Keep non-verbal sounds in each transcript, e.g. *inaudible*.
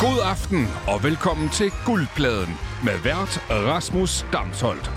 God aften og velkommen til Guldpladen med vært Rasmus Damsholdt.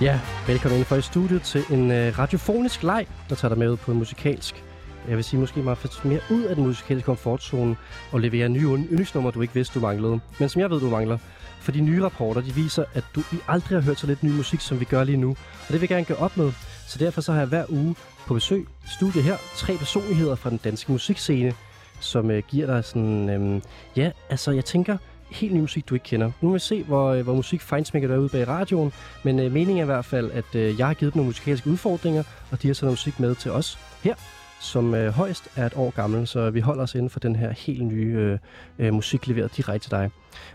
Ja, velkommen ind for i studiet til en øh, radiofonisk leg, der tager dig med ud på en musikalsk. Jeg vil sige måske meget mere ud af den musikalske komfortzone og levere nye yndlingsnumre, du ikke vidste, du manglede. Men som jeg ved, du mangler. For de nye rapporter, de viser, at du I aldrig har hørt så lidt ny musik, som vi gør lige nu. Og det vil jeg gerne gøre op med. Så derfor så har jeg hver uge på besøg i studiet her tre personligheder fra den danske musikscene, som øh, giver dig sådan... Øh, ja, altså jeg tænker, helt ny musik, du ikke kender. Nu vil vi se, hvor, øh, hvor musik fejnsmækker derude bag radioen, men øh, meningen er i hvert fald, at øh, jeg har givet dem nogle musikalske udfordringer, og de har så musik med til os her, som øh, højst er et år gammel, så vi holder os inden for den her helt nye øh, øh, musik leveret direkte til dig.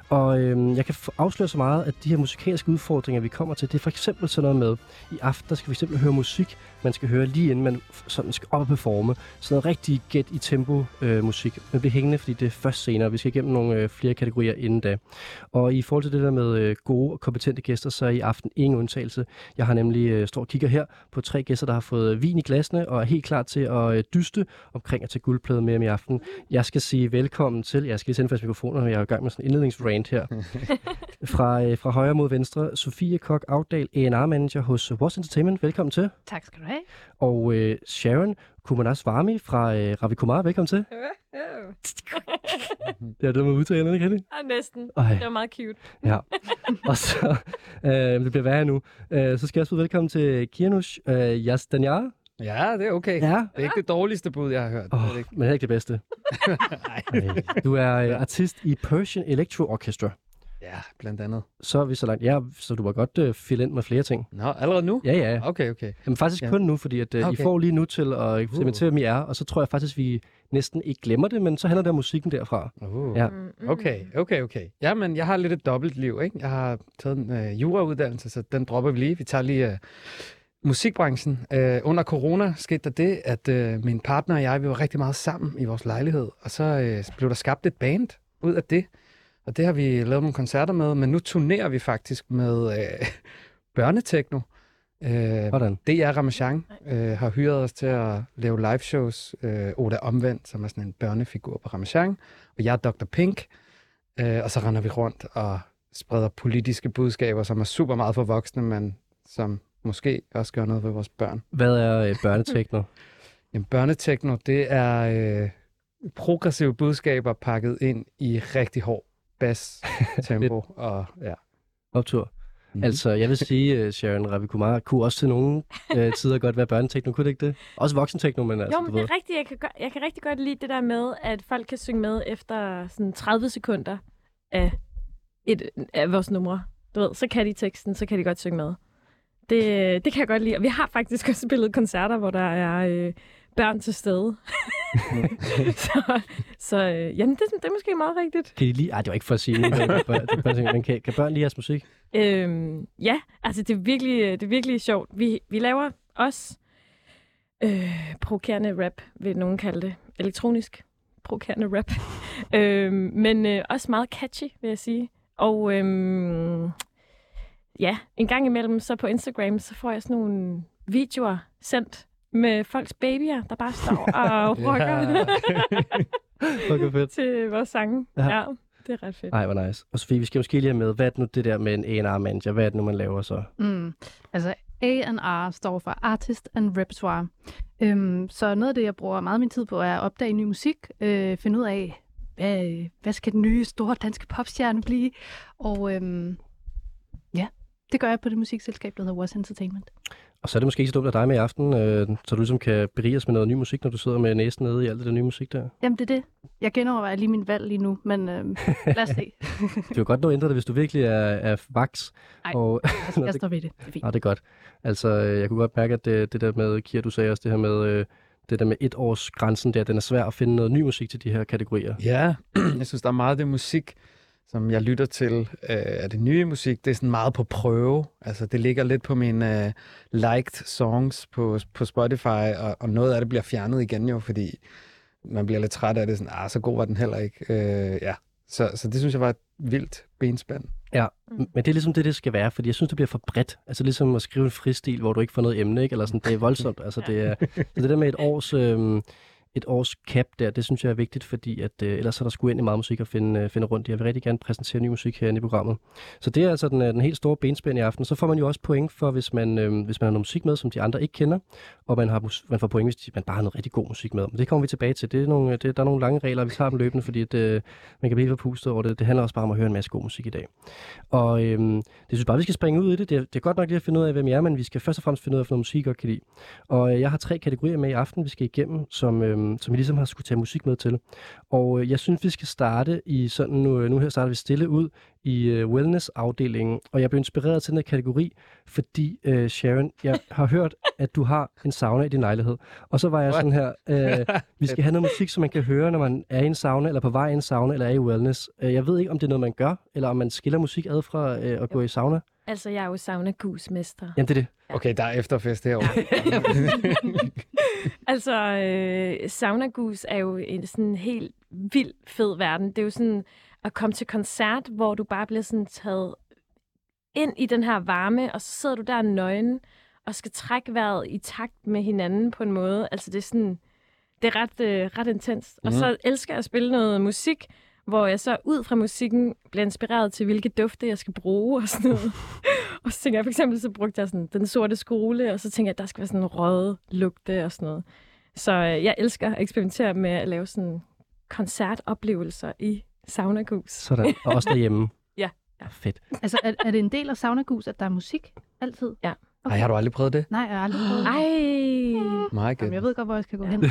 Og øh, jeg kan afsløre så meget, at de her musikalske udfordringer, vi kommer til, det er for eksempel sådan noget med, i aften der skal vi eksempel høre musik, man skal høre lige inden man sådan skal op og performe. Sådan noget rigtig get i tempo øh, musik. Men bliver hængende, fordi det er først senere. Vi skal igennem nogle øh, flere kategorier inden da. Og i forhold til det der med øh, gode og kompetente gæster, så er i aften ingen undtagelse. Jeg har nemlig øh, står og kigger her på tre gæster, der har fået øh, vin i glasene og er helt klar til at øh, dyste omkring at tage guldplade med dem i aften. Jeg skal sige velkommen til, jeg skal lige sende fast mikrofoner, jeg er i gang med sådan en indledningsrant her. *laughs* fra, øh, fra højre mod venstre, Sofie Kok Afdal, A&R-manager hos Was Entertainment. Velkommen til. Tak skal du have. Og øh, Sharon Kumanas Varmi fra øh, Ravi Kumar. Velkommen til. *laughs* det er det med udtalen, ikke Ja, næsten. Ej. Det var meget cute. ja. Og så, *laughs* øh, det bliver værre nu. Øh, så skal jeg også byde velkommen til Kianush øh, Yastanjar. Ja, det er okay. Ja. Det er ikke det dårligste bud, jeg har hørt. Oh, Det er det ikke. men heller ikke det bedste. *laughs* Nej. Du er øh, artist i Persian Electro Orchestra. Ja, blandt andet. Så er vi så langt. Ja, så du var godt øh, fylde ind med flere ting. Nå, allerede nu? Ja, ja. Okay, okay. Jamen faktisk Ja. kun nu, fordi at, øh, I Okay. får lige nu til at implementere dem i er, og så tror jeg faktisk, vi næsten ikke glemmer det, men så handler det om musikken derfra. Uh. Ja. Okay, okay, okay. Ja, men jeg har lidt et dobbelt liv, ikke? Jeg har taget en øh, jurauddannelse, så den dropper vi lige. Vi tager lige øh, musikbranchen. Øh, under corona skete der det, at øh, min partner og jeg, vi var rigtig meget sammen i vores lejlighed, og så øh, blev der skabt et band ud af det. Og det har vi lavet nogle koncerter med, men nu turnerer vi faktisk med øh, *laughs* børnetekno. Øh, Hvordan? DR Ramachan øh, har hyret os til at lave live shows. Øh, Oda Omvendt, som er sådan en børnefigur på Ramachan. Og jeg er Dr. Pink. Øh, og så render vi rundt og spreder politiske budskaber, som er super meget for voksne, men som måske også gør noget for vores børn. Hvad er øh, børnetekno? *laughs* Jamen, børnetekno, det er øh, progressive budskaber pakket ind i rigtig hård bass-tempo. *laughs* og ja. Optur. Mhm. Altså, jeg vil sige, uh, Sharon Ravi Kumar kunne også til nogle uh, tider godt være børnetekno, kunne det ikke det? Også voksentekno, men altså, Jo, men du det ved. er rigtigt. Jeg kan, jeg kan rigtig godt lide det der med, at folk kan synge med efter sådan 30 sekunder af, et, af vores numre. Du ved, så kan de teksten, så kan de godt synge med. Det, det kan jeg godt lide. Og vi har faktisk også spillet koncerter, hvor der er øh, børn til stede. *laughs* så så øh, jamen, det, det er måske meget rigtigt. Kan de lige... Ej, det var ikke for at sige noget, børnetekno, men kan, kan børn lide jeres musik? Øhm, ja, altså det er virkelig, det er virkelig sjovt. Vi, vi laver også øh, provokerende rap, vil nogen kalde det. Elektronisk provokerende rap. *laughs* øhm, men øh, også meget catchy, vil jeg sige. Og øhm, ja, en gang imellem, så på Instagram, så får jeg sådan nogle videoer sendt med folks babyer, der bare står *laughs* og rocker *laughs* Okay, fedt. til vores sange. Ja. Ja. det er ret fedt. Ej, hvor nice. Og Sofie, vi skal måske lige have med, hvad er det nu det der med en A&R-manager? Hvad er det nu, man laver så? Mm. Altså A&R står for Artist and Repertoire. Øhm, så noget af det, jeg bruger meget min tid på, er at opdage ny musik, øh, finde ud af, hvad, hvad skal den nye store danske popstjerne blive? Og øhm, ja, det gør jeg på det musikselskab, der hedder Was Entertainment. Og så er det måske ikke så dumt af dig med i aften, øh, så du ligesom kan berige os med noget ny musik, når du sidder med næsen nede i alt det der nye musik der. Jamen, det er det. Jeg genovervejer lige min valg lige nu, men øhm, lad os se. *laughs* Du kan godt nå at ændre det, hvis du virkelig er, er vaks. Ej. Og, Jeg, *laughs* jeg står ved det. Det er fint. Ja, det er godt. Altså, øh, jeg kunne godt mærke, at det, det der med, Kira, du sagde også det her med, øh, det der med et års grænsen der, den er svær at finde noget ny musik til de her kategorier. Ja, *clears throat* jeg synes, der er meget af det musik, som jeg lytter til øh, af det nye musik. Det er sådan meget på prøve. Altså, det ligger lidt på mine øh, liked songs på, på Spotify, og, og noget af det bliver fjernet igen jo, fordi man bliver lidt træt af det. Sådan, ah, så god var den heller ikke. Øh, ja. så, så det synes jeg var et vildt benspænd. Ja, men det er ligesom det, det skal være, fordi jeg synes, det bliver for bredt. Altså ligesom at skrive en fristil, hvor du ikke får noget emne, ikke? Eller sådan, det er voldsomt. Altså, det er, *laughs* så det der med et års, øh, et års cap der, det synes jeg er vigtigt, fordi at, øh, ellers er der sgu i meget musik at finde, øh, finde rundt i. Jeg vil rigtig gerne præsentere ny musik herinde i programmet. Så det er altså den, øh, den helt store benspænd i aften. Så får man jo også point for, hvis man, øh, hvis man har noget musik med, som de andre ikke kender, og man, har, man får point, hvis de, man bare har noget rigtig god musik med. Men det kommer vi tilbage til. Det er nogle, det, der er nogle lange regler, vi tager dem løbende, fordi det, øh, man kan blive helt forpustet over det. Det handler også bare om at høre en masse god musik i dag. Og øh, det synes bare, vi skal springe ud i det. Det er, det er godt nok lige at finde ud af, hvem jeg er, men vi skal først og fremmest finde ud af, hvilken musik jeg godt kan lide. Og øh, jeg har tre kategorier med i aften, vi skal igennem, som, øhm, øhm, som vi ligesom har skulle tage musik med til. Og øh, jeg synes, vi skal starte i sådan, nu, øh, nu her starter vi stille ud i øh, wellness-afdelingen, og jeg blev inspireret til den her kategori, fordi øh, Sharon, jeg *laughs* har hørt, at du har en sauna i din lejlighed. Og så var jeg sådan her, øh, *laughs* vi skal have noget musik, som man kan høre, når man er i en sauna, eller på vej i en sauna, eller er i wellness. Øh, jeg ved ikke, om det er noget, man gør, eller om man skiller musik ad fra øh, at gå i sauna. Altså, jeg er jo sauna-gusmester. Jamen, det er det. Okay, der er efterfest herovre. *laughs* *laughs* Altså, øh, saunagus er jo en sådan helt vild fed verden. Det er jo sådan at komme til koncert, hvor du bare bliver sådan taget ind i den her varme, og så sidder du der nøgen og skal trække vejret i takt med hinanden på en måde. Altså, det er sådan, det er ret, øh, ret intenst. Mm. Og så elsker jeg at spille noget musik, hvor jeg så ud fra musikken bliver inspireret til, hvilke dufte jeg skal bruge og sådan noget. *laughs* og så tænker jeg, for eksempel, så brugte jeg sådan den sorte skole, og så tænker jeg, at der skal være sådan en rød lugte og sådan noget. Så øh, jeg elsker at eksperimentere med at lave sådan koncertoplevelser i saunagus. Sådan. Og også derhjemme. *laughs* Ja. ja. Fedt. Altså, er, er det en del af saunagus, at der er musik altid? Ja. Nej, har du aldrig prøvet det? Nej, jeg har aldrig prøvet det. *gasps* Ej! Meget Jamen, jeg ved godt, hvor jeg skal gå *laughs* hen.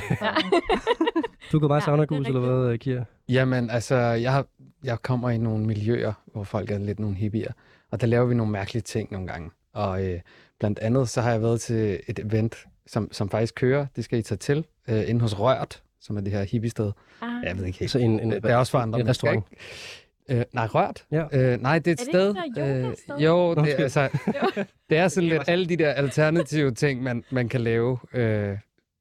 Du går bare Ja, saunagus, det er eller hvad, Kira? Jamen, altså, jeg, har, jeg kommer i nogle miljøer, hvor folk er lidt nogle hippier, og der laver vi nogle mærkelige ting nogle gange. Og øh, blandt andet, så har jeg været til et event, som, som faktisk kører, det skal I tage til, øh, inde hos Rørt, som er det her hippiested. Ah. Jeg ved ikke helt. Så en, en, det er også for andre. en restaurant. Øh, nej, Rørt? Ja. Øh, nej, det er et Er det sted. ikke der øh, *laughs* jo, det, er, altså, det er sådan lidt alle de der alternative ting, man, man kan lave øh,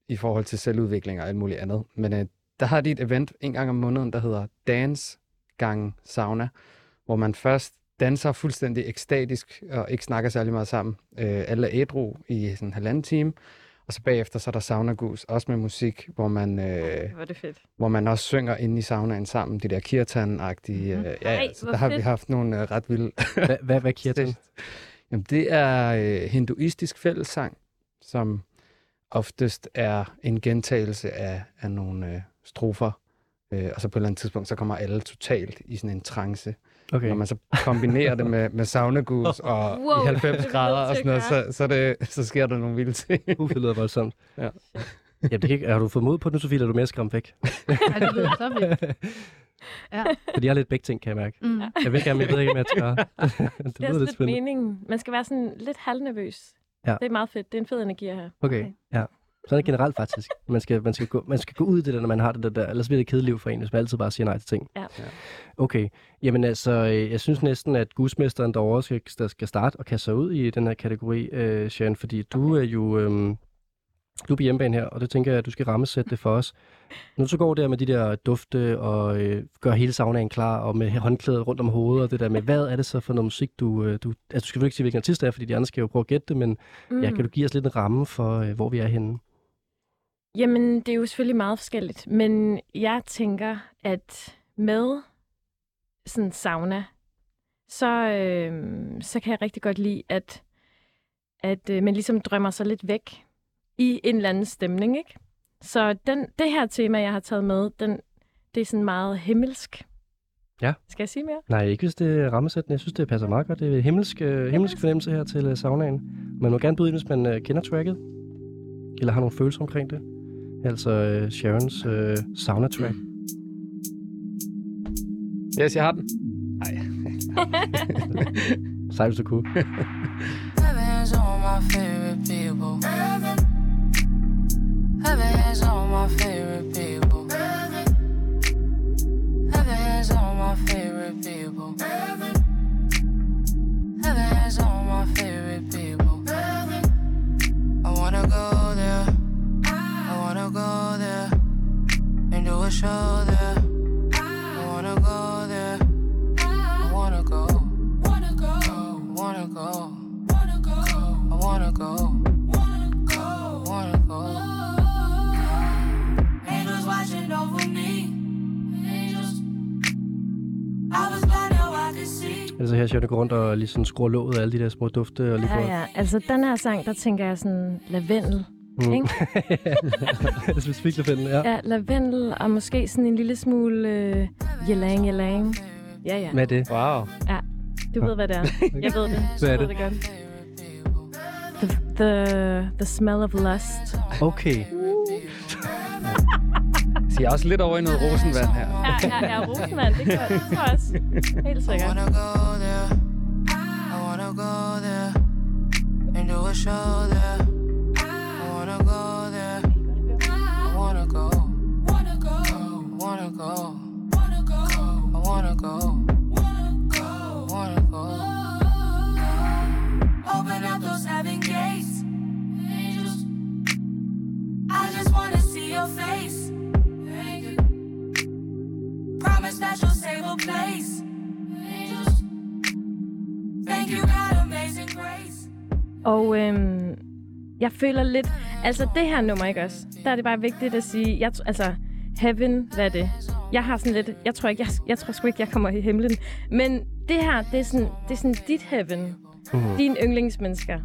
i forhold til selvudvikling og alt muligt andet. Men øh, der har de et event en gang om måneden, der hedder Dance Gang Sauna, hvor man først danser fuldstændig ekstatisk og ikke snakker særlig meget sammen. Øh, alle er ædru i sådan en halvanden time. Og så bagefter så er der saunagus, også med musik, hvor man, øh, Hvor er det fedt. hvor man også synger inde i saunaen sammen. De der kirtan-agtige. Mhm. Øh, ja, Ej, ja, så der har vi haft nogle øh, ret vilde Hvad, hvad, hvad kirtan? *laughs* Jamen, det er øh, hinduistisk fællessang, som oftest er en gentagelse af, af nogle øh, strofer. Øh, og så på et eller andet tidspunkt, så kommer alle totalt i sådan en trance. Okay. Når man så kombinerer det med, med saunagus *laughs* og Wow, i 90 det er vi grader og sådan noget, så, så, det, så sker der nogle vilde ting. Uh, det lyder voldsomt. *laughs* Ja. Ja, det kan ikke, har du fået mod på den, Sofie, eller er du mere skræmt væk? Ja, det lyder så vildt. *laughs* Ja. Fordi jeg har lidt begge ting, kan jeg mærke. Mm. Jeg ved gerne, men jeg ved ikke, om jeg skal. det Det er også lidt lidt spændende. meningen. Man skal være sådan lidt halvnervøs. Ja. Det er meget fedt. Det er en fed energi at have. Okay, Okay. ja. Sådan er det generelt faktisk. Man skal, man, skal gå, man skal gå ud i det der, når man har det der, der. Ellers bliver det kedeligt for en, hvis man altid bare siger nej til ting. Ja. Okay. Jamen altså, øh, jeg synes næsten, at gudsmesteren derovre skal, der skal starte og kaste sig ud i den her kategori, øh, Sharon, fordi du er jo... Øh, du er på hjemmebane her, og det tænker jeg, at du skal rammesætte det for os. Du så går der med de der dufte og øh, gør hele saunaen klar, og med håndklædet rundt om hovedet, og det der med, hvad er det så for noget musik, du... Øh, du altså, du skal selvfølgelig ikke sige, hvilken artist det er, fordi de andre skal jo prøve at gætte det, men Mm. ja, kan du give os lidt en ramme for, øh, hvor vi er henne? Jamen, det er jo selvfølgelig meget forskelligt. Men jeg tænker, at med sådan en sauna, så, øh, så kan jeg rigtig godt lide, at, at øh, man ligesom drømmer sig lidt væk i en eller anden stemning, ikke? Så den, det her tema, jeg har taget med, den, det er sådan meget himmelsk. Ja. Skal jeg sige mere? Nej, ikke hvis det er rammesættende. Jeg synes, det passer meget godt. Det er himmelsk, øh, himmelsk fornemmelse her til øh, saunaen. Man må gerne byde ind, hvis man øh, kender tracket. Eller har nogle følelser omkring det. Altså øh, Sharons øh, sauna-track. Yes, jeg har den. Nej. *laughs* Sej, hvis du kunne. Heaven's on my favorite people. Heaven's on my favorite people. Heaven's on my favorite people. Heaven's on my favorite people. I wanna go there. I wanna go there and do a show there. I wanna go there. I wanna go. Wanna go. Wanna go. Wanna go. I wanna go. Wanna go. Wanna go. Angels watching over me. Angels. I was blind, I can see. Altså her Sjønne går rundt og lige sådan skruer låget af alle de der små dufte og lige Ja, ja. Altså den her sang, der tænker jeg sådan lavendel. Mm. Ikke? *laughs* Specifikt lavendel, ja. Ja, lavendel og måske sådan en lille smule øh, ylang ylang. Ja, ja. Hvad er det? Wow. Du ved, hvad det er. *laughs* Jeg ved det. Hvad er Jeg ved det? det godt. The, the, the smell of lust. Okay. Så jeg er også lidt over i noget rosenvand her. Ja, ja, ja. Rosenvand, det, gør, det tror jeg også. Helt I sikkert. wanna go there. I wanna go there and do a show there. Wanna go. Wanna go. I wanna go. Wanna go. Wanna go. Open up those heaven gates. Angels. I just wanna see your face. Promise that you'll save a place. Angels. Thank you, God, amazing grace. Og øhm, jeg føler lidt... Altså, det her nummer, ikke også? Der er det bare vigtigt at sige... Jeg, altså, heaven, hvad er det? Jeg har sådan lidt... Jeg tror, ikke, jeg, jeg tror sgu ikke, jeg kommer i himlen. Men det her, det er sådan, det er sådan dit heaven. Mhm. Dine yndlingsmennesker.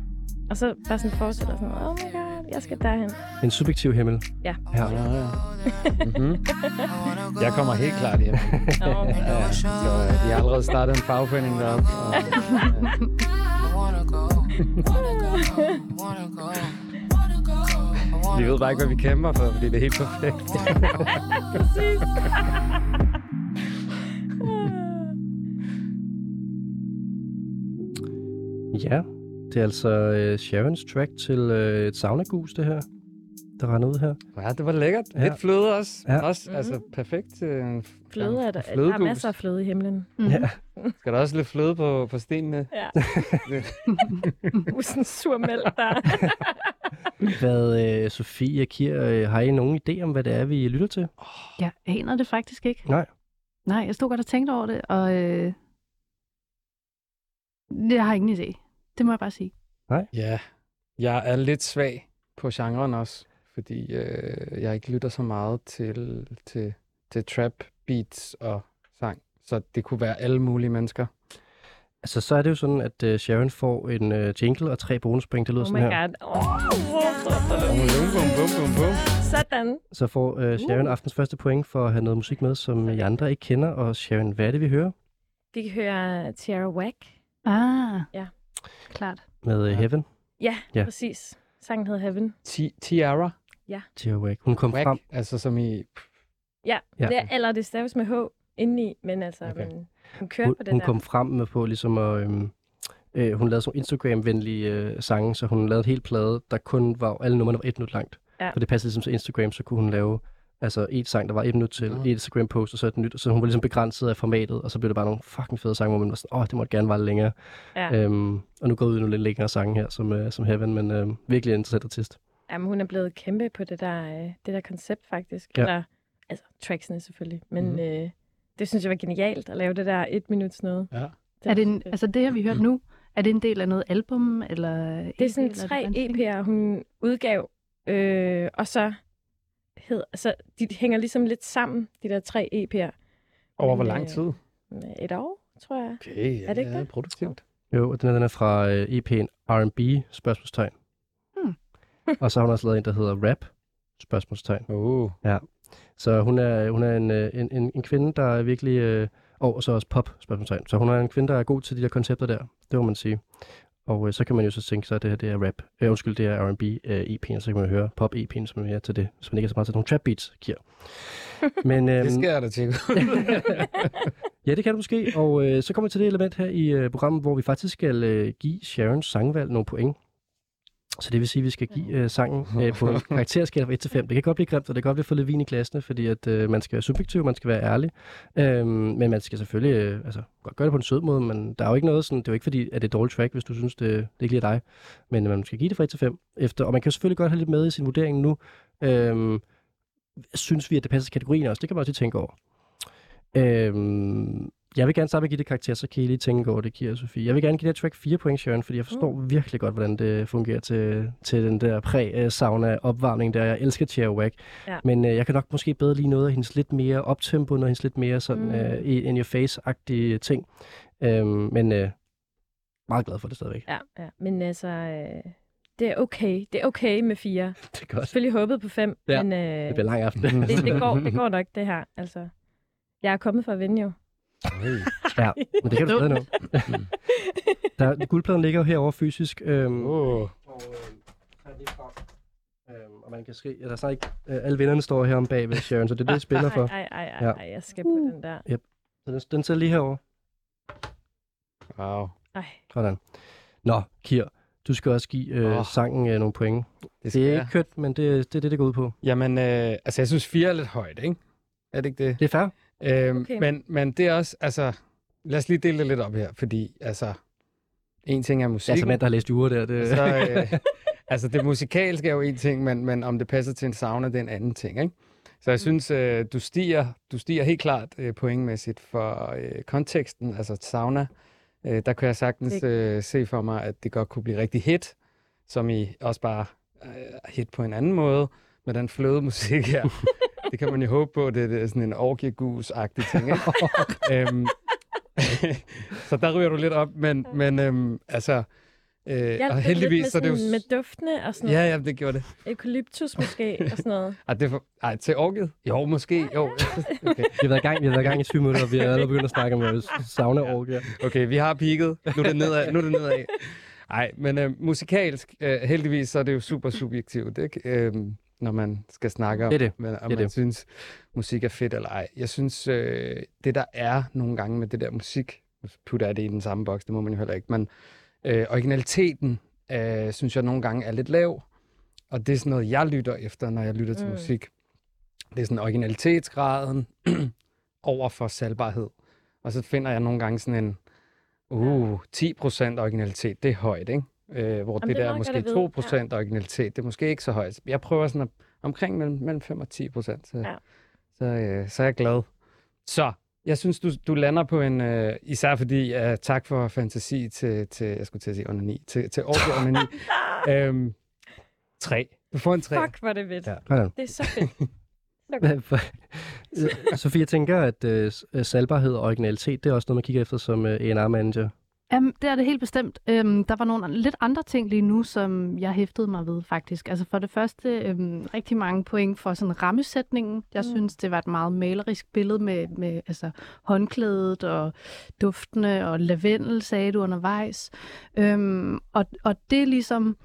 Og så bare sådan forestiller sådan, oh my god, jeg skal derhen. En subjektiv himmel. Ja. Ja. Ja, ja. Mm-hmm. Jeg kommer helt klart hjem. Oh. and do a show Så de har allerede startet en fagforening deroppe. *laughs* Og, vi ved bare ikke, hvad vi kæmper for, fordi det er helt perfekt. *laughs* Præcis. Ja, det er altså øh, Sharons track til øh, et saunagus, det her, der render ud her. Ja, det var lækkert. Ja. Lidt fløde også. Ja. også Mhm. altså perfekt en Fløde er der. Der er flødegus. masser af fløde i himlen. Mm. Ja. *laughs* Skal der også lidt fløde på, på stenene? Ja. *laughs* *laughs* Usen sur mælk der. Hvad, øh, Sofie og Kier, øh, har I nogen idé om, hvad det er, vi lytter til? Jeg aner det faktisk ikke. Nej. Nej, jeg stod godt og tænkte over det, og øh, jeg har ingen idé. Det må jeg bare sige. Ja, jeg er lidt svag på genren også, fordi øh, jeg ikke lytter så meget til, til, til trap beats og sang. Så det kunne være alle mulige mennesker. Altså, så er det jo sådan, at øh, Sharon får en øh, jingle og tre bonuspoint. Det lyder Oh my sådan her. god. Oh, bum, bum. sådan. Så får øh, Sharon Uh. aftens første point for at have noget musik med, som I andre ikke kender. Og Sharon, hvad er det, vi hører Vi kan høre Tierra Whack. Ah, Ja. klart. med Ja. Heaven? Ja, Ja. ja, præcis. Sangen hedder Heaven. Ti- Tiara. Tia Wack. Hun kom frem. Wack, altså som i... Ja, Ja. ja. Det er, eller det staves med H indeni, men altså, Okay. men hun kørte Hun, på det hun der. kom frem med på ligesom at... Øhm, øh, hun lavede sådan Instagram-venlige øh, sange, så hun lavede en hel plade, der kun var... Alle numrene var et minut langt. Ja. For det passede ligesom til Instagram, så kunne hun lave altså et sang, der var et minut til, Ah. et Instagram-post, og så et nyt. Så hun var ligesom begrænset af formatet, og så blev det bare nogle fucking fede sange, hvor man var sådan, åh, det måtte gerne være længere. Ja. Øhm, og nu går vi ud i nogle lidt længere sange her, som, øh, som Heaven, men øh, virkelig interessant artist. Jamen, hun er blevet kæmpe på det der, øh, det der koncept, faktisk. Ja. Eller, altså, tracksene selvfølgelig. Men mm-hmm. øh, det synes jeg var genialt, at lave det der et minuts noget. Ja. Er det en, altså det her, vi hørte nu, er det en del af noget album? Eller det er sådan tre EP'er, hun udgav, øh, og så, hed, så de hænger ligesom lidt sammen, de der tre EP'er. Over hvor lang øh, tid? Et år, tror jeg. Okay, ja, er det ikke det? produktivt. Jo, og den er, den er fra øh, EP'en R&B, spørgsmålstegn. *laughs* Og så har hun også lavet en, der hedder Rap, spørgsmålstegn. Oh. Så hun er, hun er en, øh, en, en, en kvinde, der er virkelig... Øh, og så også pop, spørgsmålstegn. Så hun er en kvinde, der er god til de der koncepter der. Det må man sige. Og øh, så kan man jo så tænke sig, at det her det er rap. Øh, undskyld, det er R&B øh, EP'en, så kan man høre pop EP'en, som er til det. Så man ikke er så meget til nogle trap beats, giver. *laughs* Men, øhm, Det jeg da tjekke ud. *laughs* ja, det kan du måske. Og øh, så kommer vi til det element her i øh, programmet, hvor vi faktisk skal øh, give Sharons sangvalg nogle point. Så det vil sige, at vi skal give øh, sangen øh, på en *laughs* karakterskala fra 1 til 5. Det kan godt blive grimt, og det kan godt blive for lidt vin i klassene, fordi at, øh, man skal være subjektiv, man skal være ærlig. Øhm, men man skal selvfølgelig øh, altså, godt gøre det på en sød måde, men der er jo ikke noget sådan, det er jo ikke fordi, at det er et dårligt track, hvis du synes, det, det ikke lige er dig. Men øh, man skal give det fra 1 til 5 efter, og man kan selvfølgelig godt have lidt med i sin vurdering nu. Øhm, synes vi, at det passer til kategorien også? Det kan man også lige tænke over. Øhm, jeg vil gerne starte med at give det karakter, så kan I lige tænke over det, Kira og Sofie. Jeg vil gerne give det track 4 point, Sharon, fordi jeg forstår mm. virkelig godt, hvordan det fungerer til, til den der præ-sauna-opvarmning der. Jeg elsker Tia Wack. Ja. Men øh, jeg kan nok måske bedre lige noget af hendes lidt mere optempo, og hendes lidt mere sådan Mm. øh, in your face-agtige ting. Øhm, men øh, meget glad for det stadigvæk. Ja, ja. Men altså, øh, det er okay. Det er okay med fire. *laughs* Det er Jeg godt. selvfølgelig håbet på fem, Ja, men Det øh, bliver en lang aften. det, det, *laughs* går, det går nok, det her. Altså, jeg er kommet for at vinde jo. Ja, men det kan du stadig nå. *laughs* Der, guldpladen ligger jo herovre fysisk. Øhm, Oh. Og. Øhm, og man kan se, at der er så ikke, øh, alle vennerne står her om bag ved Sharon, så det er det, jeg spiller for. Ej, ej, ej, Ja. ej, jeg skal på den der. Så den, den sidder lige herovre. Wow. Ej, Sådan. Nå, Kir, du skal også give øh, Åh. sangen øh, nogle point. Det skal Det er jeg. ikke kønt, men det, det er det, det går ud på. Jamen, øh, altså jeg synes fire er lidt højt, ikke? Er det ikke det? Det er fair. Øhm, Okay. men, men det er også, altså, lad os lige dele det lidt op her, fordi, altså, en ting er musik. Ja, Samantha har læst jure der. Det, så, øh, *laughs* altså, det musikalske er jo en ting, men, men om det passer til en sauna, det er en anden ting, ikke? Så jeg synes, øh, du, stiger, du stiger helt klart øh, pointmæssigt for øh, konteksten, altså sauna. Øh, der kan jeg sagtens øh, se for mig, at det godt kunne blive rigtig hit, som i også bare øh, hit på en anden måde, med den fløde musik her. *laughs* det kan man jo håbe på, det, det er sådan en orkiegus-agtig ting, ikke? *laughs* øhm, *laughs* så der ryger du lidt op, men, men øhm, altså, øh, jeg og heldigvis, så er det jo... med duftene og sådan Ja, noget. ja, det gjorde det. Eukalyptus måske og sådan noget. *laughs* Ej, det for... Ej, til orket? Jo, måske. Jo. Okay. vi, har været i gang, vi har været i gang i 20 minutter, og vi er allerede begyndt at snakke om øh, sauna og ja. okay, vi har peaked. Nu er det nedad. Nu er det nedad. Ej, men øh, musikalsk, øh, heldigvis, så er det jo super subjektivt, ikke? Øh, når man skal snakke om, Det er det. Om Det er man det. synes, musik er fedt eller ej. Jeg synes, øh, det der er nogle gange med det der musik, putter jeg det i den samme boks, det må man jo heller ikke, men øh, originaliteten, øh, synes jeg nogle gange er lidt lav, og det er sådan noget, jeg lytter efter, når jeg lytter til Mm. musik. Det er sådan originalitetsgraden *clears throat* over for salgbarhed. Og så finder jeg nogle gange sådan en, uh, 10% originalitet, det er højt, ikke? Øh, hvor det det er der meget måske vide, 2% originalitet, det er måske ikke så højt. Jeg prøver sådan at, omkring mellem, mellem 5 og 10 procent, så, Ja. så, øh, så er jeg glad. Så, jeg synes, du, du lander på en, øh, især fordi, uh, tak for fantasi til, til, jeg skulle til at sige onani, til, til Orke onani. *laughs* øhm, tre. Du får en tre. Fuck, hvor er det fedt. Ja, sådan. Det er så fedt. *laughs* Sofie, jeg tænker, at øh, øh, salgbarhed og originalitet, det er også noget, man kigger efter som øh, A&R-manager. Um, det er det helt bestemt. Um, der var nogle lidt andre ting lige nu, som jeg hæftede mig ved faktisk. Altså for det første, um, rigtig mange point for sådan rammesætningen. Jeg Mm. synes, det var et meget malerisk billede med, med altså, håndklædet og duftene og lavendel, sagde du undervejs. Um, og, og det er ligesom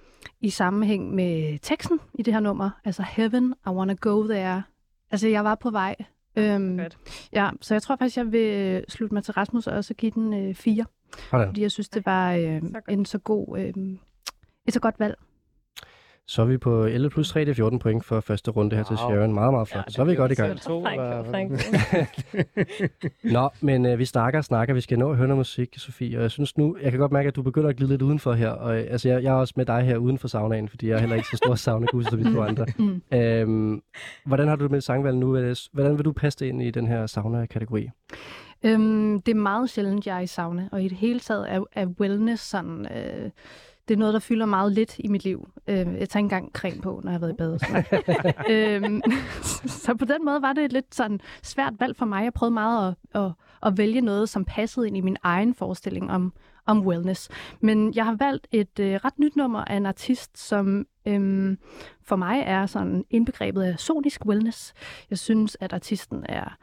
i sammenhæng med teksten i det her nummer. Altså Heaven, I Wanna Go There. Altså jeg var på vej. Godt. ja, så jeg tror faktisk, jeg vil slutte mig til Rasmus og også give den øh, fire Sådan. fordi jeg synes, det var øh, Så godt. en så god, øh, et så godt valg. Så er vi på 11 plus 3, det er 14 point for første runde her til Wow. Sharon. Meget, meget flot. Ja, så er vi godt i gang. Frank. *laughs* Nå, men øh, vi snakker og snakker. Vi skal nå at høre noget musik, Sofie. Og jeg synes nu, jeg kan godt mærke, at du begynder at glide lidt udenfor her. Og øh, altså, jeg, jeg er også med dig her uden for saunaen, fordi jeg er heller ikke så stor saunagus som de to andre. *laughs* Øhm, hvordan har du det med sangvalg nu? Hvordan vil du passe det ind i den her sauna-kategori? Øhm, det er meget sjældent, jeg er i sauna, og i det hele taget er, er wellness sådan... Øh, det er noget, der fylder meget lidt i mit liv. Øh, jeg tager ikke engang creme på, når jeg har været i bad. *laughs* øhm, *laughs* så på den måde var det et lidt sådan svært valg for mig. Jeg prøvede meget at, at, at vælge noget, som passede ind i min egen forestilling om, om wellness. Men jeg har valgt et øh, ret nyt nummer af en artist, som øhm, for mig er sådan indbegrebet af sonisk wellness. Jeg synes, at artisten er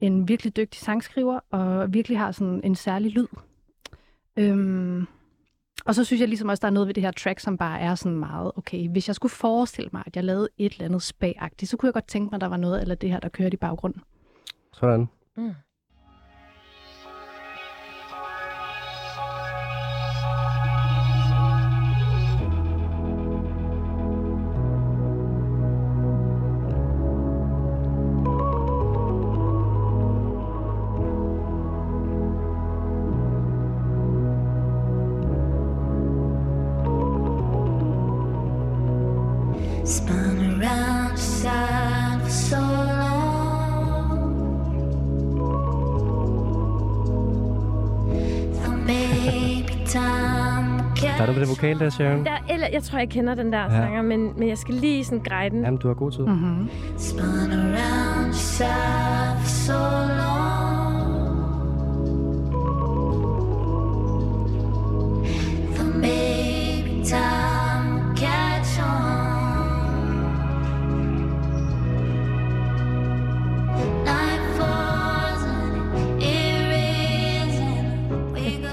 en virkelig dygtig sangskriver, og virkelig har sådan en særlig lyd. Øhm, og så synes jeg ligesom også, der er noget ved det her track, som bare er sådan meget, okay, hvis jeg skulle forestille mig, at jeg lavede et eller andet spagagtigt, så kunne jeg godt tænke mig, at der var noget eller det her, der kørte i baggrunden. Sådan. Mm. Er du med det vokal der, Sharon? Jeg, eller, jeg tror, jeg kender den der ja. sanger, men, men jeg skal lige sådan greje den. Jamen, du har god tid. Mm-hmm.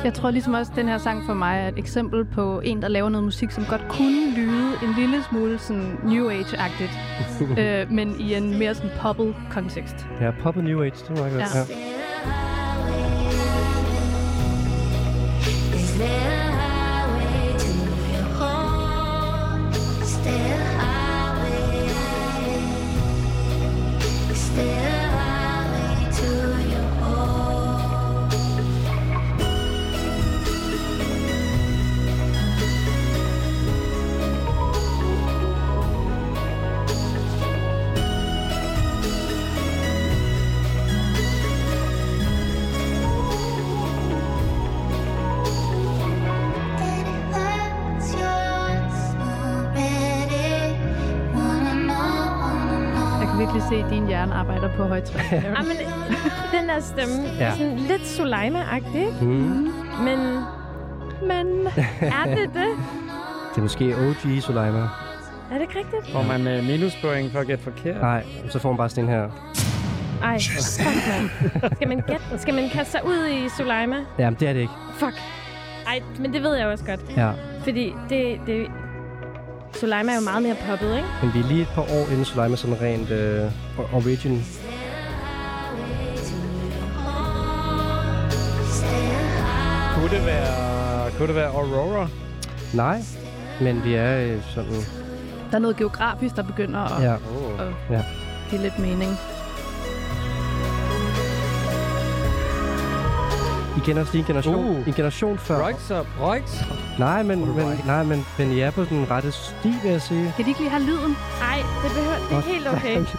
Jeg tror ligesom også, at den her sang for mig er et eksempel på en, der laver noget musik, som godt kunne lyde en lille smule sådan New Age-agtigt, *laughs* øh, men i en mere sådan poppet kontekst. Ja, pop og New Age, det var godt. Ja. Ja. På højtryk. Ah, *laughs* men den der stemme, Ja. ja. sådan lidt Suleima-agtig? Mm. Men Men er det det? Det er måske OG Soleima. Er det ikke rigtigt? Får man øh, minuspoint for at gætte forkert? Nej, så får man bare sådan her. Ej, fuck, mand. Skal man, gætte, skal man kaste sig ud i Suleima? Jamen, det er det ikke. Fuck. Ej, men det ved jeg også godt. Ja. Fordi det, det... Suleima er jo meget mere poppet, ikke? Men vi er lige et par år inden Soleima sådan rent øh, origin. Kunne det være, kunne det være Aurora? Nej, men vi er øh, sådan... der er noget geografisk, der begynder at Ja, Oh. at Ja. give lidt mening. I kender os lige en generation, Uh. en generation før. Røgs op, røgs. Nej, men, men, nej men, men I er på den rette sti, vil jeg sige. Kan de ikke lige have lyden? Ej, det behøver... Det er helt okay. Det er...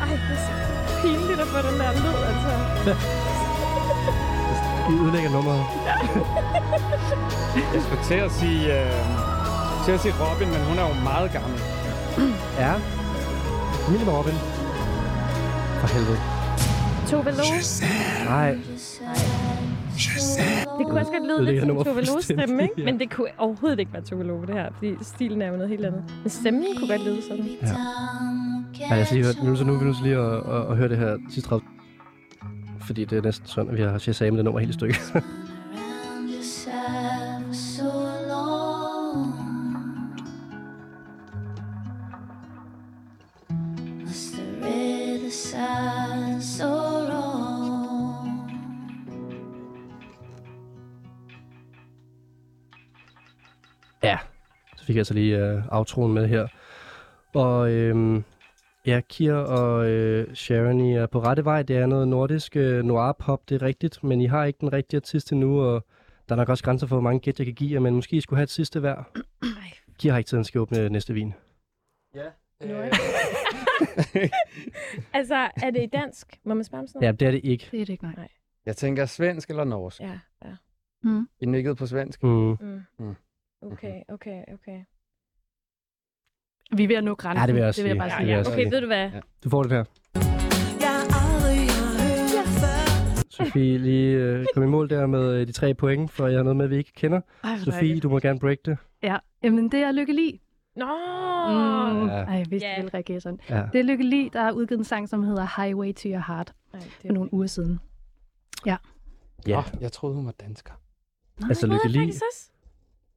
*laughs* Ej, det er så pinligt at få den der lyd, altså. *laughs* I ødelægger nummeret. Jeg skulle til at sige, øh, til at sige Robin, men hun er jo meget gammel. Ja. Familie med Robin. For helvede. Tove Lo. Nej, Det kunne også godt lyde lidt som Tove Lo's stemme, ikke? ja. Men det kunne overhovedet ikke være Tove Lo, det her. Fordi stilen er jo noget helt andet. Men stemmen kunne godt lyde sådan. Nej, jeg skal lige høre, nu, så nu er vi nødt til lige at, at, at, høre det her sidste ret. Fordi det er næsten sådan, at vi har Shazam det nummer helt i stykke. *laughs* Ja, så fik jeg altså lige uh, outroen med her. Og øhm, ja, Kier og øh, Sharon, I er på rette vej. Det er noget nordisk øh, noir-pop, det er rigtigt. Men I har ikke den rigtige artist endnu, og der er nok også grænser for, hvor mange gæt jeg kan give jer. Men måske I skulle have et sidste hver. Kier har ikke tid, han skal åbne næste vin. Ja. Nu er det. *laughs* altså, er det i dansk? Må man spørge om sådan Ja, noget? det er det ikke. Det er det ikke, nej. Jeg tænker svensk eller norsk. Ja, ja. Mm. I nikkede på svensk. Mm. Mm. Mm. Okay, okay, okay. Vi er ved at nå grænsen. Ja, det vil jeg også det vil jeg bare Ja, sige. ja. Ja, Okay, sige. ved du hvad? Ja. Du får det her. Sofie, lige øh, kom i mål der med øh, de tre point, for jeg har noget med, vi ikke kender. Ej, Sofie, du må gerne break det. Ja, jamen det er Lykke Li. Nå! Mm. Ja. Ej, jeg vidste, Ja. yeah. ville reagere sådan. Ja. Det er Lykke Li, der har udgivet en sang, som hedder Highway to Your Heart Ej, det for nogle uger siden. ja. Oh, jeg troede, hun var dansker. Altså, det Lykke Li.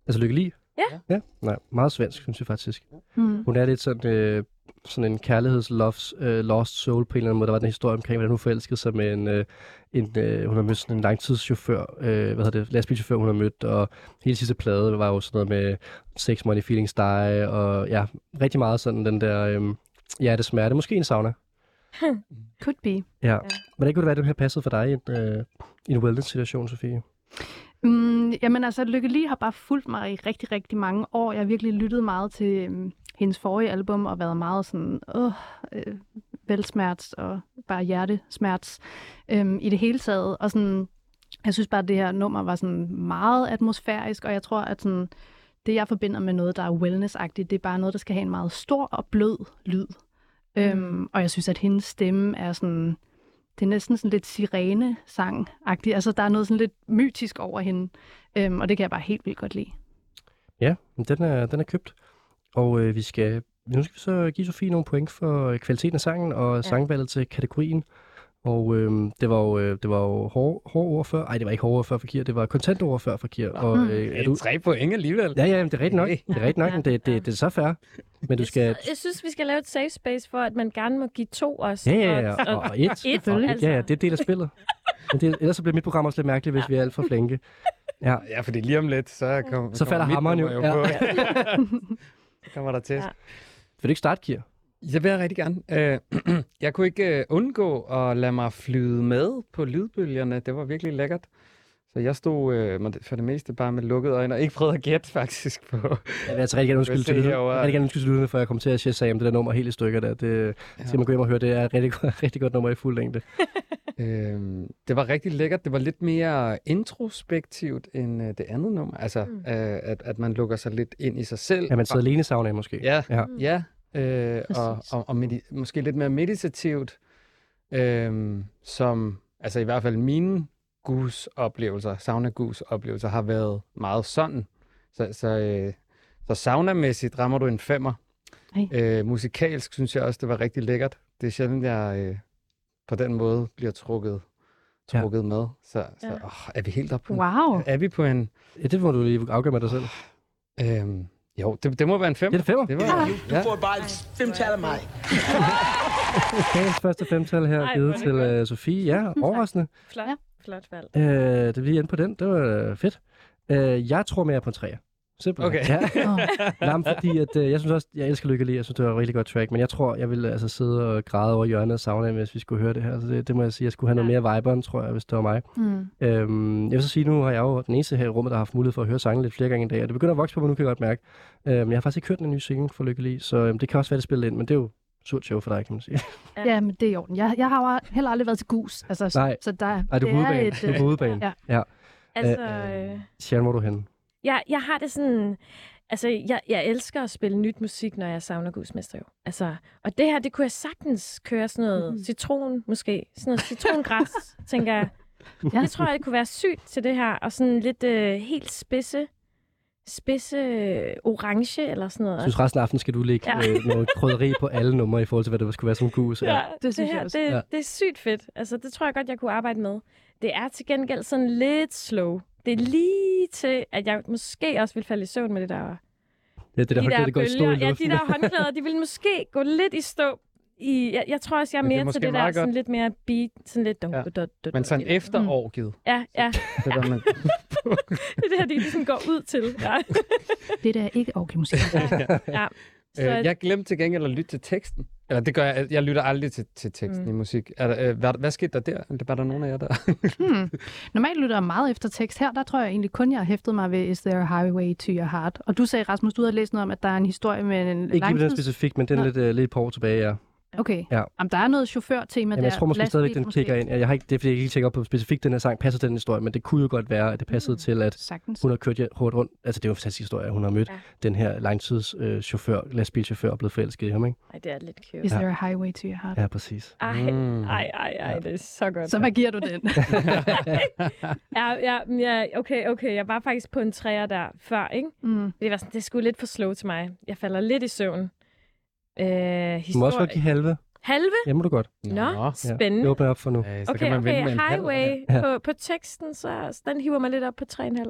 Altså, Lykke Li? Ja. Ja, nej, meget svensk, synes jeg faktisk. Mm. Hun er lidt sådan, øh, sådan en kærligheds-loves, øh, lost soul på en eller anden måde. Der var den historie omkring, hvordan hun forelskede sig med en, øh, en øh, hun har mødt sådan en langtidschauffør, øh, hvad hedder det, lastbilchauffør, hun har mødt, og hele sidste plade var jo sådan noget med sex, money, feelings, die, og ja, rigtig meget sådan den der, øh, ja, det smerte. Måske en sauna. *laughs* Could be. Ja. Hvordan kunne det være, at det her passede for dig i en, øh, i en wellness-situation, Sofie? Mm, jamen altså, Lykke Li har bare fulgt mig i rigtig, rigtig mange år. Jeg har virkelig lyttet meget til um, hendes forrige album og været meget sådan, åh, øh, velsmerts og bare hjertesmerts øhm, i det hele taget. Og sådan, jeg synes bare, at det her nummer var sådan meget atmosfærisk, og jeg tror, at sådan, det, jeg forbinder med noget, der er wellness-agtigt, det er bare noget, der skal have en meget stor og blød lyd. Mm. Øhm, og jeg synes, at hendes stemme er sådan, det er næsten sådan lidt sirene-sang-agtigt. Altså, der er noget sådan lidt mytisk over hende, øhm, og det kan jeg bare helt vildt godt lide. Ja, den er, den er købt. Og øh, vi skal, nu skal vi så give Sofie nogle point for øh, kvaliteten af sangen og ja. sangvalget til kategorien. Og øhm, det var jo, øh, det var jo hårde, hårde ord før. Ej, det var ikke hårde ord før for Kier, det var kontante ord før for Kier. Og, øh, er Er du... Tre point alligevel. Ja, ja, men det er rigtigt nok. Det er rigtigt nok, men det, det, det er så fair. Men du skal... Jeg, jeg synes, vi skal lave et safe space for, at man gerne må give to også. Ja, ja, ja. Og, Og, et. *laughs* et, og, altså. Ja, ja, det er en del af spillet. Men det, ellers så bliver mit program også lidt mærkeligt, hvis vi er alt for flinke. Ja. Ja, fordi lige om lidt, så, kom, Så falder hammeren jo. nummer Ja. på. *laughs* Kommer der til. Ja. Vil du ikke starte, Kier? Det vil jeg rigtig gerne. Øh, *clears throat* jeg kunne ikke øh, undgå at lade mig flyde med på lydbølgerne. Det var virkelig lækkert. Så jeg stod øh, for det meste bare med lukkede øjne og ikke prøvede at gætte faktisk på. Jeg vil altså rigtig gerne undskylde *laughs* til lytterne. Jeg vil gerne undskylde til lytterne, for jeg kom til at sige om det der nummer helt i stykker der. Det skal man gå hjem og høre. Det er et rigtig, godt- *laughs* rigtig godt nummer i fuld længde. *laughs* Øh, det var rigtig lækkert. Det var lidt mere introspektivt end øh, det andet nummer. Altså, Mm. øh, at, at man lukker sig lidt ind i sig selv. Ja, man sidder alene i saunaen måske. Ja, Ja. ja. Øh, og, Præcis. og, og medi- måske lidt mere meditativt, øh, som altså i hvert fald mine gus-oplevelser, sauna-gus-oplevelser, har været meget sådan. Så, så, øh, så saunamæssigt rammer du en femmer. Hey. Øh, musikalsk synes jeg også, det var rigtig lækkert. Det er sjældent, jeg øh, på den måde bliver trukket, trukket ja. med. Så, så Ja. åh, er vi helt oppe på Wow. Er vi på en... ja. det må du lige afgøre med dig selv. Øh, jo, det, det må være en Det femmer. er det femmer. Det var, ja. får bare et femtal af mig. *laughs* Dagens første femtal her Ej, givet det til uh, Sofie. Ja, overraskende. Flot, Ja. flot valg. Uh, det bliver inde på den. Det var øh, fedt. Uh, jeg tror mere på en træer. Simpelthen. Okay. Ja. *laughs* Oh. Nej, men fordi at, øh, jeg synes også, jeg elsker Lykke Li. Jeg synes, det var et rigtig godt track. Men jeg tror, jeg ville altså sidde og græde over hjørnet af saunaen, hvis vi skulle høre det her. Så det, det må jeg sige. Jeg skulle have noget mere viberen, tror jeg, hvis det var mig. Mm. Øhm, jeg vil så sige, nu har jeg jo den eneste her i rummet, der har haft mulighed for at høre sangen lidt flere gange i dag. Og det begynder at vokse på mig nu, kan jeg godt mærke. Øhm, jeg har faktisk ikke hørt den nye single for Lykke Li, så øhm, det kan også være, det spiller ind. Men det er jo surt show for dig, kan man sige. *laughs* Ja, men det er i orden. Jeg, jeg har jo heller aldrig været til gus. Altså, så- Nej. Så der, Ej, du er på udebane. et, Du er på øh, udebane. ja. ja. Altså, Øh, øh, Sharon, hvor er du henne? Jeg, jeg har det sådan... Altså, jeg, jeg elsker at spille nyt musik, når jeg savner gudsmester jo. Altså, og det her, det kunne jeg sagtens køre sådan noget Mhm. citron, måske. Sådan noget citrongræs, *laughs* tænker jeg. Ja. Det tror jeg, det kunne være sygt til det her. Og sådan lidt øh, helt spidse, spidse øh, orange eller sådan noget. Jeg synes, resten af aftenen skal du lægge Ja. ja. øh, noget krydderi på alle numre i forhold til, hvad det skulle være som gus. Ja. det synes det, jeg også. Det, Ja. det er sygt fedt. Altså, det tror jeg godt, jeg kunne arbejde med. Det er til gengæld sådan lidt slow. Det er lige til, at jeg måske også vil falde i søvn med det der Ja, det der, de det, der går i stå i. Ja, de der håndklæder, de vil måske gå lidt i stå. I, jeg, jeg tror også, jeg er er mere til det der sådan lidt mere beat, sådan lidt... Dun, Ja. dun, dun, dun, Men sådan efter Mm. Ja, ja. Det der, man, *laughs* Det er det her, de ligesom går ud til. Ja. Det der er ikke okay musik. ja. Så, øh, jeg glemte til gengæld at lytte til teksten. Eller det gør jeg. Jeg lytter aldrig til, til teksten Mm. i musik. Er der, øh, hvad, hvad skete der der? Eller Var der nogen af jer der? Hmm. Normalt lytter jeg meget efter tekst. Her, der tror jeg egentlig kun, jeg har hæftet mig ved Is There a Highway to Your Heart? Og du sagde, Rasmus, du havde læst noget om, at der er en historie med en Ikke langtids... specifikt, men den er lidt, øh, lidt på år tilbage, ja. Okay. Ja. Jamen, der er noget chaufførtema Jamen, der. jeg tror måske Lastbil stadigvæk, den kigger ind. Jeg har ikke, det er fordi, jeg ikke op på specifikt den her sang, passer den historie, men det kunne jo godt være, at det passede Mm. til, at Sagtens. hun har kørt jer hårdt rundt. Altså, det er jo en fantastisk historie, at hun har mødt Ja. den her langtidschauffør, øh, chauffør, lastbilchauffør og blevet forelsket i ham, ikke? Ej, det er lidt cute. Is Ja. there a highway to your heart? Ja, præcis. Ej, Mm. ej, ej, ej, det er så godt. Så hvad giver du den? *laughs* Ja, ja, ja, okay, okay. Jeg var faktisk på en træer der før, ikke? mm. Det var sådan, det sgu lidt for slow til mig. Jeg falder lidt i søvn. Øh, Du må også historie. godt give halve. Halve? Ja, må du godt. Nå, Ja. spændende. Det åbner jeg op for nu. Øh, så Okay, kan man okay, med en halv. highway Ja. på, på teksten, så, den hiver mig lidt op på 3,5.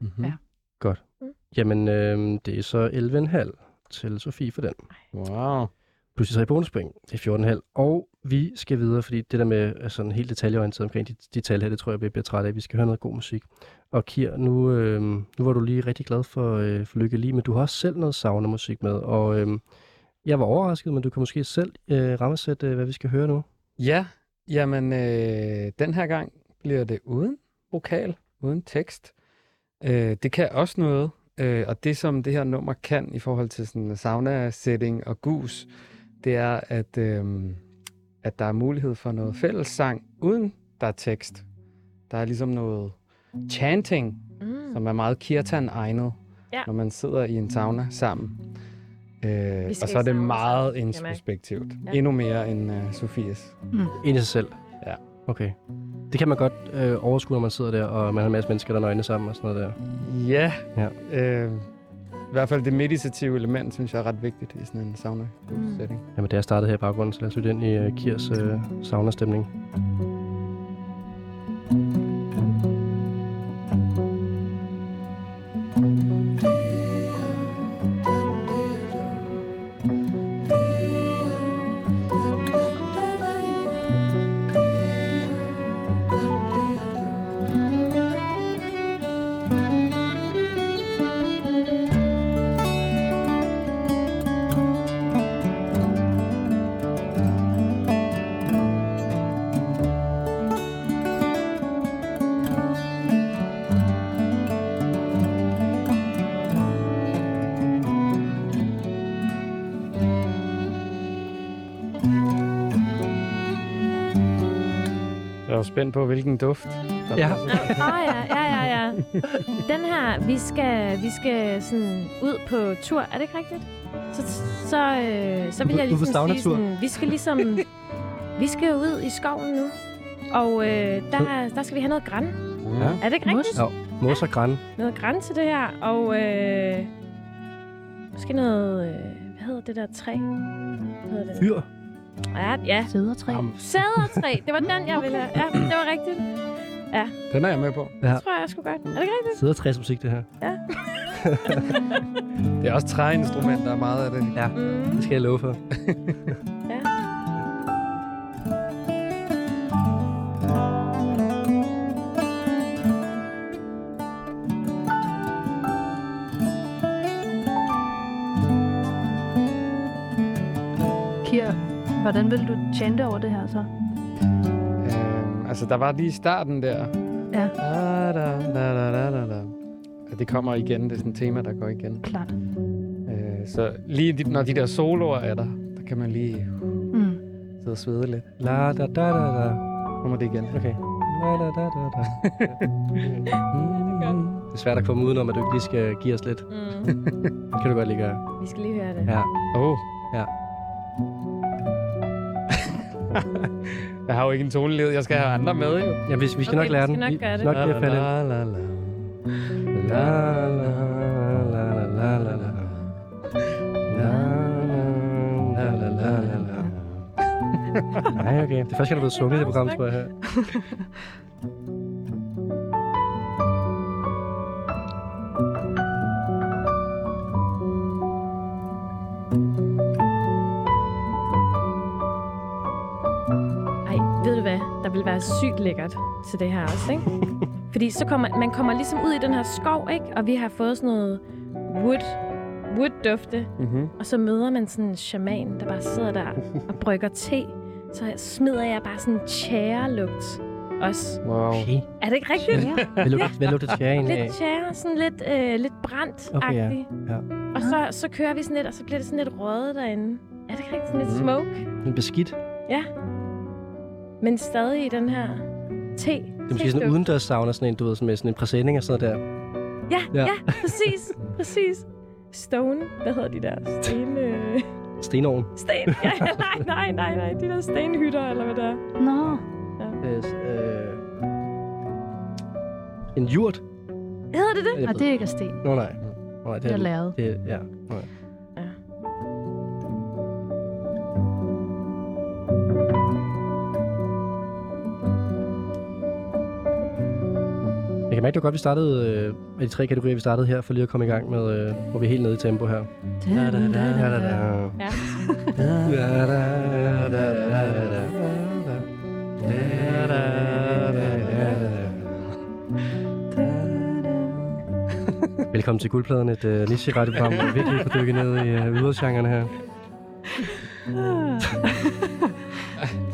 Mm-hmm. Ja. Jamen, øh, det er så 11,5 til Sofie for den. Wow. Plus de tre bonuspoint. Det er 14,5. Og vi skal videre, fordi det der med sådan helt detaljeorienteret omkring de, de tal her, det tror jeg, vi bliver træt af. Vi skal høre noget god musik. Og Kier, nu, øh, nu var du lige rigtig glad for, øh, for Lykke Lige, men du har også selv noget sauna musik med. Og øh, jeg var overrasket, men du kan måske selv øh, rammesætte, øh, hvad vi skal høre nu. Ja, jamen øh, den her gang bliver det uden vokal, uden tekst. Øh, det kan også noget, øh, og det som det her nummer kan i forhold til sådan sauna-setting og gus, det er, at, øh, at der er mulighed for noget fællessang, uden der er tekst. Der er ligesom noget chanting, Mm. som er meget kirtan-egnet, Ja. når man sidder i en sauna sammen. Øh, og så er det meget introspektivt. Ja. Endnu mere end uh, Sofies. Ind i sig selv. Ja. Okay. Det kan man godt øh, overskue, når man sidder der, og man har en masse mennesker, der er nøgne sammen og sådan noget der. Ja. Ja. Øh, I hvert fald det meditative element, synes jeg er ret vigtigt i sådan en sauna-setting. Jamen, da jeg startede her i baggrunden, så lad os lytte ind i uh, Kirs uh, sauna-stemning. Jeg spændt på, hvilken duft. Der Ja. Åh oh, ja, ja, ja, ja. Den her, vi skal, vi skal sådan ud på tur, er det ikke rigtigt? Så, så, øh, så vil jeg ligesom sige sådan, vi skal ligesom, vi skal ud i skoven nu. Og øh, der, der skal vi have noget græn. Ja. Er det ikke rigtigt? Ja, mos og græn. Noget græn til det her, og øh, måske noget, øh, hvad hedder det der træ? Hvad hedder det? Fyr. Ja, ja. Sædertræ. Sædertræ, det var den, jeg ville have. Ja, det var rigtigt. Den er jeg med på. Ja. Det tror jeg, jeg skulle godt. Er det ikke rigtigt? Sidder træsmusik, det her. *laughs* Det er også træinstrumenter, meget af det. Ja, Mm. det skal jeg love for. *laughs* hvordan vil du chante over det her så? Øhm, altså, der var lige starten der. Ja. Da, da, da, da, da, da, da. Ja, det kommer igen. Det er sådan et tema, der går igen. Klart. Øh, så lige de, når de der soloer er der, der kan man lige Mm. sidde og svede lidt. La da da da da. Kommer det igen. Okay. La da da da da. Det er svært at komme udenom, at du ikke lige skal give os lidt. Mm. Det kan du godt lige gøre. Vi skal lige høre det. Ja. Oh. Ja. Jeg har jo ikke en toneled. Jeg skal have andre med, jo. Ja, vi, vi skal Okay, nok lære vi den. skal nok Vi- gøre vi det. skal nok lige at falde ind. la, la, la. La, la, la, la, la, la. La, la, la, la, la, la. Nej, okay. Det er første gang, der er blevet sunget i det program, tror jeg. Lækkert til det her også, ikke? *laughs* Fordi så kommer, man kommer ligesom ud i den her skov, ikke? Og vi har fået sådan noget wood, wood-dufte. Mhm. Og så møder man sådan en shaman, der bare sidder der *laughs* og brygger te. Så smider jeg bare sådan en tjære-lugt også. Wow. Okay. Er det ikke rigtigt? Hvad lugter, hvad lugter tjæren af? Lidt tjære, sådan lidt, øh, lidt brændt-agtigt. Okay, ja. Ja. Og så, så kører vi sådan lidt, og så bliver det sådan lidt røget derinde. Er det ikke rigtigt? Sådan lidt Mhm. smoke. En beskidt. Ja. Men stadig i den her te. Det er måske sådan en udendørs sauna, sådan en, du ved, med sådan en præsending og sådan der. Ja, Ja. ja, ja, præcis. præcis. Stone. Hvad hedder de der? Sten... Øh... Stenovn. Sten. Ja, nej, nej, nej, nej. De der stenhytter, eller hvad det er. Nå, Øh, øh, en jurt. Hedder det det? Jeg og ved- det er ikke af sten. Nå, nej. Nå, nej Det er lavet. Det, ja. Nå, mærke, det godt, vi startede øh, med de tre kategorier, vi startede her, for lige at komme i gang med, øh, hvor vi er helt nede i tempo her. Da, da, da, da, da. Ja. Velkommen til Guldpladen, et uh, niche-radioprogram, hvor vi virkelig får dykket ned i uh, ydergenrerne her.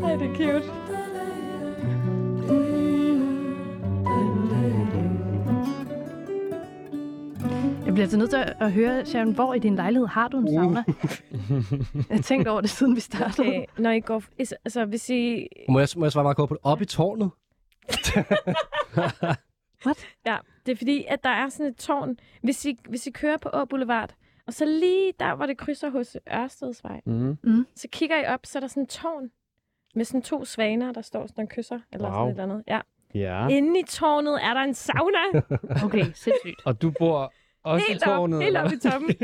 Ej, det er cute. Jeg bliver altså nødt til at- høre, Sharon, hvor i din lejlighed har du en sauna? *laughs* jeg har tænkt over det, siden vi startede. Okay, når I går... Altså, hvis I... Må jeg, må jeg svare meget kort på det? Op i tårnet? *laughs* Ja, det er fordi, at der er sådan et tårn. Hvis I, hvis I kører på Å Boulevard, og så lige der, hvor det krydser hos Ørstedsvej, Mm. så kigger I op, så er der sådan et tårn med sådan to svaner, der står sådan og kysser, eller Wow. sådan et eller andet. Ja. Ja. Inde i tårnet er der en sauna. *laughs* Okay, sindssygt. Og du bor Også helt op, tårnet, helt eller op i toppen. *laughs*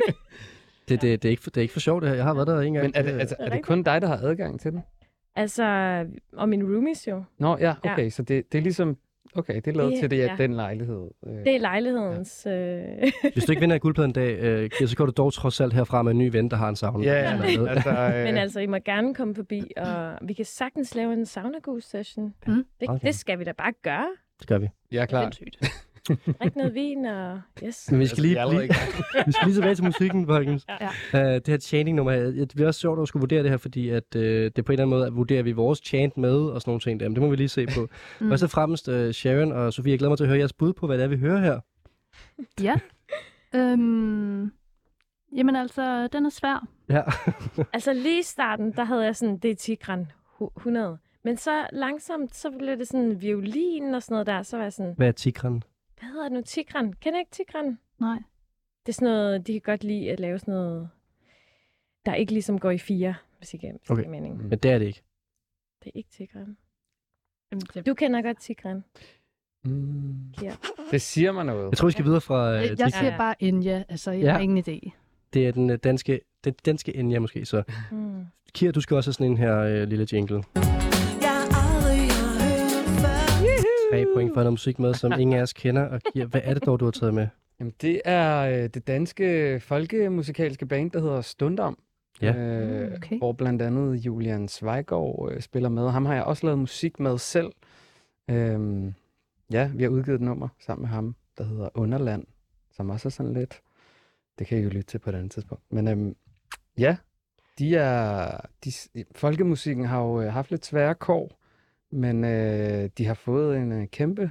Det, det, det, er ikke, for- det er ikke for sjovt, det her. Jeg har været der en gang. Men er det, altså, er det kun dig, der har adgang til den? altså, og min roomies jo. Nå, ja, Ja. okay. Så det, det er ligesom... Okay, det er lavet Det- til det, ja. ja. den lejlighed. Øh, Det er lejlighedens... Øh, Hvis du ikke vinder en guldplade en dag, øh, så går du dog trods alt herfra med en ny ven, der har en sauna. Ja, ja. altså, øh, Men altså, I må gerne komme forbi, og vi kan sagtens lave en sauna session. Mm. Det, Okay. det skal vi da bare gøre. Det gør vi. jeg er klar. Sindssygt. Drik noget vin, og yes. Men vi skal Altså, lige, lige, *laughs* vi skal lige tilbage til musikken, folkens. Ja. Uh, det her chanting-nummer, her, det bliver også sjovt at skulle vurdere det her, fordi at, uh, det er på en eller anden måde, at vurderer vi vores chant med og sådan nogle ting der. Men det må vi lige se på. *laughs* mm. Og fremmest, uh, Sharon og Sofie, jeg glæder mig til at høre jeres bud på, hvad det er, vi hører her. Ja. Øhm, jamen altså, den er svær. Ja. *laughs* Altså lige i starten, der havde jeg sådan, det er Tigran hu- 100. Men så langsomt, så blev det sådan violin og sådan noget der. Så var jeg sådan, hvad er tigran? Hvad hedder det nu? Tigran? Kender ikke Tigran? Nej. Det er sådan noget, de kan godt lide at lave sådan noget, der ikke ligesom går i fire, hvis ikke hvis Okay. mening. Men det er det ikke. Det er ikke Tigran. Du kender godt Tigran. Mm, Ja. det siger mig noget. Jeg tror, vi skal videre fra uh, jeg, jeg Tigran. siger Ja. bare Inja, altså jeg Ja. har ingen idé. Det er den øh, danske, den danske Enya måske. Så Mm. Kira, du skal også have sådan en her øh, lille jingle. Point for noget musik med, som ingen af os kender. Og Kira, hvad er det dog, du har taget med? Jamen, det er øh, det danske folkemusikalske band, der hedder Stundom. Ja. Øh, Mm, okay. Hvor blandt andet Julian Zweigård øh, spiller med. Ham har jeg også lavet musik med selv. Øhm, ja, vi har udgivet et nummer sammen med ham, der hedder Underland, som også er sådan lidt... Det kan I jo lytte til på et andet tidspunkt. Men øhm, ja, de er... De, folkemusikken har jo øh, haft lidt svære kår, men øh, de har fået en øh, kæmpe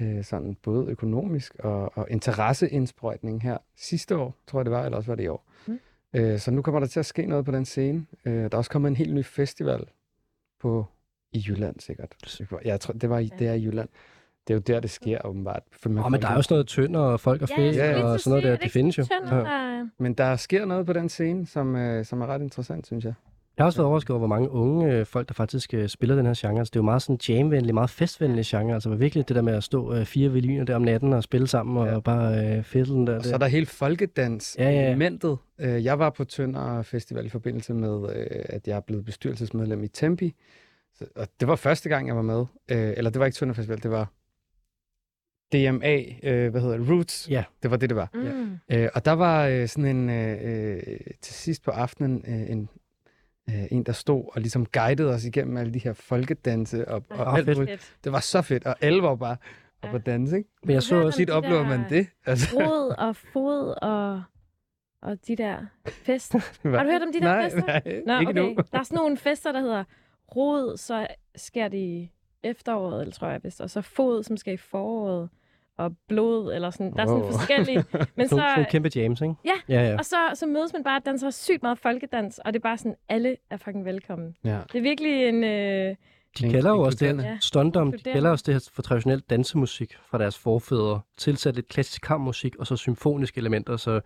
øh, sådan både økonomisk og, og interesseindsprøjtning her sidste år, tror jeg det var, eller også var det i år. Mm. Øh, så nu kommer der til at ske noget på den scene. Øh, der er også kommet en helt ny festival på i Jylland sikkert. Jeg tror, det var i, det er i Jylland. Det er jo der, det sker åbenbart. For Åh, oh, men der er jo sådan noget tønder og folk og Ja, skulle ja, og sådan noget der. sige, Det findes jo. er det Ja. Tønder, der- Men der sker noget på den scene, som, øh, som er ret interessant, synes jeg. Jeg har også været overrasket over, hvor mange unge øh, folk, der faktisk øh, spiller den her genre. Altså, det er jo meget sådan jamvenlig, meget festvenlig genre. Altså virkelig det der med at stå øh, fire violiner der om natten og spille sammen og Ja. bare øh, fiddle den der. Og så er der hele folkedans Ja, ja, ja. elementet. Øh, Jeg var på Tønder Festival i forbindelse med, øh, at jeg er blevet bestyrelsesmedlem i Tempi. Så, og det var første gang, jeg var med. Øh, Eller det var ikke Tønder Festival, det var DMA, øh, hvad hedder det, Roots. Ja. Det var det, det var. Mm. Øh, og der var øh, sådan en, øh, øh, til sidst på aftenen, øh, en, øh, en, der stod og ligesom guidede os igennem alle de her folkedanse. Og, og Åh, alt, fedt. muligt. det var så fedt, og alle var bare op Ja. at danse, ikke? Men jeg så også... de oplever man det. Altså, Rod og fod og, og de der fester. *laughs* Har du hørt om de der nej, fester? Nej, Nå, ikke okay. nu. Der er sådan nogle fester, der hedder rod, så sker det i efteråret, eller tror jeg vist, og så fod, som skal i foråret, og blod, eller sådan. Der er sådan Wow. forskellige. *laughs* Men Sådan, så, sådan kæmpe jams, ikke? Ja. Ja, ja. og så, så mødes man bare og danser sygt meget folkedans, og det er bare sådan, alle er fucking velkommen. Ja. Det er virkelig en... Øh, De kalder jo også det Ja. stundom, de kalder også det her for traditionel dansemusik fra deres forfædre, tilsat lidt klassisk kammermusik og så symfoniske elementer, så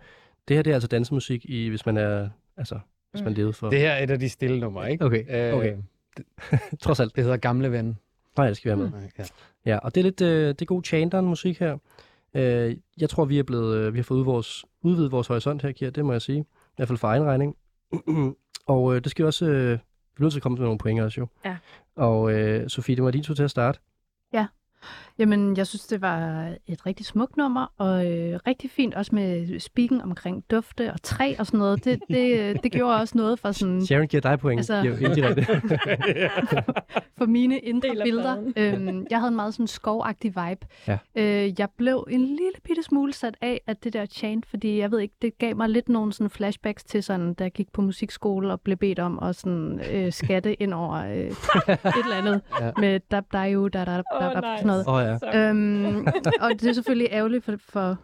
det her det er altså dansemusik, i, hvis man er, altså, hvis man Mm. levede for... Det her er et af de stille numre, ikke? Okay, okay. Øh, *laughs* Trods alt. det hedder Gamle Ven. Nej, det skal være med. Nej, Ja. Ja, og det er lidt øh, det er god chanteren musik her. Øh, jeg tror, vi er blevet, øh, vi har fået ud vores, udvidet vores horisont her, Kira, det må jeg sige. I hvert fald for egen regning. *clears throat* og øh, det skal jo også, øh, vi er nødt til at komme med nogle point også jo. Ja. Og øh, Sofie, det var din tur til at starte. Jamen, jeg synes, det var et rigtig smukt nummer, og øh, rigtig fint også med spikken omkring dufte og træ og sådan noget. Det, det, det gjorde også noget for, sådan, *laughs* Sharon giver dig point. Altså- Altså... Indirekte. *laughs* *laughs* for mine indre billeder. Øhm, jeg havde en meget sådan skovagtig vibe. Ja. Øh, jeg blev en lille bitte smule sat af at det der chant, fordi jeg ved ikke, det gav mig lidt nogle sådan flashbacks til sådan, da jeg gik på musikskole og blev bedt om at sådan, øh, skatte ind over øh, et eller andet Ja. med dab da jo da da da sådan noget. Oh, ja. Øhm, og det er selvfølgelig ærgerligt for, for,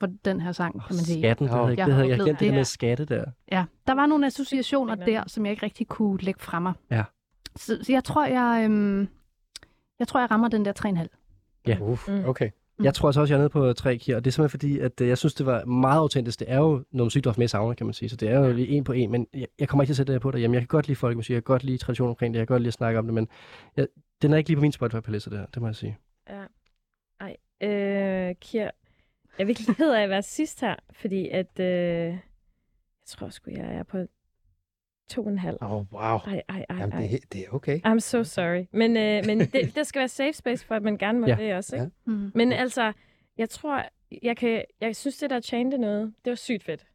for den her sang, kan man sige. Skatten, det havde jeg, det havde jeg glemt det med skatte der. Ja, der var nogle associationer der, som jeg ikke rigtig kunne lægge fra mig. Ja. Så, så jeg tror, jeg, øhm, jeg tror, jeg rammer den der 3,5. Ja. Uf, Mm. okay. Jeg tror altså også, jeg er nede på tre her, og det er simpelthen fordi, at øh, jeg synes, det var meget autentisk. Det er jo noget musik, du har haft med i sauna, kan man sige, så det er jo lige en på en, men jeg, jeg kommer ikke til at sætte det her på derhjemme. Jeg kan godt lide folkemusik, jeg kan godt lide tradition omkring det, jeg kan godt lide at snakke om det, men jeg, den er ikke lige på min Spotify-palette, det her, det må jeg sige. Ja. Ej, øh, Kier, Jeg er virkelig ked af at være sidst her, fordi at... Øh, jeg tror sgu, jeg er på to og en halv. Åh, oh, wow. Ej, ej, ej, Jamen, ej. det, er- det er okay. I'm so sorry. Men, øh, men det, der skal være safe space for, at man gerne må Ja. det også, ikke? Ja. Mm. Men altså, jeg tror, jeg kan, jeg synes, det der chante noget, det var sygt fedt.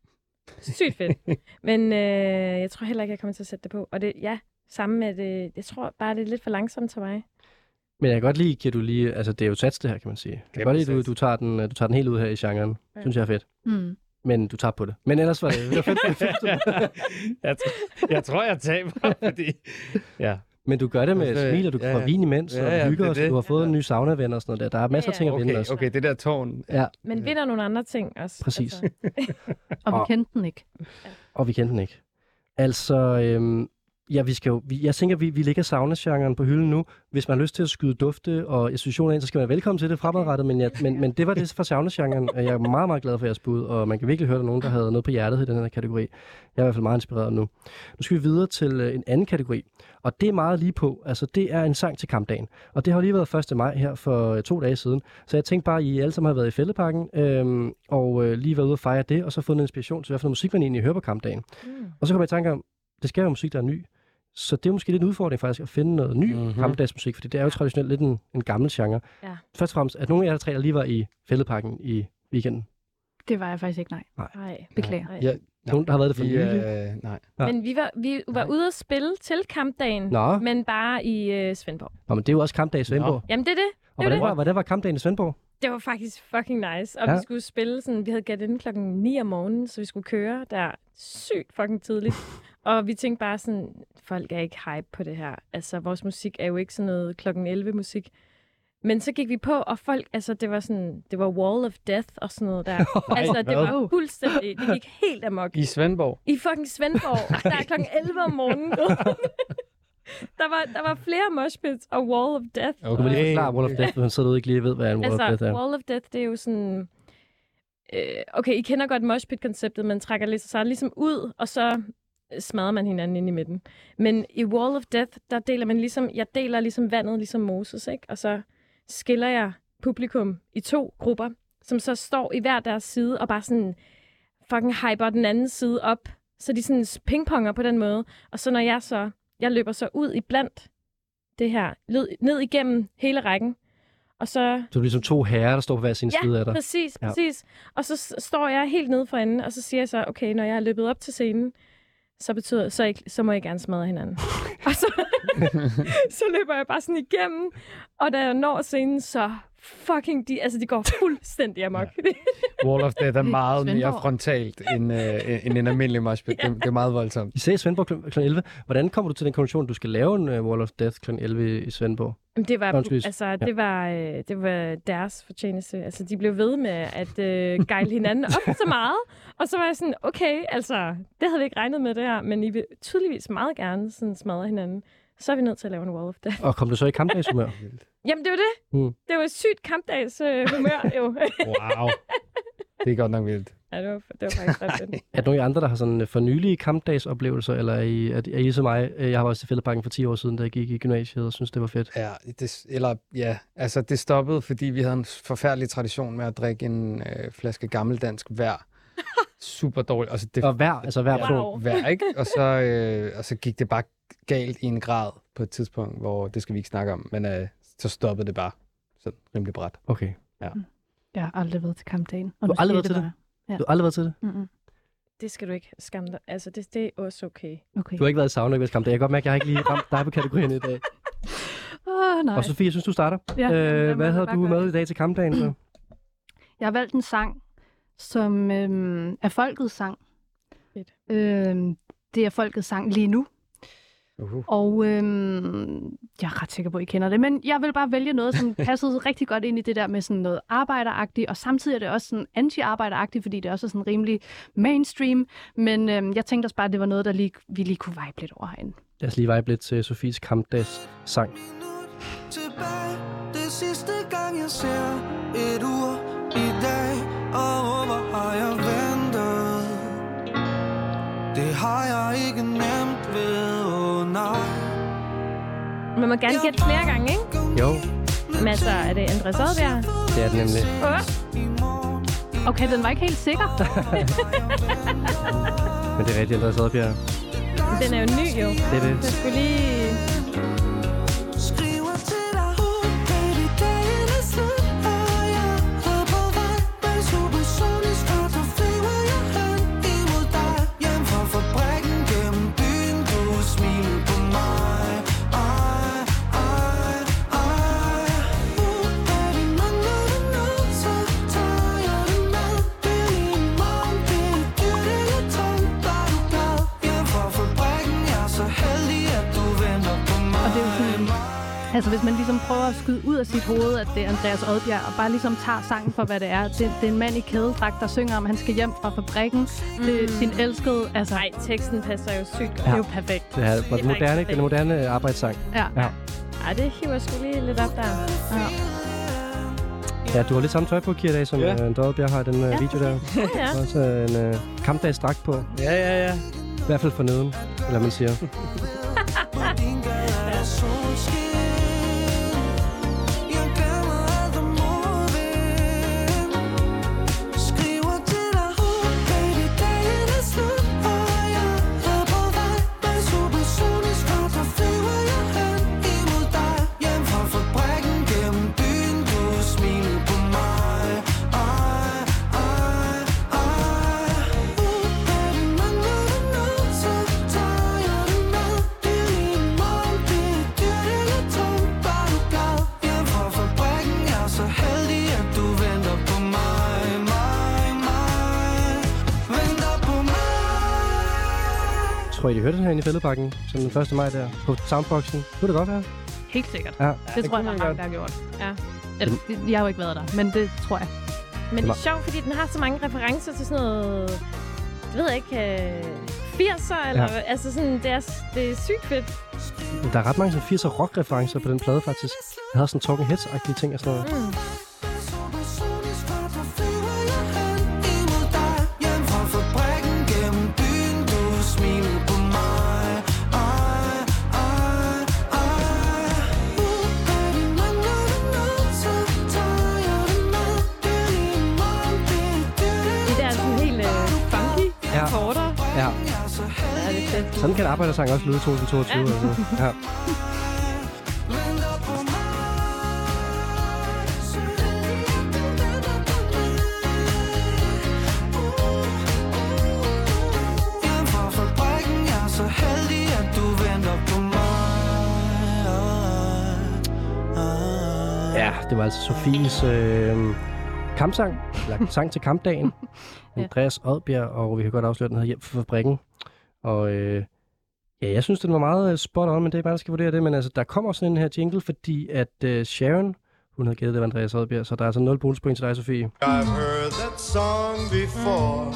Sygt fedt. *laughs* Men øh, jeg tror heller ikke, jeg kommer til at sætte det på. Og det, ja, sammen med det, jeg tror bare, det er lidt for langsomt til mig. Men jeg kan godt lide, at du lige... Altså, det er jo sats, det her, kan man sige. Jeg kan godt lide, at du, du, tager den, øh, du tager den helt ud her i genren. Ja. Synes jeg er fedt. Mm. Men du tager på det. Men ellers var det, det var fedt. det var fedt. *laughs* jeg, t- jeg tror, jeg taber, *laughs* fordi... Ja. Men du gør det med et Altså, smil, og du ja, får ja. vin imens, Ja, og ja, du hygger er os, og du har fået en ny sauna-ven og sådan noget der. Der er masser af Ja, ting at vinde Okay, også. okay, det der tårn. Ja, Men vinder nogle andre ting også. Præcis. Altså, *laughs* Og vi Og- kendte den ikke. og vi kendte den ikke. Altså, øhm, ja, vi skal jo, vi, jeg tænker, vi, vi ligger sauna-genren på hylden nu. Hvis man har lyst til at skyde dufte og associationer ind, så skal man være velkommen til det fremadrettet. Men, jeg, men, men det var det for sauna-genren. Jeg er meget, meget glad for jeres bud, og man kan virkelig høre, at der er nogen, der havde noget på hjertet i den her kategori. Jeg er i hvert fald meget inspireret nu. Nu skal vi videre til øh, en anden kategori, og det er meget lige på. Altså, det er en sang til kampdagen. Og det har lige været 1. maj her for øh, to dage siden. Så jeg tænkte bare, at I alle sammen har været i fældeparken, øhm, og øh, lige været ude og fejre det, og så fundet inspiration til, hvad for noget musik man egentlig hører på kampdagen. mm. Og så kommer jeg i tanke om, det skal jo musik, der er ny. Så det er måske lidt en udfordring faktisk at finde noget ny Mhm. mm-hmm. kampdagsmusik, fordi det er jo traditionelt lidt en, en gammel genre. Ja. Først og fremmest, at nogle af jer der tre, der lige var i fældeparken i weekenden. Det var jeg faktisk ikke, nej. Nej. Beklager. Nej. Ja, Nogen, der har været det for vi, nylig. øh, nej. Ja. Men vi var, vi var ude at spille til kampdagen, Nå. men bare i øh, Svendborg. Nå, men det er jo også kampdag i Svendborg. Jamen, det er det. Og det er hvordan det. var, hvordan var kampdagen i Svendborg? Det var faktisk fucking nice. Og Ja. vi skulle spille sådan, vi havde gæt inden klokken 9 om morgenen, så vi skulle køre der sygt fucking tidligt. *laughs* og vi tænkte bare sådan, folk er ikke hype på det her. Altså, vores musik er jo ikke sådan noget klokken 11 musik. Men så gik vi på, og folk, altså det var sådan, det var Wall of Death og sådan noget der. *laughs* altså, det hvad? var fuldstændig, det gik helt amok. I Svendborg. I fucking Svendborg, *laughs* der er klokken 11 om morgenen. *laughs* der, var, der var flere moshpits og Wall of Death. Du må lige forklare Wall of Death, hvis man sidder ude og ikke lige ved, hvad en Wall of Death Altså, er. Wall of Death, det er jo sådan... Øh, okay, I kender godt moshpit-konceptet. Man trækker lidt sig ligesom ud, og så smadrer man hinanden ind i midten. Men i Wall of Death, der deler man ligesom... Jeg deler ligesom vandet, ligesom Moses, ikke? Og så skiller jeg publikum i to grupper, som så står i hver deres side og bare sådan fucking hyper den anden side op. Så de sådan pingponger på den måde. Og så når jeg så... Jeg løber så ud i blandt det her, ned, ned igennem hele rækken. Og så Så det er ligesom to herrer, der står på hver sin side af dig. præcis, Ja. præcis. Og så står jeg helt nede for enden, og så siger jeg så, okay, når jeg er løbet op til scenen, så betyder så, ikke, så må jeg gerne smadre hinanden. *laughs* og så, *laughs* så løber jeg bare sådan igennem, og da jeg når scenen, så fucking, de, altså de går fuldstændig amok. Wall of Death er meget mere Svendborg. frontalt end, øh, end en almindelig moshpit. Det, det er meget voldsomt. I sagde Svendborg kl. kl. 11. Hvordan kommer du til den konklusion, du skal lave en uh, Wall of Death kl. 11 i Svendborg? Jamen, det var, Undskyld. altså, det var, øh, det var deres fortjeneste. Altså, de blev ved med at øh, gejle hinanden op *laughs* så meget. Og så var jeg sådan, okay, altså, det havde vi ikke regnet med det her, men I vil tydeligvis meget gerne sådan smadre hinanden. Så er vi nødt til at lave en Wall of Death. Og kom du så i kampdagshumør? *laughs* Jamen, det var det. Mm. Det var et sygt kampdags øh, humør, *laughs* jo. Wow. Det er godt nok vildt. ja, det var, det var faktisk ret fedt. Er der nogle andre, der har sådan øh, for nylige kampdagsoplevelser, eller er I, er, er I som mig? Øh, Jeg har også til Fældeparken for 10 år siden, da jeg gik i gymnasiet, og synes det var fedt. Ja, det, eller, ja, altså det stoppede, fordi vi havde en forfærdelig tradition med at drikke en øh, flaske gammeldansk vær. Super dårligt. Altså det Og hver, altså hver Wow. person. vær, ikke? Og så, øh, og så gik det bare galt i en grad på et tidspunkt, hvor det skal vi ikke snakke om, men øh, så stoppede det bare sådan rimelig bræt. Okay. Jeg har aldrig været til kampdagen. Og Du har aldrig været til det Du har aldrig været til det? Mm-mm. Det skal du ikke skamme dig. Altså, det, det er også okay. Okay. Du har ikke været i sauna ved kampdag. Jeg kan godt mærke, at jeg har ikke lige ramt dig på kategorien i dag. *laughs* Åh, nej. Og Sofie, jeg synes, du starter. Ja, øh, hvad havde du med i dag til kampdagen? Så? Jeg har valgt en sang, som øhm, er folkets sang. Fedt. Øhm, det er folkets sang lige nu. Uh-huh. Og øhm, jeg er ret sikker på, at I kender det. Men jeg vil bare vælge noget, som *laughs* passede rigtig godt ind i det der med sådan noget arbejderagtigt. Og samtidig er det også sådan anti-arbejderagtigt, fordi det også er sådan rimelig mainstream. Men øhm, jeg tænkte også bare, at det var noget, der lige, vi lige kunne vibe lidt over herinde. Lad os lige vibe lidt til Sofies kampdags sang. tilbage Det sidste gang jeg ser har jeg ikke nemt ved, oh nej Man må gerne gætte flere gange, ikke? Jo, Men altså, er det Andreas Oddbjerg? det er det nemlig. I Okay, den var ikke helt sikker. *laughs* Men det er rigtigt, Andreas Oddbjerg. Den er jo ny, jo. Det er det. Så skulle lige... altså hvis man ligesom prøver at skyde ud af sit hoved, at det er Andreas Oddbjerg, og bare ligesom tager sangen for, hvad det er. Det, det er en mand i kædedragt, der synger om, at han skal hjem fra fabrikken til sin elskede. Altså, Nej, teksten passer jo sygt godt. det er jo perfekt. Det er, faktisk moderne, perfekt. den moderne arbejdssang. Ja. Ja. Ej, det hiver sgu lige lidt op der. ja. Ja, du har lidt samme tøj på, Kira, som Ja. ja. Andreas Oddbjerg har den uh, video der. Ja, ja. Er Også en uh, kampdagsdragt på. Ja, ja, ja. I hvert fald for neden, eller man siger. *laughs* *laughs* I, de hørte den her inde i fældeparken, som den 1. maj der, på soundboxen? Kunne det godt være? Helt sikkert. Ja. Det tror jeg, der er mange, der har gjort. Ja. Eller, det- jeg har jo ikke været der, men det tror jeg. Men det er sjovt, fordi den har så mange referencer til sådan noget... Det ved jeg ikke... Øh, 80'er, eller... Ja. Ja. Altså sådan, det er, det er sygt fedt. Der er ret mange sådan 80'er rock-referencer på den plade, faktisk. Jeg havde sådan Talking Heads-agtige ting og sådan noget. Mm. Sådan kan arbejdersang også lyde i 2022. Ja. Altså. Ja. ja, det var altså Sofies øh, kampsang, eller sang til kampdagen. *laughs* Andreas Oddbjerg, og vi kan godt afsløre, at den hedder Hjem fra fabrikken. Og øh, ja, jeg synes, den var meget øh, spot on, men det er bare, der skal vurdere det. Men altså, der kommer sådan en her jingle, fordi at øh, Sharon, hun havde gættet, det var Andreas Oddbjerg, så der er altså 0 bonuspoint til dig, Sofie. I've heard that song before.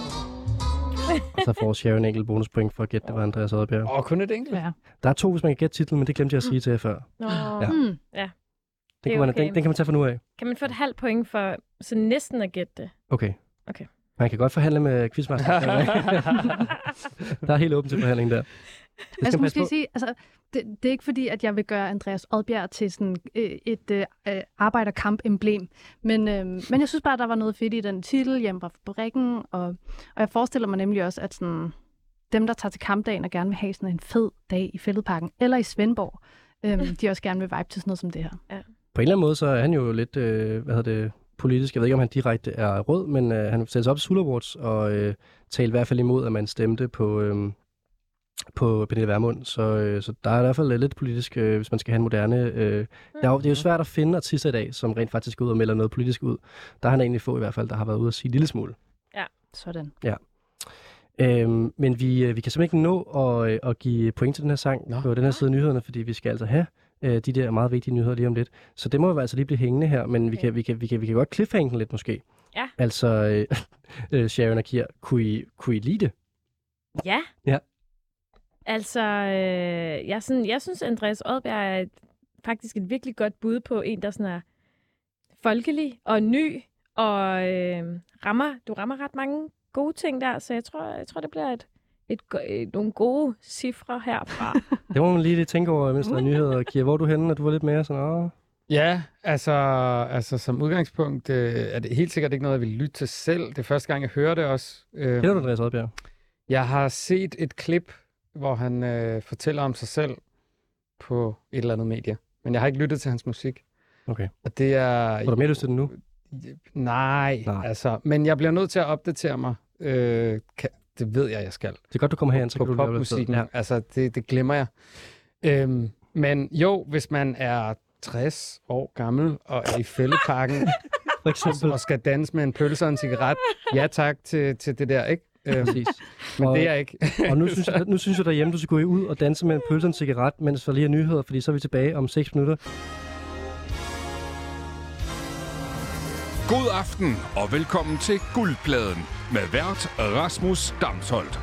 Og så får Sharon en enkelt bonuspoint for at gætte, det var Andreas Oddbjerg. Og kun et enkelt. Ja. Der er to, hvis man kan gætte titlen, men det glemte jeg at sige til jer før. Nå. Ja. Ja. Hmm. Den, Det er kan man, okay. den, den kan man tage for nu af. Kan man få et halvt point for så næsten at gætte det? Okay. Okay. Man kan godt forhandle med quizmaster. *laughs* der er helt åbent til forhandling der. Det Jeg skal passe måske sige, altså, det, det er ikke fordi, at jeg vil gøre Andreas Oddbjerg til sådan øh, et øh, øh, arbejderkamp-emblem, men, øh, men jeg synes bare, der var noget fedt i den titel, hjemme fra fabrikken, og, og jeg forestiller mig nemlig også, at sådan, dem, der tager til kampdagen og gerne vil have sådan en fed dag i Fælledparken, eller i Svendborg, øh, de også gerne vil vibe til sådan noget som det her. På en eller anden måde, så er han jo lidt, øh, hvad hedder det, politisk. Jeg ved ikke, om han direkte er rød, men øh, han satte sig op til Sula Awards og øh, talte i hvert fald imod, at man stemte på, øh, på Pernille Vermund. Så, øh, så der er i hvert fald lidt politisk, øh, hvis man skal have en moderne... Øh, der er, jo- det er jo svært at finde artister i dag, som rent faktisk går ud og melder noget politisk ud. Der er han egentlig få i hvert fald, der har været ude at sige en lille smule. Sådan. Øhm, men vi, øh, vi kan simpelthen ikke nå at, øh, at give point til den her sang Nå. på den her side af nyhederne, fordi vi skal altså have øh, de der meget vigtige nyheder lige om lidt. Så det må jo altså lige blive hængende her, men vi, Okay. kan, vi, kan, vi, kan, vi kan godt cliffhange den lidt måske. Ja. Altså, øh, *laughs* øh, Sharon og Kier, kunne I, kunne I lide det? Ja. Ja. Altså, øh, jeg, sådan, jeg synes, Andreas Oddbjerg er et, faktisk et virkelig godt bud på en, der sådan er folkelig og ny, og øh, rammer, du rammer ret mange gode ting der, så jeg tror, jeg tror det bliver et, et, go- øh, nogle gode cifre herfra. *laughs* Det må man lige lige tænke over, mens der er nyheder. Kier, hvor er du henne, når du var lidt mere sådan, åh, Ja, altså, altså som udgangspunkt øh, er det helt sikkert ikke noget, jeg vil lytte til selv. Det er første gang, jeg hører det også. Øh, Kender du Andreas Oddbjerg? Jeg har set et klip, hvor han øh, fortæller om sig selv på et eller andet medie. Men jeg har ikke lyttet til hans musik. Okay. Og det er... Har du mere lyst til den nu? Nej, Nej. altså. Men jeg bliver nødt til at opdatere mig. Øh, kan, det ved jeg, jeg skal. Det er godt, du kommer herind, så på kan du popmusikken. Ja. Altså, det, det glemmer jeg. Øhm, men jo, hvis man er 60 år gammel og er i fældeparken *laughs* For eksempel. og skal danse med en pølse og en cigaret, ja tak til, til det der, ikke? Øhm, Præcis. men Og- det er jeg ikke. Og nu synes, jeg, nu synes jeg derhjemme, du skal gå ud og danse med en pølse og en cigaret, mens der lige er nyheder, fordi så er vi tilbage om 6 minutter. God aften og velkommen til Guldpladen med vært Rasmus Damsholdt.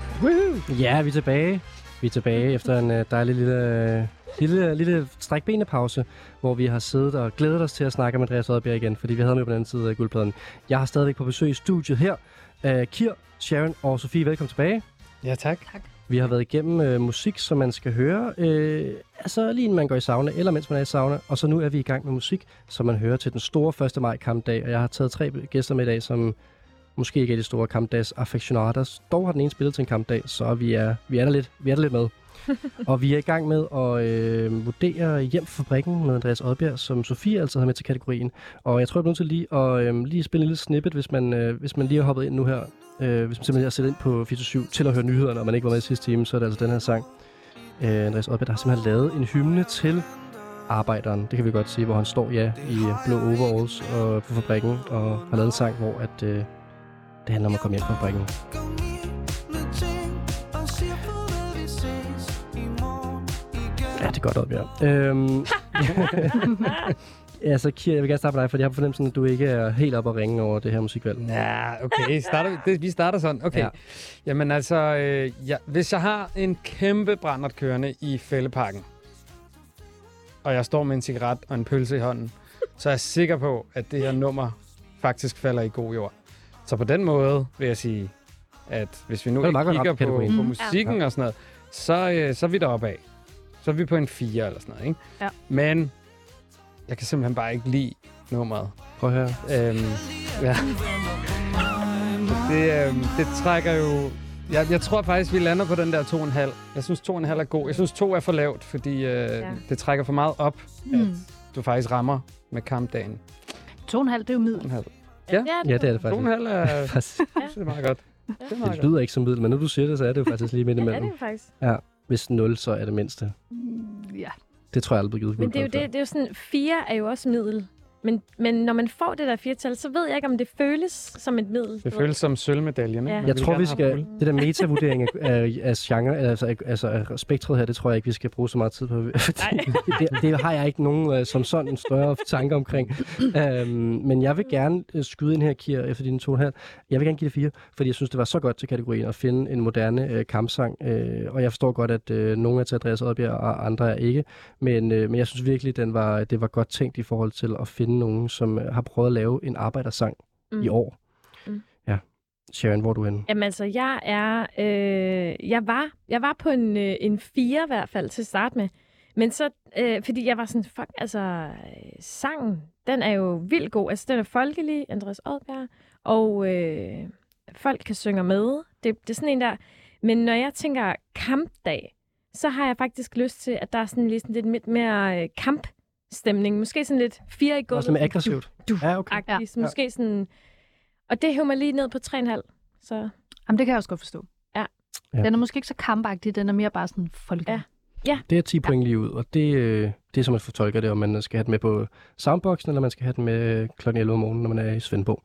Ja, vi er tilbage. Vi er tilbage efter en øh, dejlig lille, lille, lille strækbenepause, hvor vi har siddet og glædet os til at snakke med Andreas Oddbjerg igen, fordi vi havde jo på den anden side af guldpladen. Jeg har stadigvæk på besøg i studiet her. Uh, Kir, Sharon og Sofie, velkommen tilbage. Ja, tak. Vi har været igennem øh, musik, som man skal høre, øh, altså lige inden man går i sauna, eller mens man er i sauna. Og så nu er vi i gang med musik, som man hører til den store 1. maj kampdag. Og jeg har taget tre gæster med i dag, som måske ikke er de store kampdags affectionados. Dog har den ene spillet til en kampdag, så vi er, vi er, der, lidt, vi er der lidt med. *laughs* og vi er i gang med at øh, vurdere hjem fra fabrikken med Andreas Oddbjerg, som Sofie altid har med til kategorien. Og jeg tror, jeg bliver nødt til lige at øh, lige spille en lille snippet, hvis man, øh, hvis man lige har hoppet ind nu her. Øh, hvis man simpelthen er sat ind på 47 til at høre nyhederne, og man ikke var med i sidste time, så er det altså den her sang. Øh, Andreas Oddbjerg, der har simpelthen lavet en hymne til arbejderen, det kan vi godt sige, hvor han står ja i blå overalls og på fabrikken, og har lavet en sang, hvor at, øh, det handler om at komme hjem fra fabrikken. Ja, det er godt, Oddbjerg. Øhm, *laughs* altså, Kira, jeg vil gerne starte med dig, for jeg har fornemmelsen, at du ikke er helt op at ringe over det her musikvalg. Ja, okay. Starter, vi- det, vi starter sådan. Okay. Ja. Ja. Jamen altså, øh, ja, hvis jeg har en kæmpe brændert kørende i fældeparken, og jeg står med en cigaret og en pølse i hånden, så er jeg sikker på, at det her nummer faktisk falder i god jord. Så på den måde vil jeg sige, at hvis vi nu er ikke kigger på, på musikken og sådan noget, så, øh, så er vi deroppe af. Så er vi på en 4 eller sådan noget, ikke? Ja. Men jeg kan simpelthen bare ikke lide nummeret. Prøv at høre. Øhm, ja. Det, øhm, det trækker jo... Jeg, jeg tror faktisk, vi lander på den der 2,5. Jeg synes, 2,5 er god. Jeg synes, 2 er for lavt, fordi øh, ja. det trækker for meget op, Mm. at du faktisk rammer med kampdagen. To og en halv, det er jo middel. 2,5. Ja, Ja, det er det faktisk. 2,5 er, *laughs* Præcis. *laughs* det er meget godt. Det er meget Det godt. lyder ikke som middel, men når du siger det, så er det jo faktisk lige midt Ja, det imellem. er det faktisk. Ja, hvis 0, så er det mindste. Ja. Det tror jeg aldrig bliver givet Men det er jo det, det er jo sådan, fire er jo også middel. Men, men når man får det der firetal, så ved jeg ikke, om det føles som et middel. Det føles som sølvmedaljen, ikke? Ja. Jeg tror, vi skal... Det der metavurdering af, af, genre, altså, altså af spektret her, det tror jeg ikke, vi skal bruge så meget tid på. *laughs* Det, det har jeg ikke nogen uh, som sådan en større tanke omkring. um, men jeg vil gerne uh, skyde ind her, Kier, efter dine to halv. Jeg vil gerne give det fire, fordi jeg synes, det var så godt til kategorien at finde en moderne uh, kampsang. Uh, og jeg forstår godt, at uh, nogle er til Andreas Oddbjerg, og andre er ikke. Men, uh, men jeg synes virkelig, den var, det var godt tænkt i forhold til at finde nogen, som uh, har prøvet at lave en arbejdersang mm. i år. Mm. Ja. Sharon, hvor er du henne? Jamen altså, jeg er... Øh, jeg, var, jeg var på en, øh, en fire i hvert fald til at starte med. Men så, øh, fordi jeg var sådan, fuck, altså, øh, sangen, den er jo vildt god. Altså, den er folkelig, Andreas Oddbjerg, og øh, folk kan synge med. Det, det er sådan en der... Men når jeg tænker kampdag, så har jeg faktisk lyst til, at der er sådan lidt, lidt lidt mere øh, kampstemning. Måske sådan lidt fire i gulvet. Også mere aggressivt. Du, Ja, okay. ja. Måske sådan... Og det hæver mig lige ned på 3,5. Så Jamen, det kan jeg også godt forstå. Ja. Ja. Den er måske ikke så kampagtig, den er mere bare sådan folkelig. Ja. Ja. Det er 10 point lige ud, og det, øh, det er som man fortolker det, om man skal have den med på soundboxen, eller man skal have den med kl. 11 om morgenen, når man er i Svendborg.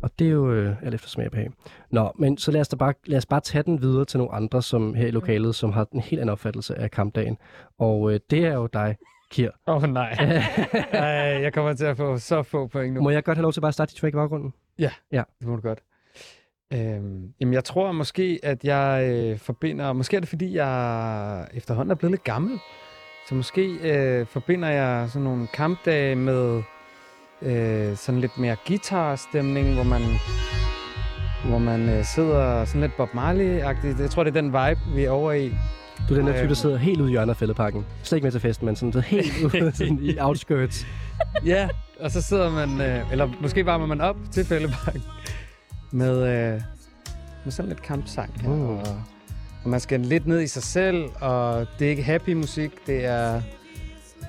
Og det er jo øh, alt efter smag behag. Nå, men så lad os, da bare, lad os bare tage den videre til nogle andre som her i lokalet, som har en helt anden opfattelse af kampdagen. Og øh, det er jo dig, Kir. Åh oh, nej. *laughs* Ej, jeg kommer til at få så få point nu. Må jeg godt have lov til bare at starte dit track i baggrunden? Ja, ja. det må du godt. Øhm, jamen, jeg tror måske, at jeg øh, forbinder... Måske er det, fordi jeg efterhånden er blevet lidt gammel. Så måske øh, forbinder jeg sådan nogle kampdage med øh, sådan lidt mere guitarstemning, hvor man, hvor man øh, sidder sådan lidt Bob Marley-agtigt. Jeg tror, det er den vibe, vi er over i. Du er den der type, der sidder helt ude i hjørnet af fældeparken. Slet ikke med til festen, men sådan, sidder helt *laughs* ude sådan i outskirts. Ja, og så sidder man, øh, eller måske varmer man op til fældeparken med, øh, med sådan lidt kampsang her. Mm. Og, og man skal lidt ned i sig selv, og det er ikke happy musik, det er...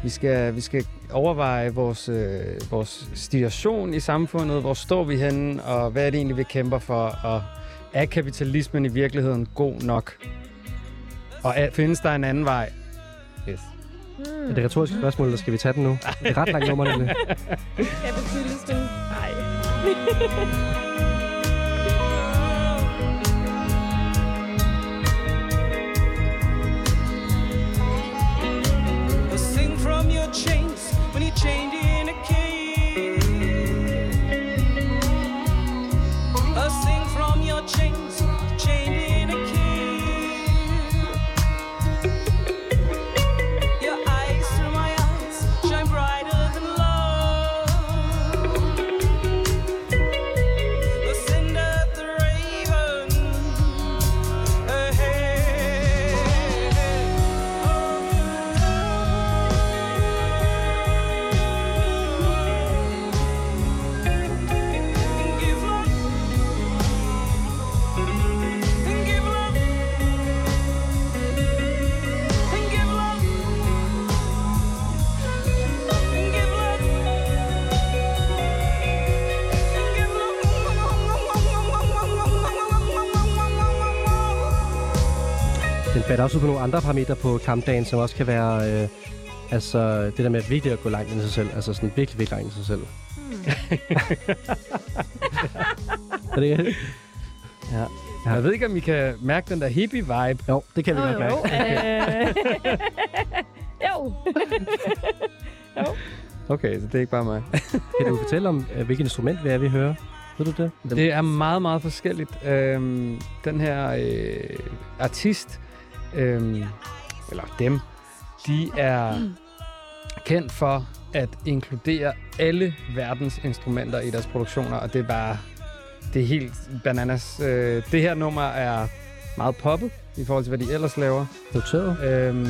Vi skal, vi skal overveje vores, øh, vores situation i samfundet. Hvor står vi henne, og hvad er det egentlig, vi kæmper for? Og er kapitalismen i virkeligheden god nok? Og er, findes der en anden vej? Yes. Hmm. Er det retoriske spørgsmål, eller skal vi tage den nu? Det er ret langt nummer, nemlig. *laughs* Kapitalismen. Nej. *laughs* på nogle andre parametre på kampdagen, som også kan være... Øh, altså, det der med virkelig at gå langt ind i sig selv. Altså sådan virkelig, virkelig langt ind i sig selv. *laughs* er det ikke? Ja. Jeg ved ikke, om I kan mærke den der hippie-vibe. Jo, det kan vi Jo, godt mærke. jo. Øh, *laughs* jo. Okay, så det er ikke bare mig. *laughs* Kan du fortælle om, øh, hvilket instrument vi er, vi hører? Ved du det? Det er meget, meget forskelligt. Øhm, den her øh, artist, øhm, eller dem, de er kendt for at inkludere alle verdens instrumenter i deres produktioner, og det er bare, det er helt bananas. Øh, det her nummer er meget poppet i forhold til, hvad de ellers laver. Noteret. Øhm,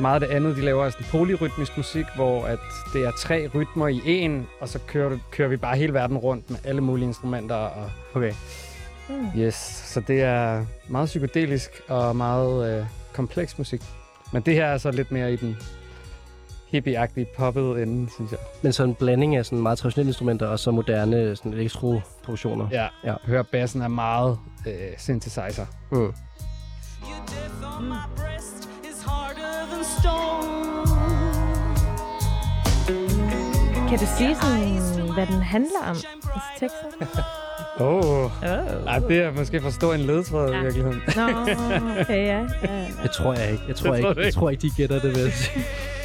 meget af det andet, de laver er sådan polyrytmisk musik, hvor at det er tre rytmer i en, og så kører, du- kører vi bare hele verden rundt med alle mulige instrumenter. Og Okay. Yes, så det er meget psykedelisk og meget øh, kompleks musik. Men det her er så lidt mere i den hippie-agtige poppede ende, synes jeg. Men så en blanding af sådan meget traditionelle instrumenter og så moderne sådan elektroproduktioner. Ja, Ja. hører bassen er meget øh, synthesizer. Mm. Stone. Kan du sige sådan, hvad den handler om? Altså tekster? *laughs* Åh, oh. Oh. Ej, det er måske for stor en ledtråd Ja. i virkeligheden. Nå, okay, ja. ja, ja. Det tror jeg ikke. Jeg tror, jeg, tror ikke. jeg tror ikke, de gætter det, sige.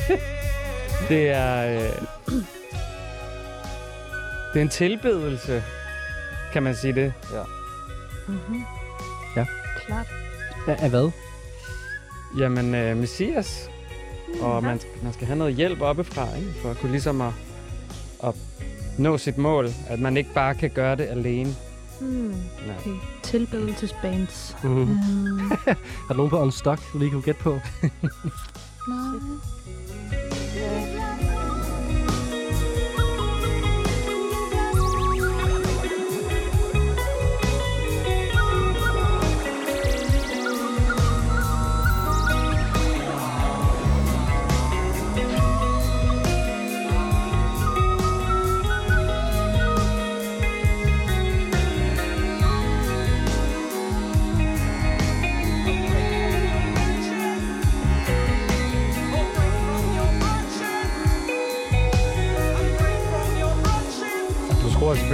*laughs* Det er... Øh, det er en tilbedelse, kan man sige det. Ja. Mm-hmm. Ja. Klart. Af af hvad? Jamen, øh, Messias. Og man, man skal have noget hjælp oppefra, ikke? for at kunne ligesom at, at nå sit mål. At man ikke bare kan gøre det alene. Hmm. Nej. Okay. Tilbedelsesbands. Mm. Mm. Har du nogen på Unstuck, du lige kunne gætte på? *laughs* Nej.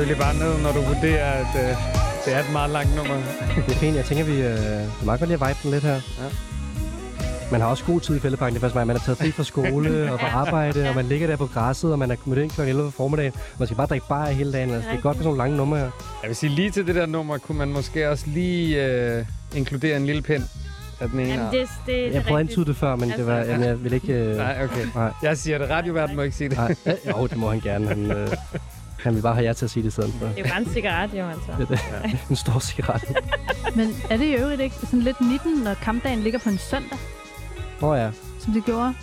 Selvfølgelig bare ned, når du vurderer, at øh, det er et meget langt nummer. *laughs* Det er fint. Jeg tænker, vi øh, meget godt lige at vibe den lidt her. Ja. Man har også god tid i fældeparken. Det er først, man er taget fri fra skole *laughs* og fra arbejde, og man ligger der på græsset, og man er mødt ind kl. 11 på formiddagen. Man skal bare drikke bajer hele dagen. Altså, det er godt med sådan nogle lange numre her. Jeg vil sige, lige til det der nummer, kunne man måske også lige øh, inkludere en lille pind af den ene Jamen, det, det Jeg prøvede at antyde det før, men det var, Altså- jamen, jeg vil ikke... Øh, Nej, okay. nej, Jeg siger det. Radioverden må ikke sige det. nej. Jo, det må han gerne. Han, øh, *laughs* han vil bare have jer til at sige det i stedet for. Det er jo bare en cigaret, jo, altså. Det er det. *laughs* En stor cigaret. Men er det i øvrigt ikke sådan lidt 19, når kampdagen ligger på en søndag? Åh oh, ja, som de gjorde.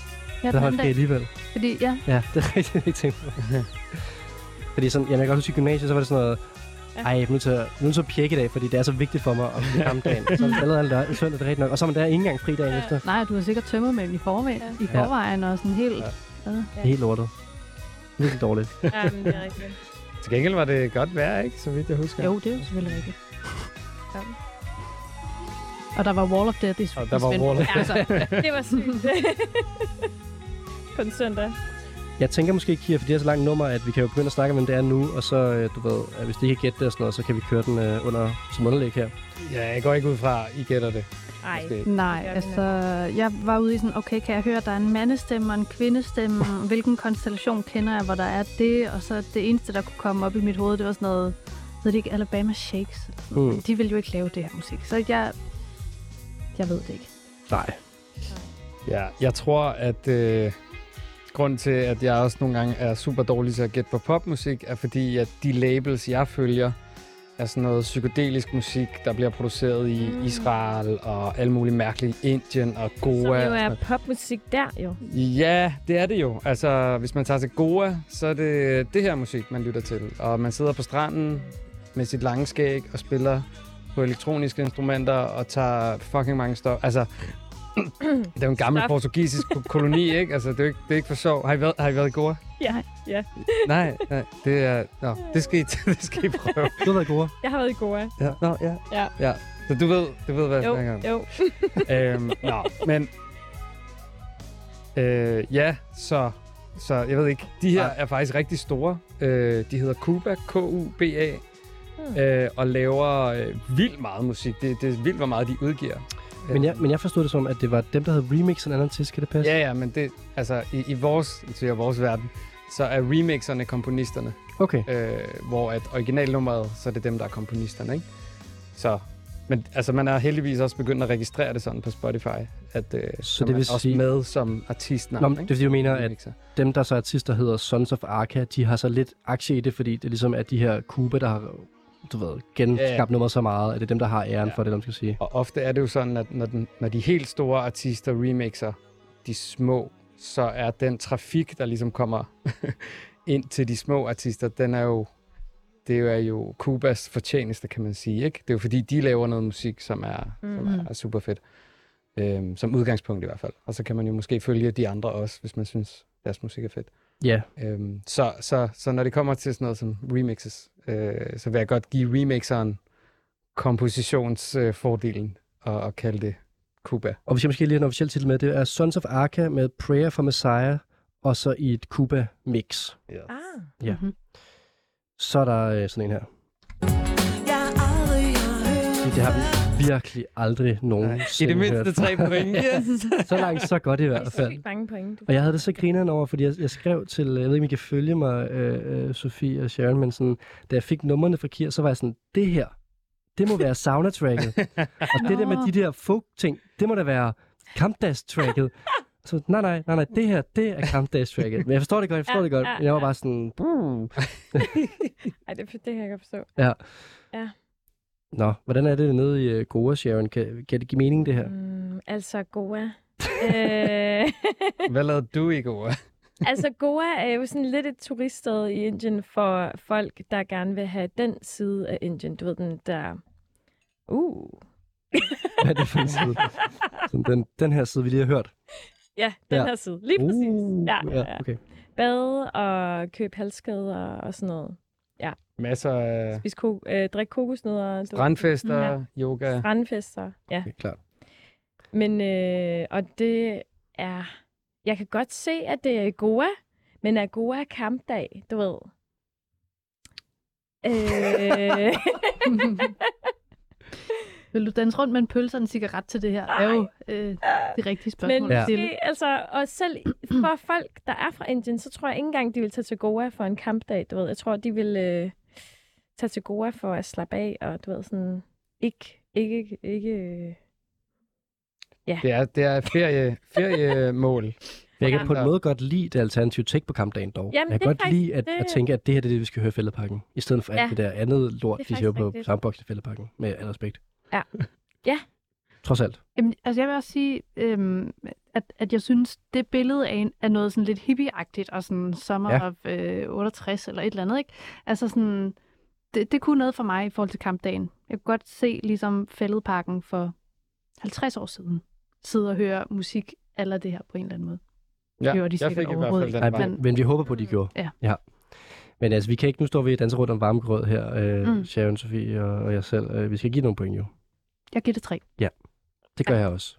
Ja, der den holdt dag. alligevel. Fordi, ja, Ja, *laughs* det er rigtigt, jeg ikke tænkt på. *laughs* Fordi sådan, jamen, jeg kan godt huske i gymnasiet, så var det sådan noget, Ja. ej, jeg er nødt til at, er nødt til at pjekke i dag, fordi det er så vigtigt for mig at blive kamp dagen. Så er det allerede en søndag, det er rigtigt nok. Og så er man der ikke engang fri dagen Ja. efter. nej, du har sikkert tømmer med i, forvejen, Ja. i forvejen, og sådan helt... Ja. Ja. Det er helt lortet. Virkelig dårligt. Ja, men det er rigtigt. Til gengæld var det godt vejr, ikke? Så vidt jeg husker. Jo, det er jo selvfølgelig rigtigt. Ja. Og der var Wall of Death i Og der var Svendborg. Wall of Ja, altså, det var sygt. På en søndag. Jeg tænker måske, Kira, fordi det er så langt nummer, at vi kan jo begynde at snakke om, hvem det er nu, og så, øh, du ved, at hvis det ikke kan gætte det og sådan noget, så kan vi køre den øh, under som underlæg her. Ja, jeg går ikke ud fra, I gætter det. Ej. Måske. Nej, altså, jeg var ude i sådan, okay, kan jeg høre, der er en mandestemme og en kvindestemme? *laughs* Hvilken konstellation kender jeg, hvor der er det? Og så det eneste, der kunne komme op i mit hoved, det var sådan noget, ved det ikke, Alabama Shakes? Eller sådan noget. Mm. De ville jo ikke lave det her musik, så jeg, jeg ved det ikke. Nej. Ja, jeg tror, at øh, grunden til, at jeg også nogle gange er super dårlig til at gætte på popmusik, er fordi, at de labels, jeg følger, er sådan noget psykedelisk musik, der bliver produceret i Mm. Israel og alle mulige mærkelige Indien og Som Goa. jo og sådan er popmusik der, jo. Ja, det er det jo. Altså, hvis man tager til Goa, så er det det her musik, man lytter til. Og man sidder på stranden med sit lange skæg og spiller på elektroniske instrumenter og tager fucking mange stoffer. Altså, det er jo en gammel Stop. portugisisk ko- koloni, ikke? Altså, det er, ikke, det er ikke for sjov. Har I været, har I været i Goa? Ja, ja. Nej, nej, det er... Nå, det skal I, *laughs* det skal I prøve. Du har været gode. Jeg har været i Goa. Ja, nå, ja. Ja. ja. Så du ved, du ved hvad jeg Jo, snakker om. jo. *laughs* øhm, nå, men... Øh, ja, så, så jeg ved ikke. De her Nej. er faktisk rigtig store. Øh, de hedder Cuba, K-U-B-A, Hmm. øh, og laver øh, vildt meget musik. Det, det er vildt, hvor meget de udgiver. Men jeg, men jeg forstod det som, at det var dem, der havde remixet en anden artist. Kan det passe? Ja, ja, men det, altså, i, i vores, til vores verden, så er remixerne komponisterne, Okay. øh, hvor at originalnummeret, så er det dem, der er komponisterne, ikke? Så, men altså, man er heldigvis også begyndt at registrere det sådan på Spotify, at øh, så det vil er også sige- med som artistnavn, Nå, men det er ikke? fordi, du mener, at dem, der så er artister, hedder Sons of Arca, de har så lidt aktie i det, fordi det ligesom er de her Cuba, der har du ved, genskabt nummeret så meget, at det er dem, der har æren Ja. for det, man skal sige. Og ofte er det jo sådan, at når, den, når de helt store artister remixer de små, så er den trafik, der ligesom kommer *laughs* ind til de små artister, den er jo, det er jo Kubas fortjeneste, kan man sige. Ikke? Det er jo fordi, de laver noget musik, som er, mm. som er super fedt. Øhm, som udgangspunkt i hvert fald. Og så kan man jo måske følge de andre også, hvis man synes, deres musik er fedt. Ja, Øhm, så, så, så når det kommer til sådan noget som remixes, øh, så vil jeg godt give remixeren kompositionsfordelen og, og kalde det Cuba. og vi skal måske lige have en officiel titel med. Det er Sons of Arca med Prayer for Messiah, og så i et Cuba-mix. Yes. Ah. Ja. Mhm. Så er der øh, sådan en her. Det har vi virkelig aldrig I nogensinde det mindste tre point. *laughs* Yes. Så langt, så godt i hvert er fald. mange point. Og jeg havde det så grineren over, fordi jeg, jeg skrev til, jeg ved ikke, om I kan følge mig, øh, øh, Sofie og Sharon, men sådan, da jeg fik numrene fra Kier, så var jeg sådan, det her, det må være sauna-tracket. *laughs* og det der med de der folk-ting, det må da være kampdags-tracket. Så nej, nej, nej, nej, det her, det er kampdags-tracket. Men jeg forstår det godt, jeg forstår Ja, det godt. ja, jeg var ja. bare sådan. *laughs* Ej, det, det kan jeg godt forstå. ja. Ja. Nå, hvordan er det nede i uh, Goa, Sharon? Kan, kan det give mening, det her? Mm, altså, Goa. *laughs* øh, *laughs* Hvad lavede du i går? *laughs* altså, Goa er jo sådan lidt et turiststed i Indien for folk, der gerne vil have den side af Indien. Du ved, den der... Uh. Hvad er det for en side? Sådan den, den her side, vi lige har hørt. Ja, den Ja. her side. Lige præcis. Uh, Ja, ja, ja. okay. Bade og købe halskæder og sådan noget. Masser af Spise ko- øh, drikke kokosnødder. du ved. strandfester, Ja. yoga. Strandfester, ja. Det er klart. Men, øh, og det er... Jeg kan godt se, at det er i Goa, men er Goa kampdag, du ved. Øh, *laughs* Vil du danse rundt med en pølse og en cigaret til det her? er jo øh, det rigtige spørgsmål men at Ja. stille. måske, altså, og selv for folk, der er fra Indien, så tror jeg ikke engang, de vil tage til Goa for en kampdag, du ved. Jeg tror, de vil øh, tage til Goa for at slappe af, og du ved, sådan, ikke, ikke, ikke, øh, Det er, det er ferie, feriemål. *laughs* Men jeg kan Ja. på en måde godt lide det alternative take på kampdagen dog. Jamen, jeg kan er godt faktisk- lide at, det- at tænke, at det her det er det, vi skal høre i fældeparken. I stedet for alt Ja. det der andet lort, Det er de siger på samboksen i fældeparken. Med al respekt. Ja. Ja. Trods alt. Jamen, altså jeg vil også sige, øhm, at, at jeg synes, det billede er, en, er noget sådan lidt hippieagtigt, og sådan Summer Ja. ja. of øh, 68 eller et eller andet, ikke? Altså sådan, det, det kunne noget for mig i forhold til kampdagen. Jeg kunne godt se ligesom Fælledparken for 50 år siden, sidde og høre musik eller det her på en eller anden måde. Ja, gjorde de jeg fik i hvert fald Nej, den men, vej. men vi håber på, at de gjorde. Ja. ja. Men altså, vi kan ikke, nu står vi og danser rundt om varmegrød her, øh, mm. Sharon, Sofie og, og jeg selv. Øh, vi skal give nogle point jo. Jeg giver det tre. Det gør jeg også.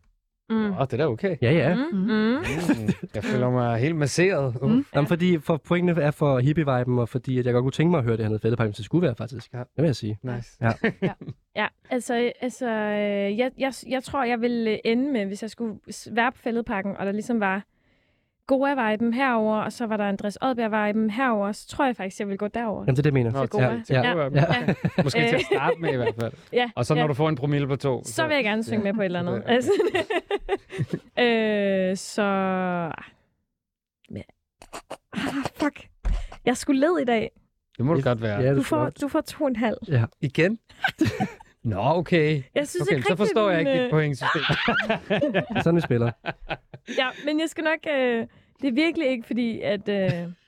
Mm. Åh, det er da okay. Ja, ja. Mm. Mm. Mm. Mm, jeg føler mig helt masseret. Mm. Jamen, fordi for pointene er for hippie-viben, og fordi at jeg godt kunne tænke mig at høre det hernede fældeparken, så det skulle være faktisk. Ja. Det vil jeg sige. Nice. Ja. Ja, altså, altså øh, jeg, jeg, jeg tror, jeg ville ende med, hvis jeg skulle være på fældeparken, og der ligesom var Goa-viben herover, og så var der Andres Oddbjerg-viben herover, så tror jeg faktisk, jeg vil gå derover. Jamen, det er det, jeg mener. Nå, Til til, Goa. til Ja. Goa. Ja. *laughs* Måske til at starte med i hvert fald. Ja, Og så når ja. du får en promille på to. Så vil jeg gerne synge med på et eller andet. Okay. Altså, *laughs* øh, så... Men- Ah, fuck. Jeg skulle led i dag. Det må du godt være. Ja, Du får, du får to og en halv. Igen? *laughs* Nå, okay. Jeg synes Okay, ikke så forstår jeg ikke dit øh, pointsystem. Er sådan, vi spiller. Ja, men jeg skal nok... Øh, det er virkelig ikke, fordi at... Øh,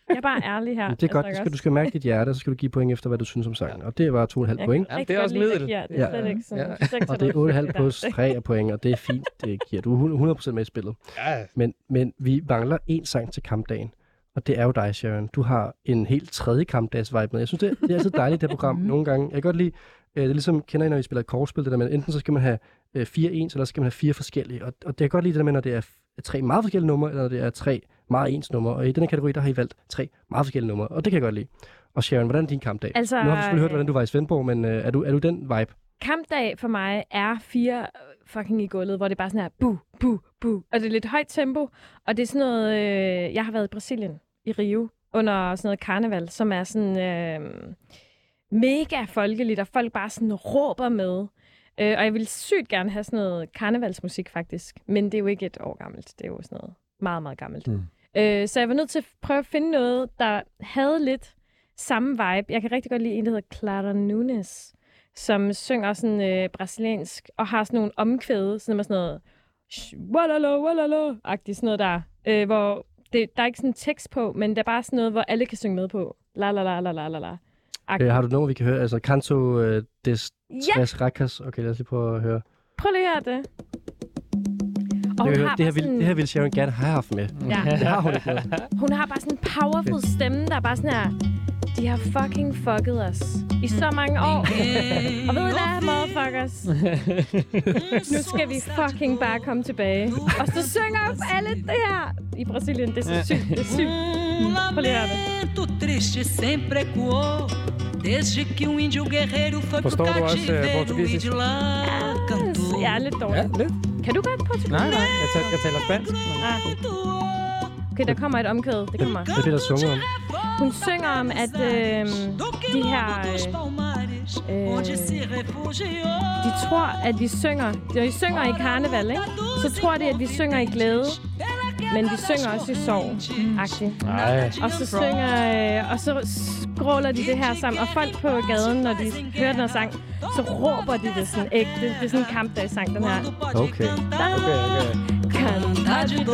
jeg er bare ærlig her. Men det er godt. Altså, Det skal, du skal mærke dit hjerte, og så skal du give point efter, hvad du synes om sangen. Og det var 2,5 Jeg point. Ja, det er også middel. Det er Ja. ikke sådan. Ja. er Og det er sådan 8,5 plus det. 3 point, og det er fint. Det giver du 100% med i spillet. Ja, Men, men vi mangler en sang til kampdagen. Og det er jo dig, Sharon. Du har en helt tredje kampdags vibe med. Jeg synes, det, det er altid dejligt, det program. Nogle gange. Jeg kan godt lide, øh, det er ligesom, kender I, når vi spiller et kortspil, det der med, enten så skal man have øh, fire ens, eller så skal man have fire forskellige. Og, og det jeg godt lide det der med, når det er tre meget forskellige numre, eller når det er tre meget ens numre. Og i denne kategori, der har I valgt tre meget forskellige numre. Og det kan jeg godt lide. Og Sharon, hvordan er din kampdag? Altså, nu har vi selvfølgelig hørt, øh, hvordan du var i Svendborg, men øh, er, du, er du den vibe? Kampdag for mig er fire fucking i gulvet, hvor det er bare sådan her, bu, bu, bu. Og det er lidt højt tempo, og det er sådan noget, øh, jeg har været i Brasilien, i Rio, under sådan noget karneval, som er sådan øh, mega folkeligt, og folk bare sådan råber med. Øh, og jeg vil sygt gerne have sådan noget karnevalsmusik faktisk, men det er jo ikke et år gammelt, det er jo sådan noget meget, meget gammelt. Mm. Øh, så jeg var nødt til at prøve at finde noget, der havde lidt samme vibe. Jeg kan rigtig godt lide en, der hedder Clara Nunes, som synger sådan øh, brasiliansk, og har sådan nogle omkvæde, sådan med sådan noget sh- walala, walala-agtigt, sådan noget der, øh, hvor det, der er ikke sådan en tekst på, men det er bare sådan noget, hvor alle kan synge med på. La la la la la la la. Øh, har du nogen, vi kan høre? Altså, Canto øh, des Ja, Tres Racas. Okay, lad os lige prøve at høre. prøv lige at høre det. Og Det, høre, det, her vil, sådan, det her ville Sharon gerne have haft med. Ja. Det har hun ikke med. hun har bare sådan en powerful stemme, der er bare sådan her, de har fucking fucket os i så mange år. og ved I hvad, motherfuckers? nu skal vi fucking bare komme tilbage. Og så synger alle det her i Brasilien. Det er så sygt, det er sygt. Prøv lige at triste sempre ecoou Desde que um índio guerreiro foi pro du cativeiro e portugisisk? de lá cantou er lidt Ja, dårlig. lidt. Kan du godt portugisisk? Nej, nej, jeg, jeg taler spansk. Ah. Okay, der kommer et omkød. Det kommer. Det er det, der sunger om. Hun synger om, at øh, de her... øh, De tror, at vi synger... Når vi synger i karneval, ikke? Så tror de, at vi synger i glæde. Men vi synger også i sorg. Nej. Og så synger... Øh, og så skråler de det her sammen. Og folk på gaden, når de hører den her sang, så råber de det sådan ægte. Det er sådan en kampdagssang, den her. Okay. Okay, okay. Cantagido.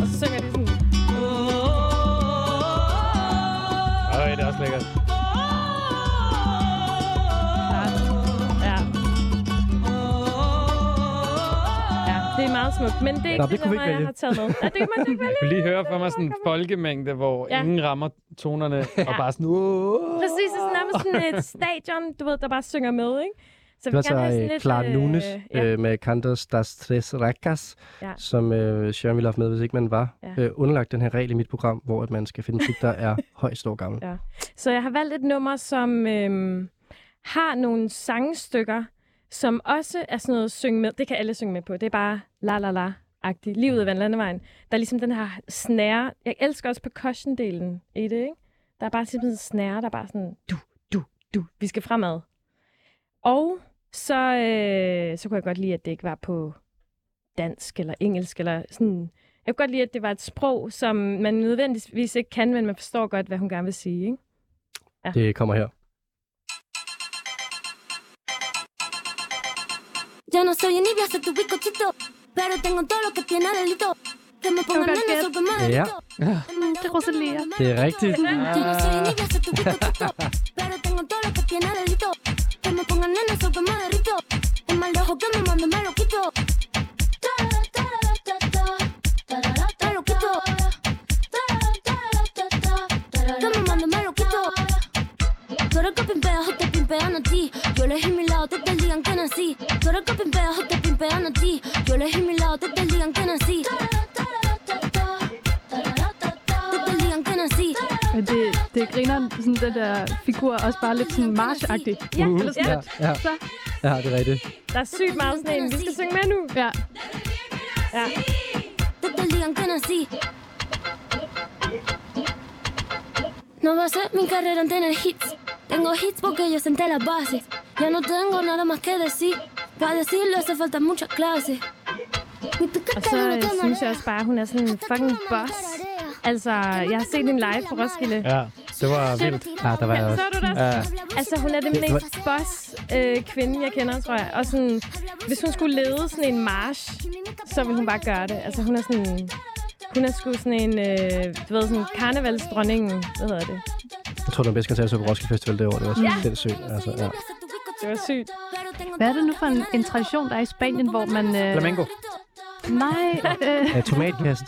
Og så synger de lækkert. Ja. Ja, det er meget smukt. Men det er ikke Nå, det, det kunne nummer, ikke jeg har taget med. Ja, det kan man ikke vælge. Jeg *laughs* vil lige høre for mig sådan en folkemængde, hvor Ja. ingen rammer tonerne, og bare sådan... Åh. Præcis, det er nærmest sådan et stadion, du ved, der bare synger med, ikke? Så Det var så øh. Clara Nunes ja. øh, med Cantos das Tres Racas, Ja. som øh, Sharon ville have med, hvis ikke man var Ja. øh, underlagt den her regel i mit program, hvor at man skal finde musik, der er *laughs* højst år gammel. Ja. Så jeg har valgt et nummer, som øhm, har nogle sangstykker, som også er sådan noget synge med. Det kan alle synge med på. Det er bare la la la agtigt Livet ved landevejen. Der er ligesom den her snære. Jeg elsker også percussion-delen i det, ikke? Der er bare simpelthen en snære, der er bare sådan, du, du, du. Vi skal fremad. Og så, øh, så kunne jeg godt lide, at det ikke var på dansk eller engelsk, eller sådan... Jeg kunne godt lide, at det var et sprog, som man nødvendigvis ikke kan, men man forstår godt, hvad hun gerne vil sige, ikke? Ja. Det kommer her. Yo no soy envidia, soy tu bizcochito. Pero tengo todo lo que tiene delito. Que me pongan godt en el gætte. supermercado. Ja, Det er Rosalia. det er rigtigt. Yo Pero tengo todo lo que me pongan en el. Es más lejos que me mando, me lo quito. Me lo quito. Que me mando, me lo quito. Tú eres que pimpeas o te a ti. Yo elegí mi lado el día en que nací. Tú eres que pimpeas o te pimpean a ti. Yo elegí mi lado desde el griner sådan den der figur også bare lidt sådan march-agtig. Ja, Mhm. Eller sådan ja. lidt. Ja, Så, ja, det er rigtigt. Der er sygt meget sådan en. Vi skal synge med nu. ja. Ja. No va a ser mi carrera en tener hits. Tengo hits porque yo senté la base. Ya no tengo nada más que decir. Para decirlo hace falta mucha clase. Og så synes jeg også bare, at hun er sådan en fucking boss. Altså, jeg har set hende live på Roskilde. Ja, det var vildt. Ja, der var jeg også. så du det? Ja. Altså, hun er den mest boss øh, kvinde, jeg kender, tror jeg. Og sådan, hvis hun skulle lede sådan en march, så ville hun bare gøre det. Altså, hun er sådan... Hun er sgu sådan en, øh, du ved, sådan karnevalsdronningen, hvad hedder det? Jeg tror, det var bedst koncert på Roskilde Festival det år. Det var så Ja. sindssygt. Altså, ja. Det var sygt. Hvad er det nu for en, en tradition, der er i Spanien, hvor man... Øh, Flamenco. Nej, øh, Ja, tomatkast.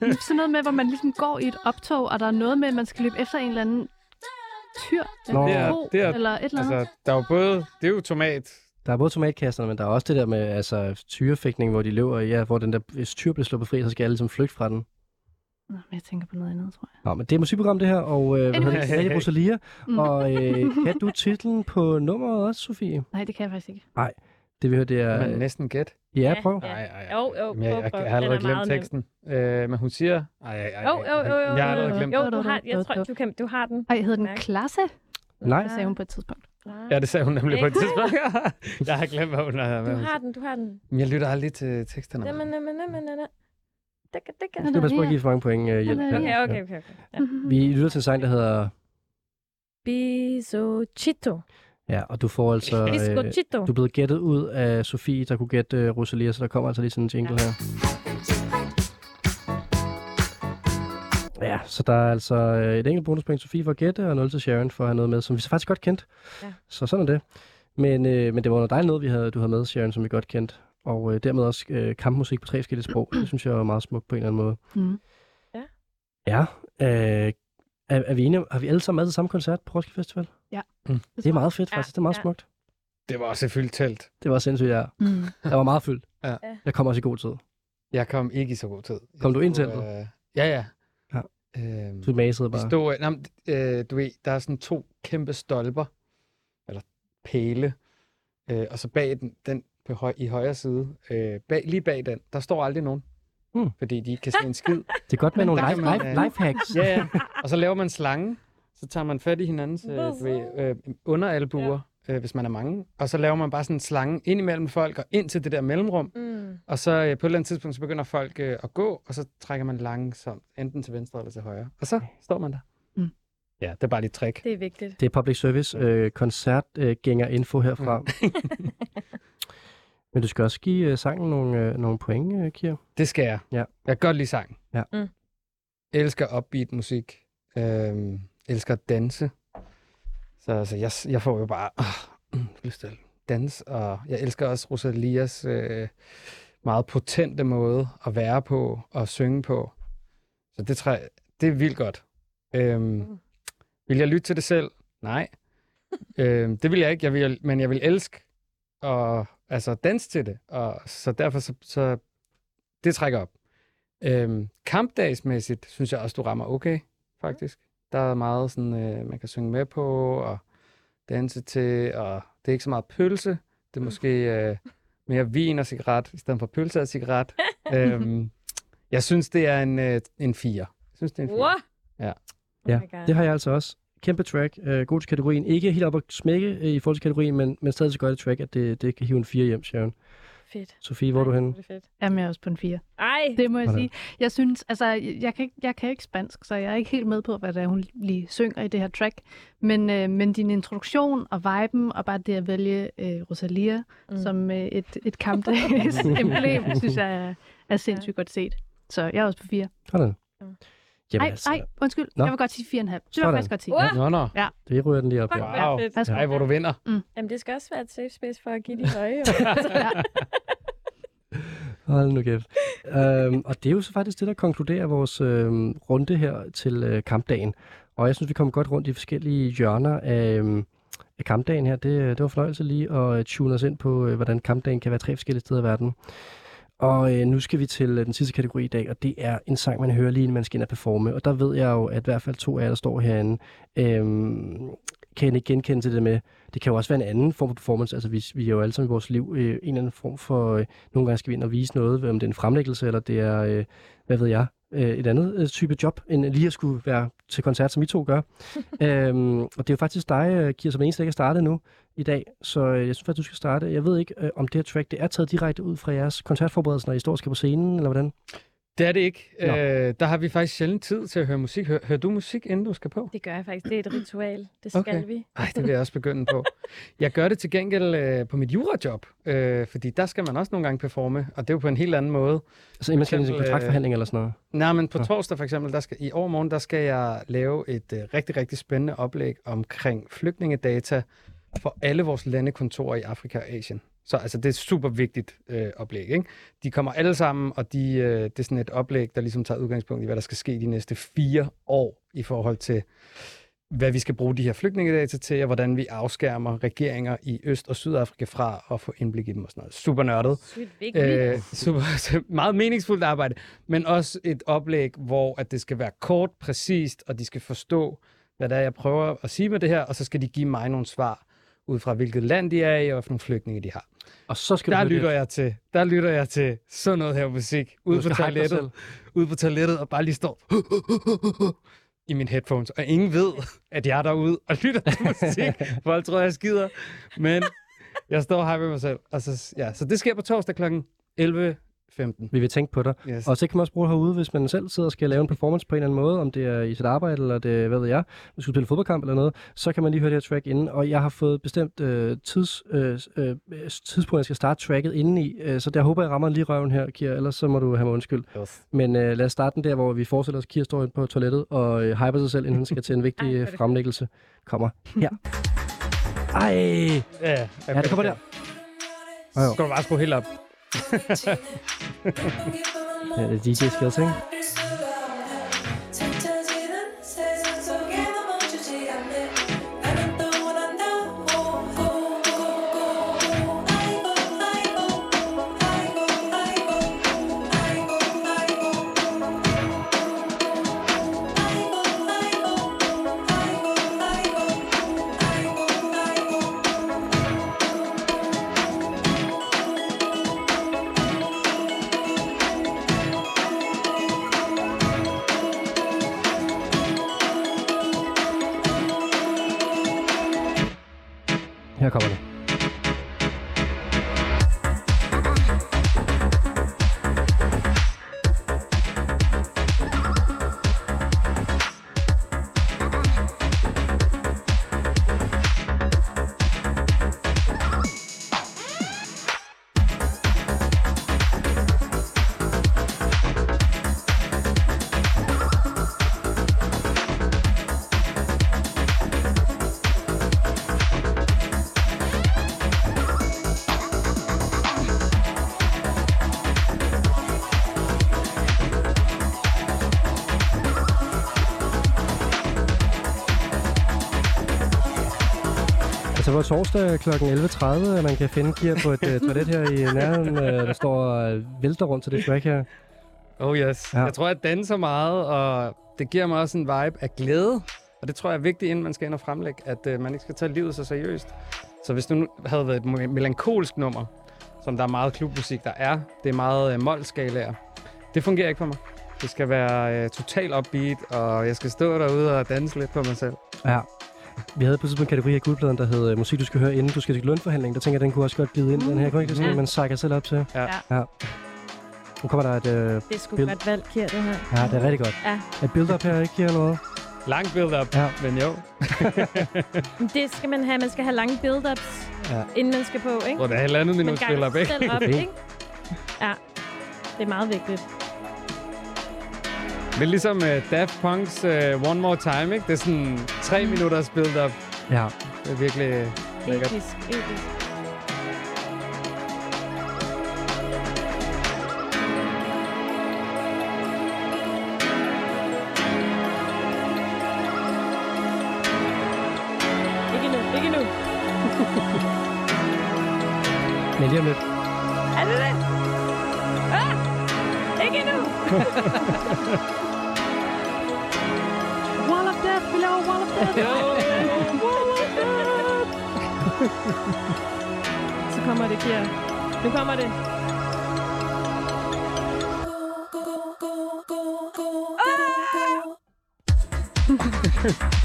Sådan noget med, hvor man ligesom går i et optog, og der er noget med, at man skal løbe efter en eller anden tyr, eller Nå. Det er- ko, det er- eller et eller andet. Altså, der er jo både... Det er jo tomat. Der er både tomatkasterne, men der er også det der med altså, tyrefægtning, hvor de løber, ja, hvor den der, hvis tyr bliver sluppet fri, så skal alle ligesom flygte fra den. Nå, men jeg tænker på noget andet, tror jeg. Nå, men det er musikprogram, det her, og øh, hvad hedder det? Hey, Rosalia. Mm. Og øh, kan du titlen på nummeret også, Sofie? Nej, det kan jeg faktisk ikke. Det vi hører, det er... Men næsten gæt. Ja, prøv. Ja. Ej, ej, ej. Jo, jo, jeg, prøv, jeg, prøv. jeg har allerede er glemt teksten. Øh, men hun siger... Ej, ej, ej, Jo, jo, jo, jo. Jeg har allerede glemt Jo, du har, jeg tror, du, kan, du har den. Ej, hedder den klasse? Nej. Det sagde hun på et tidspunkt. Ja, det sagde hun nemlig på et tidspunkt. *laughs* jeg har glemt, hvad hun har Du hvad hun har den, du har den. Men jeg lytter aldrig til teksterne. Jamen, jamen, jamen, jamen. Dækker, dækker. Du pas på at give for mange point øh, hjælp. Ja. Okay, okay, okay. Ja. Vi lytter til en sang, der hedder... Bisochito. Ja, og du får altså... *laughs* Øh, du er blevet gættet ud af Sofie, der kunne gætte øh, Rosalia, så der kommer altså lige sådan en jingle her. Ja, så der er altså øh, et enkelt bonuspoint Sofie for at gætte, og 0 til Sharon for at have noget med, som vi så faktisk godt kendte. Ja. Så sådan er det. Men, øh, men det var noget dejligt noget, vi havde, du havde med, Sharon, som vi godt kendte. Og øh, dermed også øh, kampmusik på tre forskellige sprog. Det synes jeg var meget smukt på en eller anden måde. Mm. Ja, øh, er, er vi enige? Har vi alle sammen været til samme koncert på Roskilde Festival? Ja. Mm. Det er meget fedt, Ja, faktisk. Det er meget ja. smukt. Det var også fyldt telt. Det var sindssygt, ja. Mm. Der var meget fyldt. Ja. Jeg kom også i god tid. Jeg kom ikke i så god tid. Jeg Kom du ind til øh, Ja, ja. Ja. Øhm, Du masede bare. stod, øh, nej, men, øh, du ved, der er sådan to kæmpe stolper, eller pæle, øh, og så bag den, den på høj, i højre side, øh, bag, lige bag den, der står aldrig nogen. Hmm. Fordi de ikke kan se en skid. Det er godt med Men nogle life, man, life, øh, life hacks. Ja, ja. Og så laver man slange, så tager man fat i hinandens øh, du ved, øh, underalbuer, øh, hvis man er mange, og så laver man bare sådan en slange ind imellem folk og ind til det der mellemrum, Mm. og så øh, på et eller andet tidspunkt, så begynder folk øh, at gå, og så trækker man langsomt, enten til venstre eller til højre. Og så står man der. Mm. Ja, det er bare lidt trick. Det er vigtigt. Det er public service øh, koncertgænger info herfra. *laughs* Men du skal også give øh, sangen nogle, øh, nogle point, øh, Kira. Det skal jeg. Ja. Jeg kan godt lide sang. Ja. Mm. Elsker upbeat musik. Øhm, elsker at danse. Så altså, jeg, jeg får jo bare øh, lyst til at danse. Og jeg elsker også Rosalias øh, meget potente måde at være på og synge på. Så det, jeg, det er vildt godt. Øhm, Mm. vil jeg lytte til det selv? Nej. øhm, det vil jeg ikke, jeg vil, men jeg vil elske at altså, danse til det. Og så derfor så, så det trækker op. Øhm, kampdagsmæssigt synes jeg også, du rammer okay, faktisk. Der er meget sådan, øh, man kan synge med på og danse til, og det er ikke så meget pølse. Det er måske øh, mere vin og cigaret, i stedet for pølse og cigaret. *laughs* øhm, jeg synes, det er en, øh, en fire. Jeg synes, det er en fire. Ja. Ja, Oh God. det har jeg altså også. Kæmpe track. Øh, god til kategorien. Ikke helt op at smække øh, i forhold til kategorien, men, men stadig så godt et track, at det, det kan hive en 4 hjem, Sharon. Fedt. Sofie, hvor er du henne? Det er fedt. Jamen, jeg er også på en 4. Ej, Det må jeg sige. Jeg synes, altså, jeg kan, ikke, jeg kan ikke spansk, så jeg er ikke helt med på, hvad det er, hun lige synger i det her track. Men, øh, men din introduktion og viben, og bare det at vælge øh, Rosalia Mm. som øh, et, et kampdags *laughs* emblem, synes jeg er, er sindssygt godt set. Så jeg er også på 4. Sådan. Mm. Jamen, Ej, altså, ej, undskyld. Nå. Jeg vil godt sige 4,5. Det vil jeg Sådan. faktisk godt sige. Wow. Nå, nå. det ryger den lige op er Wow. fedt. Værsgo. Ej, hvor du vinder. Jamen, det skal også være et safe space for at give de høje. *laughs* Ja. Hold nu kæft. øhm, og det er jo så faktisk det, der konkluderer vores øhm, runde her til øh, kampdagen. Og jeg synes, vi kommer godt rundt i forskellige hjørner af, øhm, af kampdagen her. Det, det var fornøjelse lige at øh, tune os ind på, øh, hvordan kampdagen kan være tre forskellige steder i verden. Og øh, nu skal vi til øh, den sidste kategori i dag, og det er en sang, man hører lige inden man skal ind og performe. Og der ved jeg jo, at i hvert fald to af jer, der står herinde, øh, kan ikke genkende til det med, det kan jo også være en anden form for performance. Altså vi, vi er jo alle sammen i vores liv øh, en eller anden form for, øh, nogle gange skal vi ind og vise noget, om det er en fremlæggelse, eller det er, øh, hvad ved jeg, øh, et andet øh, type job, end lige at skulle være til koncert, som I to gør. *laughs* øhm, og det er jo faktisk dig, øh, Kira, som er eneste, der ikke er startet nu i dag, så øh, jeg synes faktisk, du skal starte. Jeg ved ikke, øh, om det her track, det er taget direkte ud fra jeres koncertforberedelser, når I står og skal på scenen, eller hvordan? Det er det ikke. Øh, der har vi faktisk sjældent tid til at høre musik. Hør, hører du musik, inden du skal på? det gør jeg faktisk. Det er et ritual. Det skal Okay. vi. Ej, det vil jeg også begynde på. Jeg gør det til gengæld øh, på mit jurajob, øh, fordi der skal man også nogle gange performe, og det er jo på en helt anden måde. Altså, inden man skal i en øh, kontraktforhandling eller sådan noget? Nej, men på torsdag for eksempel, der skal, i overmorgen, der skal jeg lave et øh, rigtig, rigtig spændende oplæg omkring flygtningedata for alle vores landekontorer i Afrika og Asien. Så altså, det er et super vigtigt øh, oplæg. Ikke? De kommer alle sammen, og de, øh, det er sådan et oplæg, der ligesom tager udgangspunkt i, hvad der skal ske de næste fire år i forhold til, hvad vi skal bruge de her flygtningedata til, og hvordan vi afskærmer regeringer i Øst- og Sydafrika fra at få indblik i dem og sådan noget. Super nørdet. Sygt. Øh, super, *laughs* meget meningsfuldt arbejde, men også et oplæg, hvor at det skal være kort, præcist, og de skal forstå, hvad det er, jeg prøver at sige med det her, og så skal de give mig nogle svar ud fra, hvilket land de er i, og hvilke flygtninge de har. Og så skal Der du lytter det. jeg til, der lytter jeg til sådan noget her musik, ude Du på toilettet, ude på toilettet, og bare lige står *laughs* i mine headphones, og ingen ved, at jeg er derude og lytter til *laughs* musik. Folk tror, jeg skider, men jeg står og hyper mig selv. Og så, ja, så det sker på torsdag kl. 11.15. Vi vil tænke på dig. Yes. Og så kan man også bruge det herude, hvis man selv sidder og skal lave en performance på en eller anden måde, om det er i sit arbejde, eller det hvad ved jeg, hvis du skal spille fodboldkamp eller noget, så kan man lige høre det her track inden. Og jeg har fået bestemt øh, tids, øh, øh, tidspunkt, jeg skal starte tracket inden i, øh, så der håber jeg rammer lige røven her, Kira, ellers så må du have mig undskyld. Yes. Men øh, lad os starte den der, hvor vi forestiller os, at Kira står inde på toilettet og øh, hyper sig selv, inden hun skal til en *laughs* vigtig Ej, fremlæggelse. Kommer her. *laughs* Ej! Ja, Ja, det kommer der. Skal du bare skrue helt op. Ja, det er DJ skills, ikke? Altså på torsdag kl. 11.30, at man kan finde Kira på et uh, toilet her i nærheden, uh, der står og uh, vælter rundt til det track her. Oh yes. Ja. Jeg tror, jeg danser meget, og det giver mig også en vibe af glæde. Og det tror jeg er vigtigt, inden man skal ind og fremlægge, at uh, man ikke skal tage livet så seriøst. Så hvis det nu havde været et me- melankolsk nummer, som der er meget klubmusik, der er, det er meget uh, målskalaer, det fungerer ikke for mig. Det skal være uh, total upbeat, og jeg skal stå derude og danse lidt på mig selv. Ja. Vi havde på sådan en kategori af guldpladen, der hed øh, musik, du skal høre inden du skal til lønforhandling. Der tænker jeg, den kunne også godt glide ind. Den her kunne ikke det sådan, Mm. man sækker selv op til. Ja. ja. Nu kommer der et... Øh, Det er Bill- godt valg, Kier, det her. ja, det er rigtig godt. Ja. Et build-up her, ikke her noget? Lang build-up, Ja. men jo. Det skal man have. Man skal have lange build-ups, Ja. inden man skal på, ikke? Hvor det er halvandet minut build-up, ikke? selv op, er ikke? Ja, det er meget vigtigt. Men ligesom uh, Daft Punk's uh, One More Time, ikke? Det er sådan tre minutters build-up. Ja. Det er virkelig lækkert. Episk, episk. Ikke nu, ikke nu. *laughs* Men lige om lidt. Er det det? Ah! Ikke nu. *laughs* Wall of death, vi laver *laughs* wall of death. Så kommer det, Kier. Nu kommer det. *laughs*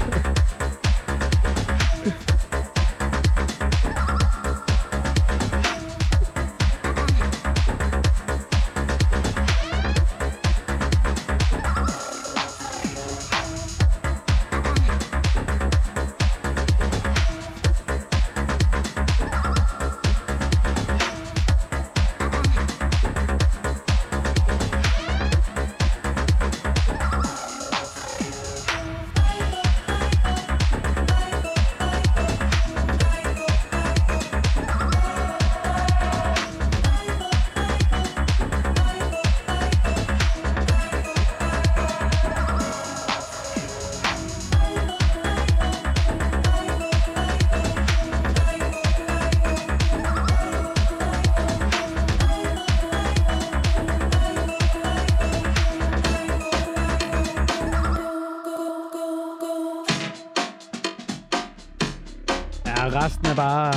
Ja, resten er bare...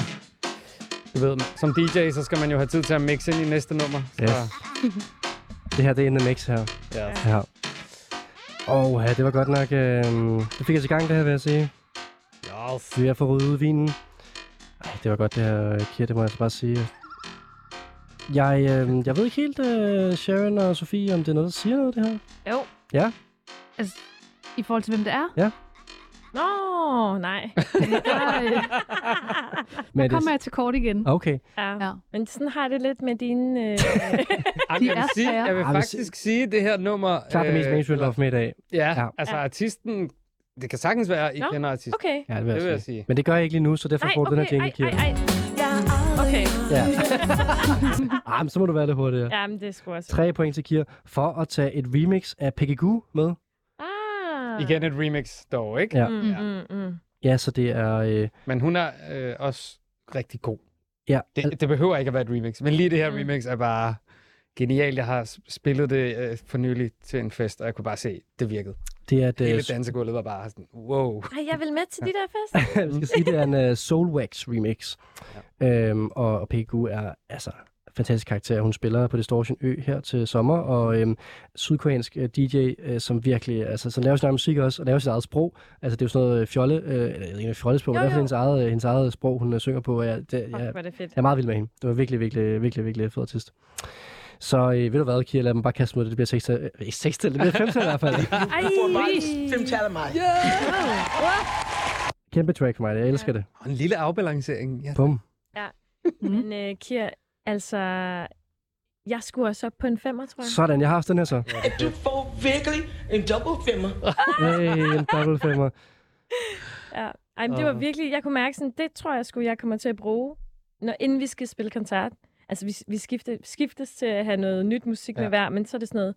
Du ved, som DJ, så skal man jo have tid til at mixe ind i næste nummer. Så, Yes. Det her, det er en mix her. ja. Ja. Og ja, det var godt nok... Øh, det fik os i gang, det her, vil jeg sige. Yes. Vi er for ryddet ud vinen. Ej, det var godt, det her, Kira, det må jeg altså bare sige. Jeg, øh, jeg ved ikke helt, øh, Sharon og Sofie, om det er noget, der siger noget, det her. Jo. Ja, Altså, i forhold til, hvem det er. Nå, nej. *laughs* Øh, men kommer jeg til kort igen. Okay. Ja. Ja. Men sådan har det lidt med dine... Øh... *laughs* *laughs* Jamen, De jeg, vil sige, jeg vil faktisk sige, at det her nummer... Klart det mest mainstream, der med i dag. Ja, Ja. altså Ja. artisten... Det kan sagtens være, at I Nå, kender artisten. Okay. Ja, det vil jeg, Det vil jeg sige. Men det gør jeg ikke lige nu, så derfor får du den her jingle, Ej, ej. Okay. Ja. ah, men så må du være lidt hurtigere. Ja, men det er sgu også... Tre point til Kira for at tage et remix af Peggy Goo med. Igen et remix dog, ikke? Ja. Mm, mm, mm. Ja, så det er... Øh, Men hun er øh, også rigtig god. ja, Det, det behøver ikke at være et remix, men lige det her Mm. remix er bare genialt. Jeg har spillet det øh, for nylig til en fest, og jeg kunne bare se, det virkede. det er et... Hele dansegulvet var bare sådan, wow. Ej, jeg vil med til de der fester. *laughs* jeg skal sige, det er en uh, Soulwax remix. Ja. Øhm, og, og Goo er altså fantastisk karakter. Hun spiller på Distortion Ø her til sommer, og øhm, sydkoreansk øh, DJ, øh, som virkelig, altså, som laver sin egen musik også, og laver sit eget sprog. Altså, det er jo sådan noget øh, fjolle, øh, eller jeg ved ikke, fjollesprog, Jo, det er i hvert fald jo. hendes eget, øh, hendes eget sprog, hun øh, synger på. og Jeg, det, Fuck, jeg, er det fedt. jeg er meget vild med hende. Det var virkelig, virkelig, virkelig, virkelig fed artist. Så øh, ved du hvad, Kira, lad mig bare kaste mod det. Det bliver 6 til, øh, 6 til, det bliver 5 til i hvert fald. *laughs* Ej, Fem tal af mig. Kæmpe track for mig, jeg elsker det. Og en lille afbalancering. Ja. Bum. Men uh, Kier, altså... Jeg skulle også op på en femmer, tror jeg. Sådan, jeg har også den her så. *laughs* Du får virkelig en double femmer. Hey, en double femmer. *laughs* Ja. Ej, men det var virkelig... Jeg kunne mærke sådan, det tror jeg skulle jeg kommer til at bruge, når, inden vi skal spille koncert. Altså, vi, vi skifte, skiftes til at have noget nyt musik ja. Med hver, men så er det sådan noget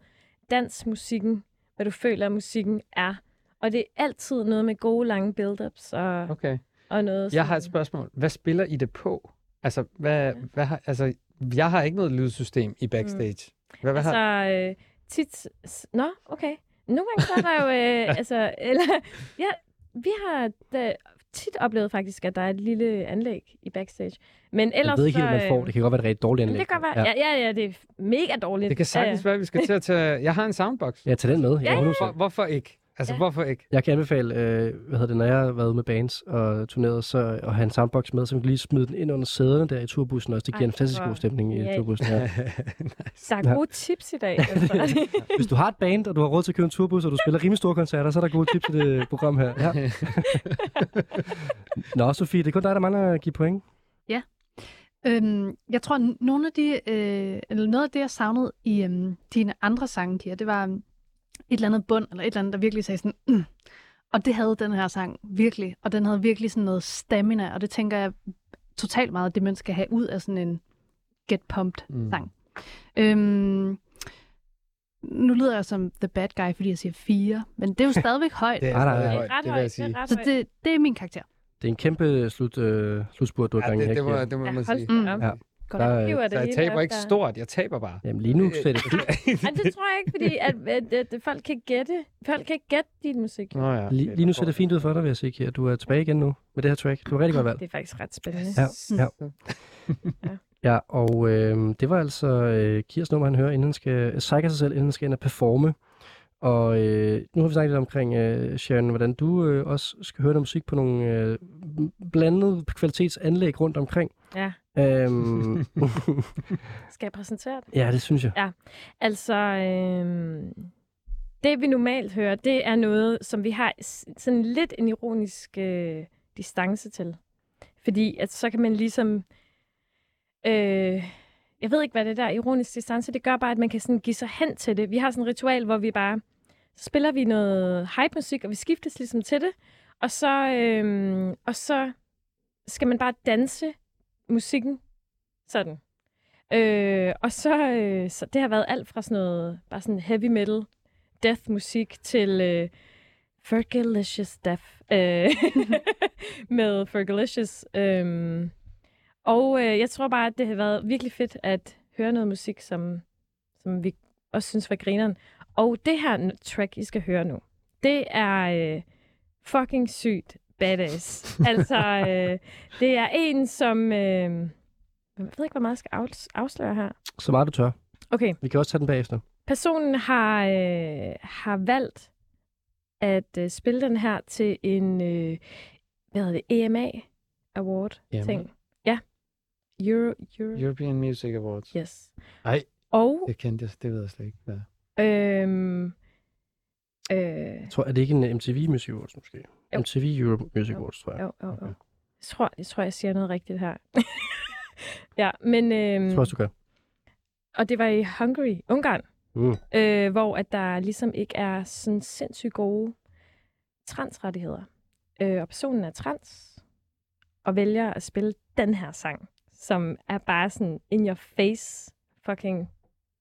dansmusikken, hvad du føler, musikken er. Og det er altid noget med gode, lange build-ups og, Okay. og noget Jeg har et spørgsmål. Hvad spiller I det på? Altså, hvad, hvad har, altså jeg har ikke noget lydsystem i backstage. Hvad, hvad Altså, har, øh, tit... Nå, okay. Nogle gange så er der jo... Øh, *laughs* altså, eller, ja, vi har da, tit oplevet faktisk, at der er et lille anlæg i backstage. Men ellers Jeg ved ikke helt, hvad man får. øh, Det kan godt være et rigtig dårligt anlæg. det kan godt være. Ja. ja, ja, det er mega dårligt. det kan sagtens være, at vi skal til at tage... Jeg har en soundbox. Ja, tag den med. Ja, Ja, ja. Hvor, hvorfor ikke? Altså, Ja. hvorfor ikke? Jeg kan anbefale, øh, hvad hedder det, når jeg har været med bands og turneret, så at have en soundbox med, så man kan lige smide den ind under sæderne der i turbussen også. Det giver Ej, en fantastisk god stemning i turbussen her. *laughs* Der er gode tips i dag. *laughs* Altså. *laughs* Hvis du har et band, og du har råd til at købe en turbus, og du spiller rimelig store koncerter, så er der gode tips til det program her. Ja. Nå, Sofie, det er kun dig, der mangler at give point. Øhm, jeg tror, nogle af de, øh, eller noget af det, jeg savnede i øhm, dine andre sange, Kira, det var øhm, et eller andet bund, eller et eller andet, der virkelig sagde sådan, mm. og det havde den her sang virkelig, og den havde virkelig sådan noget stamina, og det tænker jeg totalt meget, det man skal have ud af sådan en get pumped Mm. sang. Øhm, nu lyder jeg som the bad guy, fordi jeg siger fire, men det er jo *laughs* stadigvæk højt. Det er nej. højt, Ret det vil jeg sige. det ret Så det, det er min karakter. Det er en kæmpe slut, øh, slutspurt, du har Ja, gang i. det, det, må, det må Ja, man sige. Mm. Ja. Godt. Der, øh, Så det jeg taber ikke stort, jeg taber bare. jamen, lige nu ser det fint. Det tror jeg ikke, fordi at, at, at, at folk kan gætte. Folk kan ikke gætte din musik. Nå ja. Lige, lige nu ser det fint ud for dig, vil jeg sige. Du er tilbage igen nu med det her track. Du har rigtig godt valgt. Det er faktisk ret spændende. Ja, ja. Ja, og øh, det var altså øh, Kirs nummer, han hører, inden han skal psyke sig selv, inden han skal ind og performe. Og øh, nu har vi snakket lidt omkring, øh, Sharon, hvordan du øh, også skal høre noget musik på nogle øh, blandede kvalitetsanlæg rundt omkring. Ja. Øhm, *laughs* Skal jeg præsentere det? ja, det synes jeg. Altså, øhm, det vi normalt hører, det er noget, som vi har sådan lidt en ironisk øh, distance til. Fordi at så kan man ligesom... Øh, jeg ved ikke, hvad det der ironisk distance, det gør bare, at man kan sådan give sig hen til det. Vi har sådan et ritual, hvor vi bare så spiller vi noget hype-musik, og vi skiftes ligesom til det. Og så, øhm, og så skal man bare danse musikken sådan. Øh, og så, øh, så det har været alt fra sådan noget, bare sådan heavy metal, death musik til øh, Fergalicious Death øh, *laughs* med Fergalicious. Øh, og øh, jeg tror bare, at det har været virkelig fedt at høre noget musik, som, som vi også synes var grineren. Og det her track, I skal høre nu, det er øh, fucking sygt badass. altså, øh, det er en, som... Øh, jeg ved ikke, hvor meget jeg skal afs- afsløre her. Så meget du tør. Okay, Vi kan også tage den bagefter. personen har, øh, har valgt at øh, spille den her til en, øh, hvad hedder det, EMA Award ting. Ja. Euro, Euro. European Music Awards. Yes. Ej. Og, Det kendte jeg, det ved jeg slet ikke. Hvad. øhm, øh, Jeg tror, er det ikke en MTV Music Awards måske? Jo. MTV Euro Music. Awards, tror jeg. jo, jo, jo. Okay. Jeg tror, jeg tror, jeg siger noget rigtigt her. *laughs* ja, men, øhm, Jeg tror også, du gør. og det var i Hungary, Ungarn, Mm. øh, hvor at der ligesom ikke er sådan sindssygt gode transrettigheder. Øh, og personen er trans, og vælger at spille den her sang, som er bare sådan in your face fucking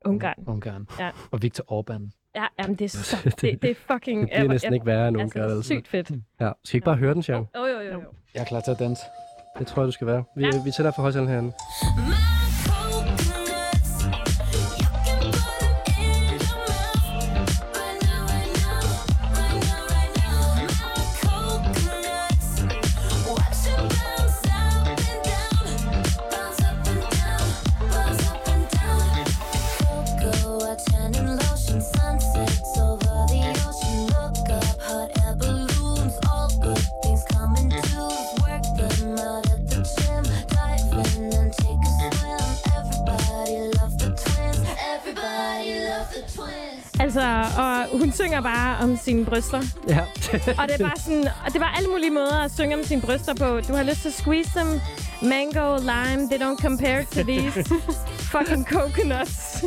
Ungarn. Ungarn. Ja. Og Viktor Orbán. Ja, jamen det er så, *laughs* det, det er fucking... Det bliver næsten ikke værre end altså, Ungarn. det Altså. sygt fedt. Ja. Skal ikke bare høre den, Sharon? Jo, jo, jo, jo. Jeg er klar til at danse. Det tror jeg, du skal være. Vi, Ja. vi tæller for højtalen herinde. Og hun synger bare om sine bryster. Ja. *laughs* Og det er bare sådan, og det var alle mulige måder at synge om sine bryster på. Du har lyst til at squeeze them. Mango, lime, they don't compare to these *laughs* fucking coconuts.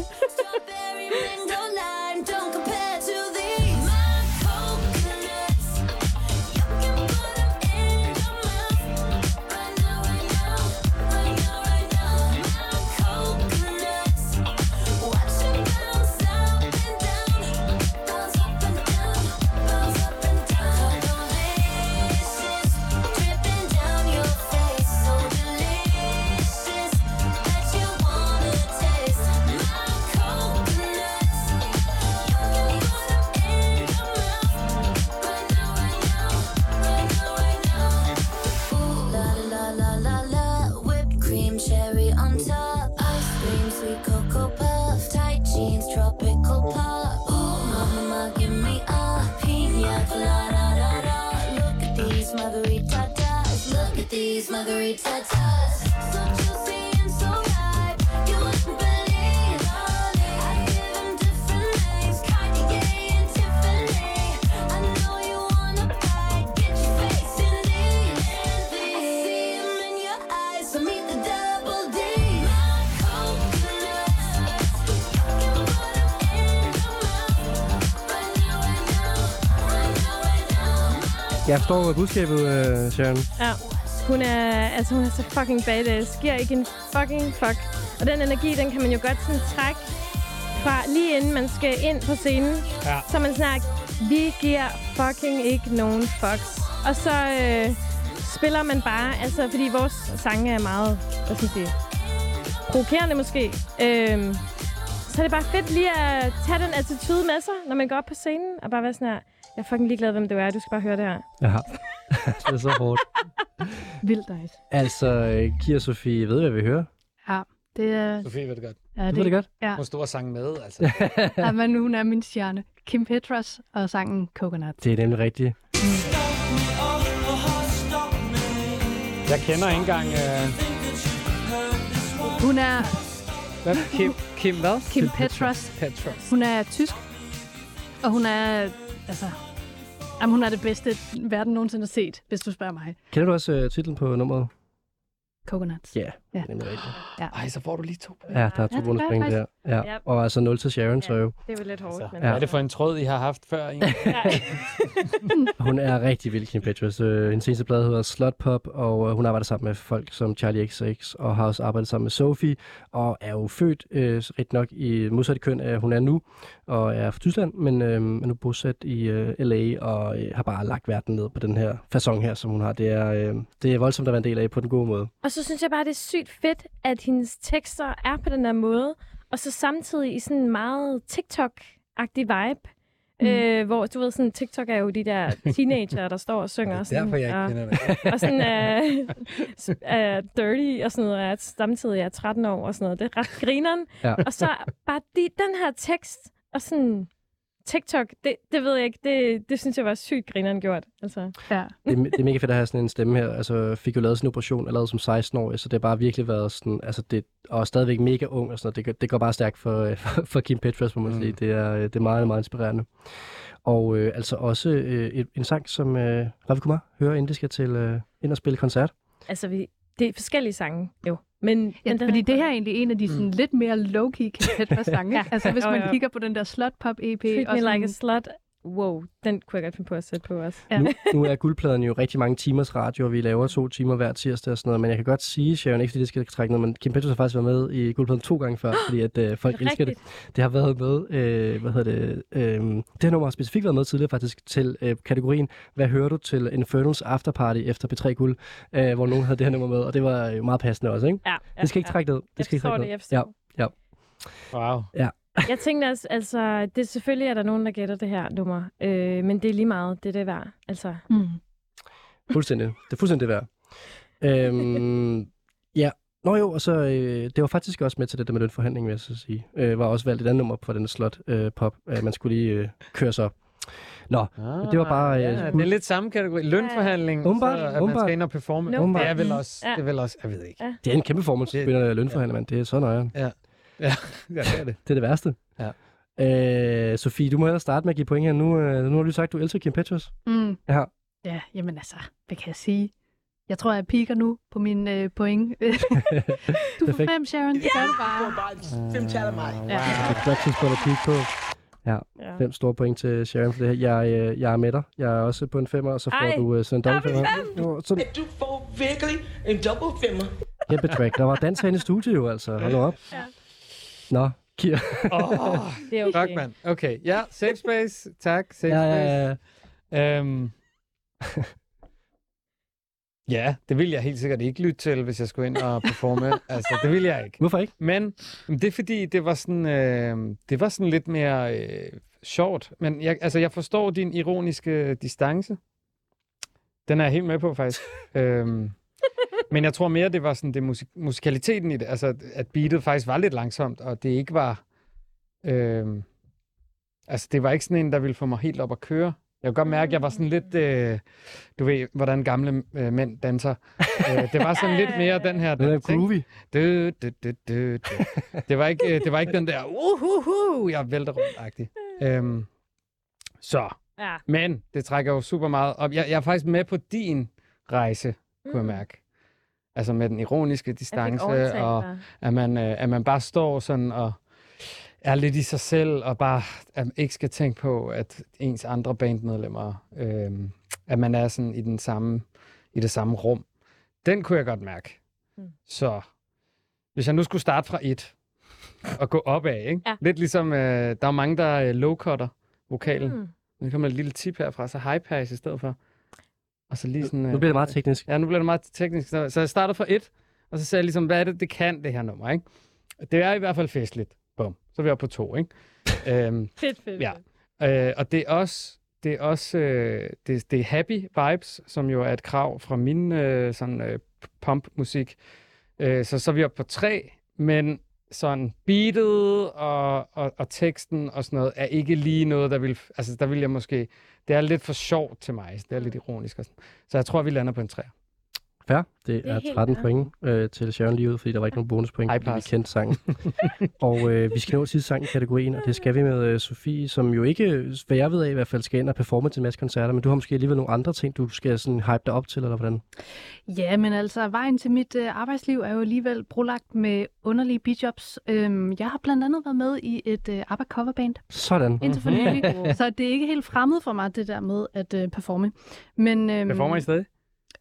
Forstår budskabet, øh, Sharon. Ja. Hun er, altså hun er så fucking badass. Giver ikke en fucking fuck. Og den energi, den kan man jo godt sådan trække fra lige inden man skal ind på scenen. Ja. Så man sådan her, vi giver fucking ikke nogen fucks. Og så øh, spiller man bare, altså fordi vores sange er meget, hvad skal sige, provokerende måske. Øhm, så er det bare fedt lige at tage den attitude med sig, når man går op på scenen, og bare være sådan her, jeg er fucking ligeglad, hvem du er, du skal bare høre det her. Ja. *laughs* det er så hårdt. Vildt nice. Altså, øh, Kira Sofie, ved du, hvad vi hører? Ja, det er... Sofie ved det godt. Ja, Du ved det godt? Ja. Hun stod og sang med, altså. *laughs* ja, men hun er min stjerne. Kim Petras og sangen Coconut. Det er nemlig rigtigt. Jeg kender ikke engang... Øh... Hun er Hvad? Kim, Kim hvad? Kim Petras. Petras. Hun er tysk, og hun er... Altså, jamen, hun er det bedste, verden nogensinde har set, hvis du spørger mig. Kender du også øh, titlen på nummeret? Coconuts. Ja, Ja. det er nemlig rigtigt. Ja. Ej, så får du lige to. Ja, der er to Ja, jeg der. Ja. Ja. Og altså 0 til Sharon, så jo. Det er jo lidt hårdt, men... Hvad er det for en tråd, I har haft før? *laughs* *laughs* Hun er rigtig vild, Kim Petras. Øh, hendes seneste plade hedder Slut Pop, og øh, hun arbejder sammen med folk som Charlie XX, og har også arbejdet sammen med Sophie, og er jo født øh, rigtig nok i modsatte køn, af hun er nu, og er fra Tyskland, men øh, er nu bosat i øh, LA, og øh, har bare lagt verden ned på den her façon her, som hun har. Det er, øh, det er voldsomt at være en del af på den gode måde. Og så synes jeg bare, det er sygt fedt, at hendes tekster er på den der måde, og så samtidig i sådan en meget TikTok-agtig vibe. Mm. Øh, hvor du ved, sådan, TikTok er jo de der *laughs* teenager, der står og synger. Det er derfor, jeg ikke og, kender det. *laughs* og sådan er, er dirty og sådan noget, og er samtidig er 13 år og sådan noget. Det er ret grineren. Ja. Og så bare de, den her tekst og sådan TikTok, det, det ved jeg ikke, det, det synes jeg var sygt grineren gjort. Altså. Ja. det, er, det er mega fedt at have sådan en stemme her. Altså, jeg fik jo lavet sådan en operation allerede som 16-årig, så det har bare virkelig været sådan, altså det, og stadigvæk mega ung og sådan noget. Det, går- det går bare stærkt for, *laughs* for, for Kim Petras, må man Mm. sige. Det er, øh, det er meget, meget inspirerende. Og øh, altså også øh, et, en sang, som øh, Ravi Kumar hører, inden de skal til øh, ind og spille koncert. altså, vi, det er forskellige sange, jo. Men, Ja, men fordi det her er egentlig en af de sådan, lidt mere low-key Kim Petras sange. Ja. Altså hvis man jo. kigger på den der Slut Pop EP. Treat og Me sådan, Like a Slut. Wow, den kunne jeg godt finde på at sætte på også. Ja. Nu, nu er guldpladen jo rigtig mange timers radio, og vi laver to timer hver tirsdag og sådan noget, men jeg kan godt sige, Sharon, ikke fordi det skal trække noget, men Kim Petras har faktisk været med i guldpladen to gange før, fordi at øh, folk er elsker det. Det har været med, øh, hvad hedder det, øh, det her nummer har specifikt været med tidligere faktisk til øh, kategorien, hvad hører du til Infernals Afterparty efter P3 Guld, øh, hvor nogen havde det her nummer med, og det var jo meget passende også, ikke? Ja, ja, Det skal ikke ja. trække ned. Det Jeg skal ikke trække det, ned. Ja, ja. Wow. Jeg tænkte også, altså, det selvfølgelig er der nogen, der gætter det her nummer, øh, men det er lige meget, det er det værd. Altså, Mm. Fuldstændig. Det er fuldstændig det værd. Øhm, ja. Nå jo, og så, øh, det var faktisk også med til det der med lønforhandling, vil jeg så sige. Øh, var også valgt et andet nummer for den slot øh, pop. Øh, man skulle lige øh, køre sig op. Nå, Ah, det var bare, øh, Ja, det er lidt samme kategori. Lønforhandling, Åbenbart, så at man åbenbart. skal ind og performe. No. Det er vel også, Ja. det er vel også, jeg ved ikke. Ja. det er en kæmpe performance, Det- det, lønforhandler, man. Det er så nøje. Ja, *laughs* ja det er det. Det er det værste. Ja. Øh, Sofie, du må hellere starte med at give point her. Nu, øh, nu har du sagt, at du elsker Kim Petras. Mm. Ja. Ja, jamen altså, hvad kan jeg sige? Jeg tror, jeg piker nu på min øh, point. *laughs* du får *laughs* fem, Sharon. Det gør du Det var bare. fem tal af mig. Ja. Det er godt tidspunkt at kigge på. Ja, ja. fem store point til Sharon for det her. Jeg, øh, jeg er med dig. Jeg er også på en femmer, og så får Ej, du øh, sådan en dobbelt femmer. Jo, så At du får virkelig en double femmer. kæmpe track. Der var dans herinde i studiet jo, altså. Hold nu op. Ja. Nå, Kira. Oh, det er okay. fuck, mand. Okay, ja, safe space. Tak, safe Ja, space. ja, ja. Øhm. ja, det vil jeg helt sikkert ikke lytte til, hvis jeg skulle ind og performe. *laughs* altså, det vil jeg ikke. Hvorfor ikke? Men men det er fordi, det var sådan, øh, det var sådan lidt mere øh, sjovt. Men jeg, altså, jeg forstår din ironiske distance. Den er jeg helt med på, faktisk. *laughs* øhm, men jeg tror mere, det var sådan det musik- musikaliteten i det. Altså, at beatet faktisk var lidt langsomt, og det ikke var... Øhm, altså, det var ikke sådan en, der ville få mig helt op at køre. Jeg kunne godt mærke, at jeg var sådan lidt, øh, du ved, hvordan gamle øh, mænd danser. øh, det var sådan lidt mere den her *laughs* Den er groovy. Det, var ikke, øh, det var ikke den der, uhuhu, jeg vælter rundt-agtig. Øhm, så, Ja. men det trækker jo super meget op. Jeg, jeg er faktisk med på din rejse, kunne jeg Mm. mærke. Altså med den ironiske distance, og at man, øh, at man bare står sådan og er lidt i sig selv, og bare at ikke skal tænke på, at ens andre bandmedlemmer, øh, at man er sådan i, den samme, i det samme rum. Den kunne jeg godt mærke. Mm. Så hvis jeg nu skulle starte fra et og gå opad, ikke? Ja. lidt ligesom, øh, der er mange, der øh, low-cutter vokalen. Mm. Nu kommer et lille tip herfra, så high pass i stedet for. Og så lige sådan... Nu bliver det meget teknisk. Ja, nu bliver det meget teknisk. Så, så jeg startede fra et, og så sagde jeg ligesom, hvad er det, det kan, det her nummer, ikke? Det er i hvert fald festligt. Bum. Så er vi oppe på to, ikke? *laughs* øhm, Fedt, fedt. Ja. øh, og det er også, det er også øh, det, det er happy vibes, som jo er et krav fra min øh, sådan øh, pump-musik. Øh, så så er vi oppe på tre, men sådan beatet og, og, og teksten og sådan noget er ikke lige noget, der vil... Altså, der vil jeg måske... Det er lidt for sjovt til mig. Det er lidt ironisk og sådan. Så jeg tror, vi lander på en træer. Fair. Det, er er helt 13 fair. point øh, til Sharon lige ud, fordi der var ikke nogen bonuspoint, fordi vi kendte sangen. *laughs* og øh, vi skal nå sidste sang i kategorien, og det skal vi med øh, Sofie, som jo ikke, hvad jeg ved af i hvert fald, skal ind og performe til en masse koncerter, men du har måske alligevel nogle andre ting, du skal sådan hype dig op til, eller hvordan? Ja, men altså, vejen til mit øh, arbejdsliv er jo alligevel brolagt med underlige bijobs. Øhm, jeg har blandt andet været med i et øh, ABBA-coverband Sådan. indtil for nylig, så det er ikke helt fremmed for mig, det der med at øh, performe. Men øhm, Performer I stadig?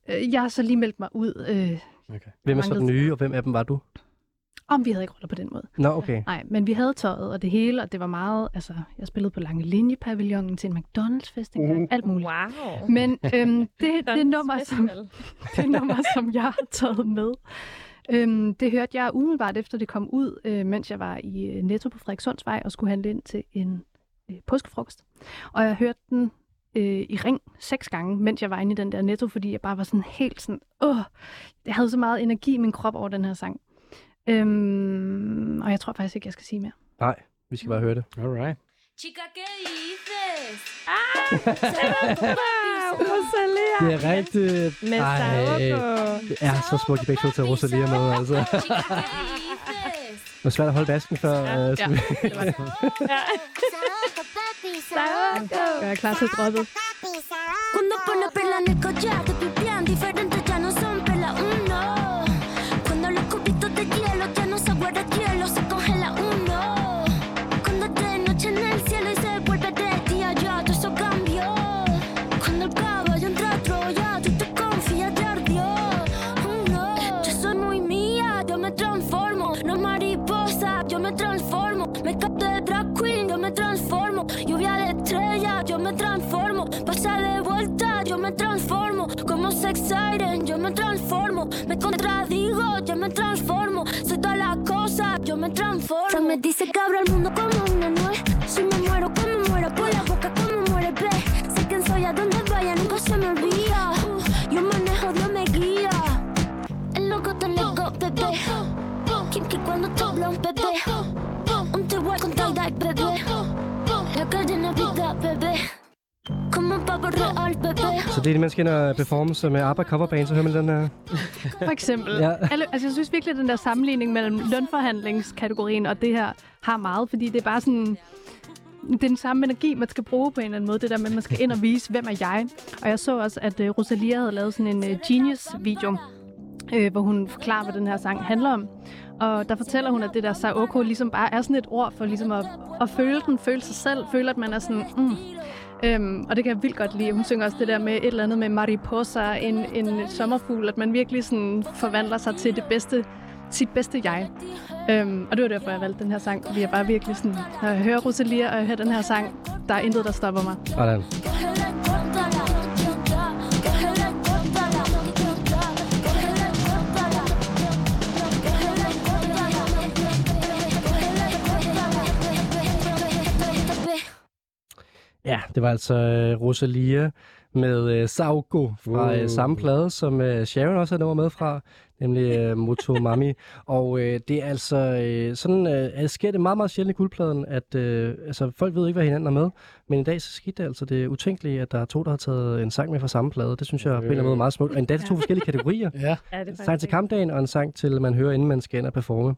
Øh, jeg har så lige meldt mig ud, øh, Okay. Hvem er så den nye, og hvem af dem var du? om vi havde ikke roller på den måde. Nå, okay. Nej, men vi havde tøjet og det hele, og det var meget, altså, jeg spillede på Lange Linje-pavillonen til en McDonald's-fest engang, Uh. alt muligt. Wow. Men øhm, *laughs* det, det nummer, som, *laughs* det nummer, som jeg har taget med. Øhm, det hørte jeg umiddelbart efter det kom ud, øh, mens jeg var i øh, Netto på Frederikssundsvej og skulle handle ind til en øh, påskefrokost. Og jeg hørte den øh, i ring seks gange, mens jeg var inde i den der Netto, fordi jeg bare var sådan helt sådan, åh, jeg havde så meget energi i min krop over den her sang. Øhm, og jeg tror faktisk ikke, jeg skal sige mere. Nej, vi skal bare høre det. Alright. Chica, ¿qué dices? *laughs* Rosalia. Det er rigtigt. Med Ej, det er så smukt, at begge to tager Rosalia med, altså. Det var svært at holde basken før. Ja, øh, ja. så vi- Ja. Saoko, papi, Saoko. Jeg er klar til droppet. Cuando pone perla en el collar, te pipián diferentes me transformo. Como sex siren, yo me transformo. Me contradigo, yo me transformo. Soy todas las cosas, yo me transformo. Se me dice que abro el mundo como una nuez. Si me muero, como muero por la boca, como muere pez. Sé quién soy, a donde vaya, nunca se me olvida. Yo manejo, Dios me guía. El loco te loco, bebé. Kinky cuando te habla un bebé. Så det er det, man skal ind og performe som med ABBA coverband, så hører man den her. For eksempel. Ja. Altså, jeg synes virkelig, at den der sammenligning mellem lønforhandlingskategorien og det her har meget, fordi det er bare sådan... Det er den samme energi, man skal bruge på en eller anden måde. Det der med, at man skal ind og vise, hvem er jeg. Og jeg så også, at uh, Rosalia havde lavet sådan en uh, Genius-video, øh, hvor hun forklarer, hvad den her sang handler om. Og der fortæller hun, at det der Saoko ligesom bare er sådan et ord for ligesom at, at føle den, føle sig selv, føle, at man er sådan... Mm. Øhm, og det kan jeg vildt godt lide. Hun synger også det der med et eller andet med mariposa, en, en sommerfugl, at man virkelig sådan forvandler sig til det bedste, sit bedste jeg. Øhm, og det var derfor, jeg valgte den her sang, fordi jeg bare virkelig sådan, når jeg hører Rosalia og jeg hører den her sang, der er intet, der stopper mig. Sådan. Ja, det var altså øh, Rosalia med øh, Saugo fra øh, samme plade, som øh, Sharon også har nummer med fra, nemlig øh, Motomami. *laughs* og øh, det er altså øh, sådan, øh, det sker det meget, meget sjældent i guldpladen, at øh, altså, folk ved ikke, hvad hinanden er med, men i dag så skete det altså det utænkelige, at der er to, der har taget en sang med fra samme plade. Det synes jeg på en eller anden måde er meget smukt. Og endda til to forskellige kategorier. *laughs* Ja. Ja, det Sang til kampdagen og en sang til, man hører, inden man skal ind og performe.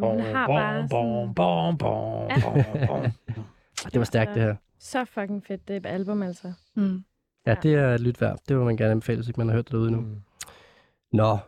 Man har bare sådan, bom, bom, Ja. bom, bom. *laughs* Det var stærkt, det her. så fucking fedt, det album altså. Mm. Ja, det er lyt værd. Det vil man gerne anbefale, hvis ikke man har hørt det derude nu. Mm. Nå,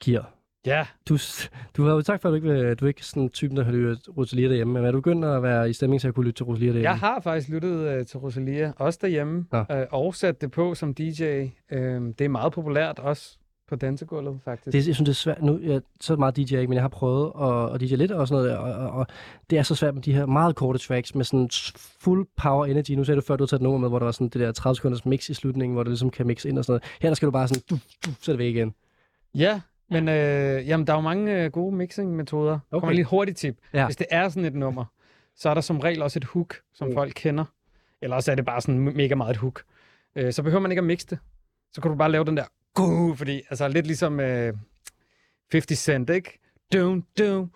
Kier. Ja, Du, s- *laughs* du har jo sagt før, at du ikke, du er ikke sådan typen, der har lyttet Rosalia derhjemme, men er du begyndt at være i stemning til at kunne lytte til Rosalia derhjemme? jeg har faktisk lyttet uh, til Rosalia, også derhjemme, Nå. uh, og sat det på som DJ. Uh, det er meget populært også på dansegulvet, faktisk. Det, jeg synes, det er svært. Nu jeg, så meget DJ ikke, men jeg har prøvet at, at DJ lidt og sådan noget, og, og, og, det er så svært med de her meget korte tracks med sådan full power energy. Nu sagde du før, du har taget et nummer med, hvor der var sådan det der 30 sekunders mix i slutningen, hvor det ligesom kan mixe ind og sådan noget. Her der skal du bare sådan, du, du, så er det væk igen. Ja, men øh, jamen, der er jo mange øh, gode mixing-metoder. Okay. Okay. Kommer lige et hurtigt tip. Ja. Hvis det er sådan et nummer, så er der som regel også et hook, som Mm. folk kender. Eller også er det bare sådan mega meget et hook. Øh, så behøver man ikke at mixe det. Så kan du bare lave den der, Goo, fordi altså lidt ligesom øh, 50 Cent, ikke? Dun, dun,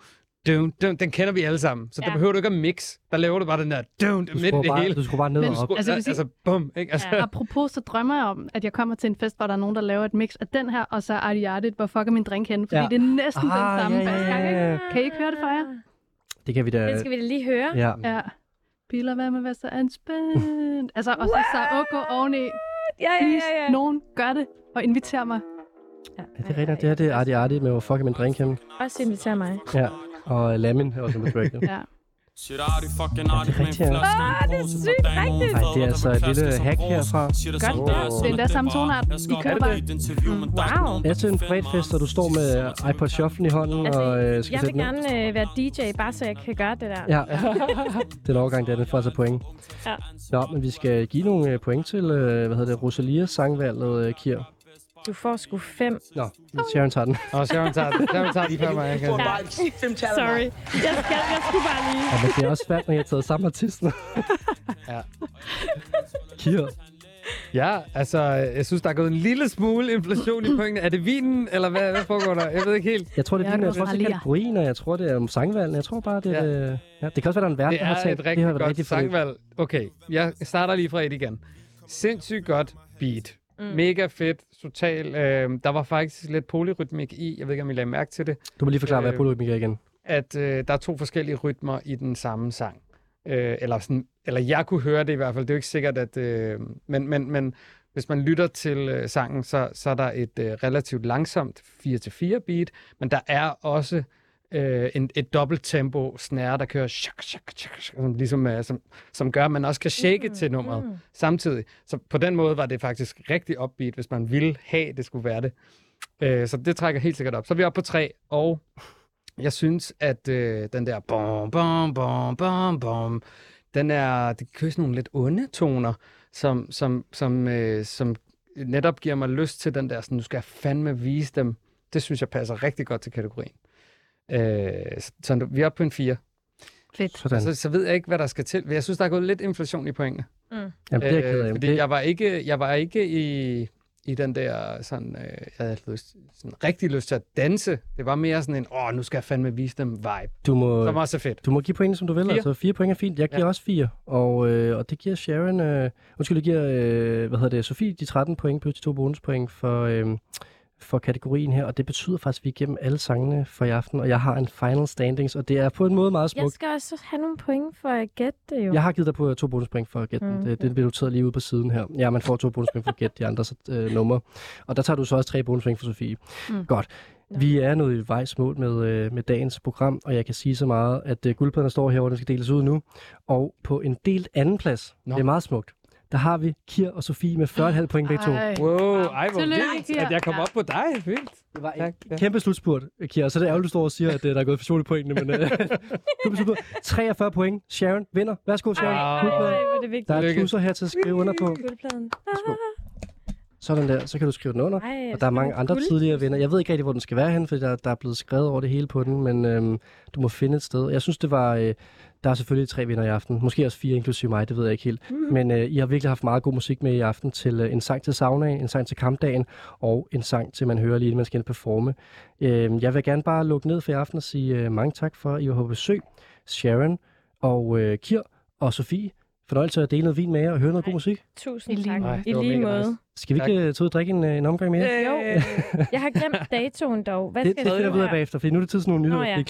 dun, dun. Den kender vi alle sammen. Så ja. Der behøver du ikke at mix. Der laver du bare den der, dun, Du midt i det bare, hele. du skruer bare ned Men og op. Skru- Altså, I- altså, bum, ikke? Altså, Ja. *laughs* Apropos, så drømmer jeg om, at jeg kommer til en fest, hvor der er nogen, der laver et mix af den her, og så Artie Artit, hvor fucker min drink henne, fordi Ja. det er næsten Ah, den samme ja, ja, ja, ja. Kan I ikke høre det for jer? Det kan vi da... Den skal vi da lige høre. Ja. Ja. Biler, hvad med hvad så anspændt? Altså, og så Saoko oveni. Ja, ja, Please, ja, ja. nogen gør det, og inviter mig. Ja, det er rigtigt. Det her det er Artie Artie med, hvor fuck er min drink hjemme. Også inviter mig. Ja. Og Lamin er også med på tracket. Ja. Shit, fucking Ja, det er med en rigtigt, ja. flaske Ah, det er sygt rigtigt. Ej, det er altså et lille hack som herfra. Godt der, Det er endda det samme tonart. I kører bare. er Wow. Det er til en der privat fest, og du står med iPod Shuffle i hånden Altså, og øh, skal jeg vil gerne øh, være DJ, bare så jeg kan gøre det der. Ja, *laughs* den overgang der, den får altså point. Ja. Nå, men vi skal give nogle øh, point til, øh, hvad hedder det, Rosalia sangvalget, øh, Kier. Du får sgu fem. Nå, Sharon tager den. Og Sharon tager den. Sharon tager den før mig. Jeg kan. Bare fem tal Sorry. Jeg, skal, jeg skulle bare lige... Ja, men det er også svært, når jeg har taget samme artisten. Ja. Kier. Ja, altså, jeg synes, der er gået en lille smule inflation i pointene. Er det vinen, eller hvad, hvad foregår der? Jeg ved ikke helt. Jeg tror, det er Jeg din, jeg tror også, det er kategorien, og jeg tror, det er om sangvalgene. Jeg tror bare, det er... Ja. Ja. ja. Det kan også være, der er en vært, Det der har er tænkt, et rigtig det har været godt forløb. sangvalg. Okay, jeg starter lige fra et igen. Sindssygt godt beat. Mm. Mega fedt, total. Øh, der var faktisk lidt polyrytmik i. Jeg ved ikke, om I lagde mærke til det. Du må lige forklare, hvad Øh, er polyrytmik er igen. At øh, der er to forskellige rytmer i den samme sang. Øh, eller, sådan, eller jeg kunne høre det i hvert fald. Det er jo ikke sikkert, at... Øh, men, men, men hvis man lytter til øh, sangen, så, så er der et øh, relativt langsomt 4-4 beat, men der er også øh, en, et dobbelt tempo snare, der kører shak, shak, shak, shak, som, ligesom, øh, som, som gør, at man også kan shake mm, til nummeret mm. samtidig. Så på den måde var det faktisk rigtig upbeat, hvis man ville have, det skulle være det. Øh, så det trækker helt sikkert op. Så er vi oppe på tre, og jeg synes, at øh, den der bom, bom, bom, bom, bom, den er, det kører sådan nogle lidt onde toner, som, som, som, øh, som netop giver mig lyst til den der, sådan, nu skal jeg fandme vise dem. Det synes jeg passer rigtig godt til kategorien. Øh, så, så vi er oppe på en 4. Fedt. Sådan. Så, så ved jeg ikke, hvad der skal til. Jeg synes, der er gået lidt inflation i pointene. Jamen, det er jeg ked af. fordi Det- jeg var ikke, jeg var ikke i, i den der sådan, øh, jeg havde lyst, sådan rigtig lyst til at danse. Det var mere sådan en, åh, nu skal jeg fandme vise dem vibe. Du må, Som også er fedt. Du må give point, som du vil. Fire. Altså, fire point er fint. Jeg giver Ja. ja. også fire. Og, øh, og det giver Sharon... Øh, undskyld, det giver, øh, hvad hedder det, Sofie de 13 point plus de to bonuspoint for, øh, for kategorien her. Og det betyder faktisk, at vi er igennem alle sangene for i aften. Og jeg har en final standings, og det er på en måde meget Jeg smukt. skal også have nogle point for at gætte det jo. Jeg har givet dig på to bonuspoint for at gætte mm. Det. Det bliver noteret lige ude på siden her. Ja, man får to bonuspoint for at gætte de andres øh, numre. Og der tager du så også tre bonuspoint for Sofie. Mm. Mm. Godt. Vi er nået i vejs mål med, øh, med dagens program, og jeg kan sige så meget, at øh, guldpladen står herovre, den skal deles ud nu. Og på en delt anden plads, Nå. det er meget smukt, der har vi Kir og Sofie med 40,5 point begge to. Ej. Wow, ej, hvor vildt, at jeg kom op på dig. Vildt. Det var Tak, ja. en kæmpe slutspurt, Kir. Så det er ærgerligt, du står og siger, at øh, der er gået for i pointene, men øh, *laughs* kæmpe slutspurt. 43 point. Sharon vinder. Værsgo, Sharon. Ej, hvor er det vigtigt. Der er tusser her til at skrive under på. Værsgo. Sådan der, så kan du skrive den under. Ej, og der er mange andre guld. tidligere venner. Jeg ved ikke rigtig, hvor den skal være hen, fordi der, der er blevet skrevet over det hele på den, men øhm, du må finde et sted. Jeg synes, det var... Øh, der er selvfølgelig tre vinder i aften. Måske også fire, inklusive mig, det ved jeg ikke helt. Mm. Men øh, I har virkelig haft meget god musik med i aften til øh, en sang til saunaen, en sang til kampdagen og en sang til man hører lige, inden man skal performe. Øh, jeg vil gerne bare lukke ned for i aften og sige øh, mange tak for, at I var på besøg. Sharon og øh, Kir og Sofie. Fornøjelse at dele noget vin med jer og høre noget god musik. Tusind I lige tak. måde. Ej, I det lige måde. nice. Skal vi ikke øh, tage ud og drikke en, øh, en omgang mere? Jo, *laughs* jeg har glemt datoen dog. Hvad det, skal det finder vi ud af bagefter, for nu er det tid til nogle nyheder. Nå ja. Vi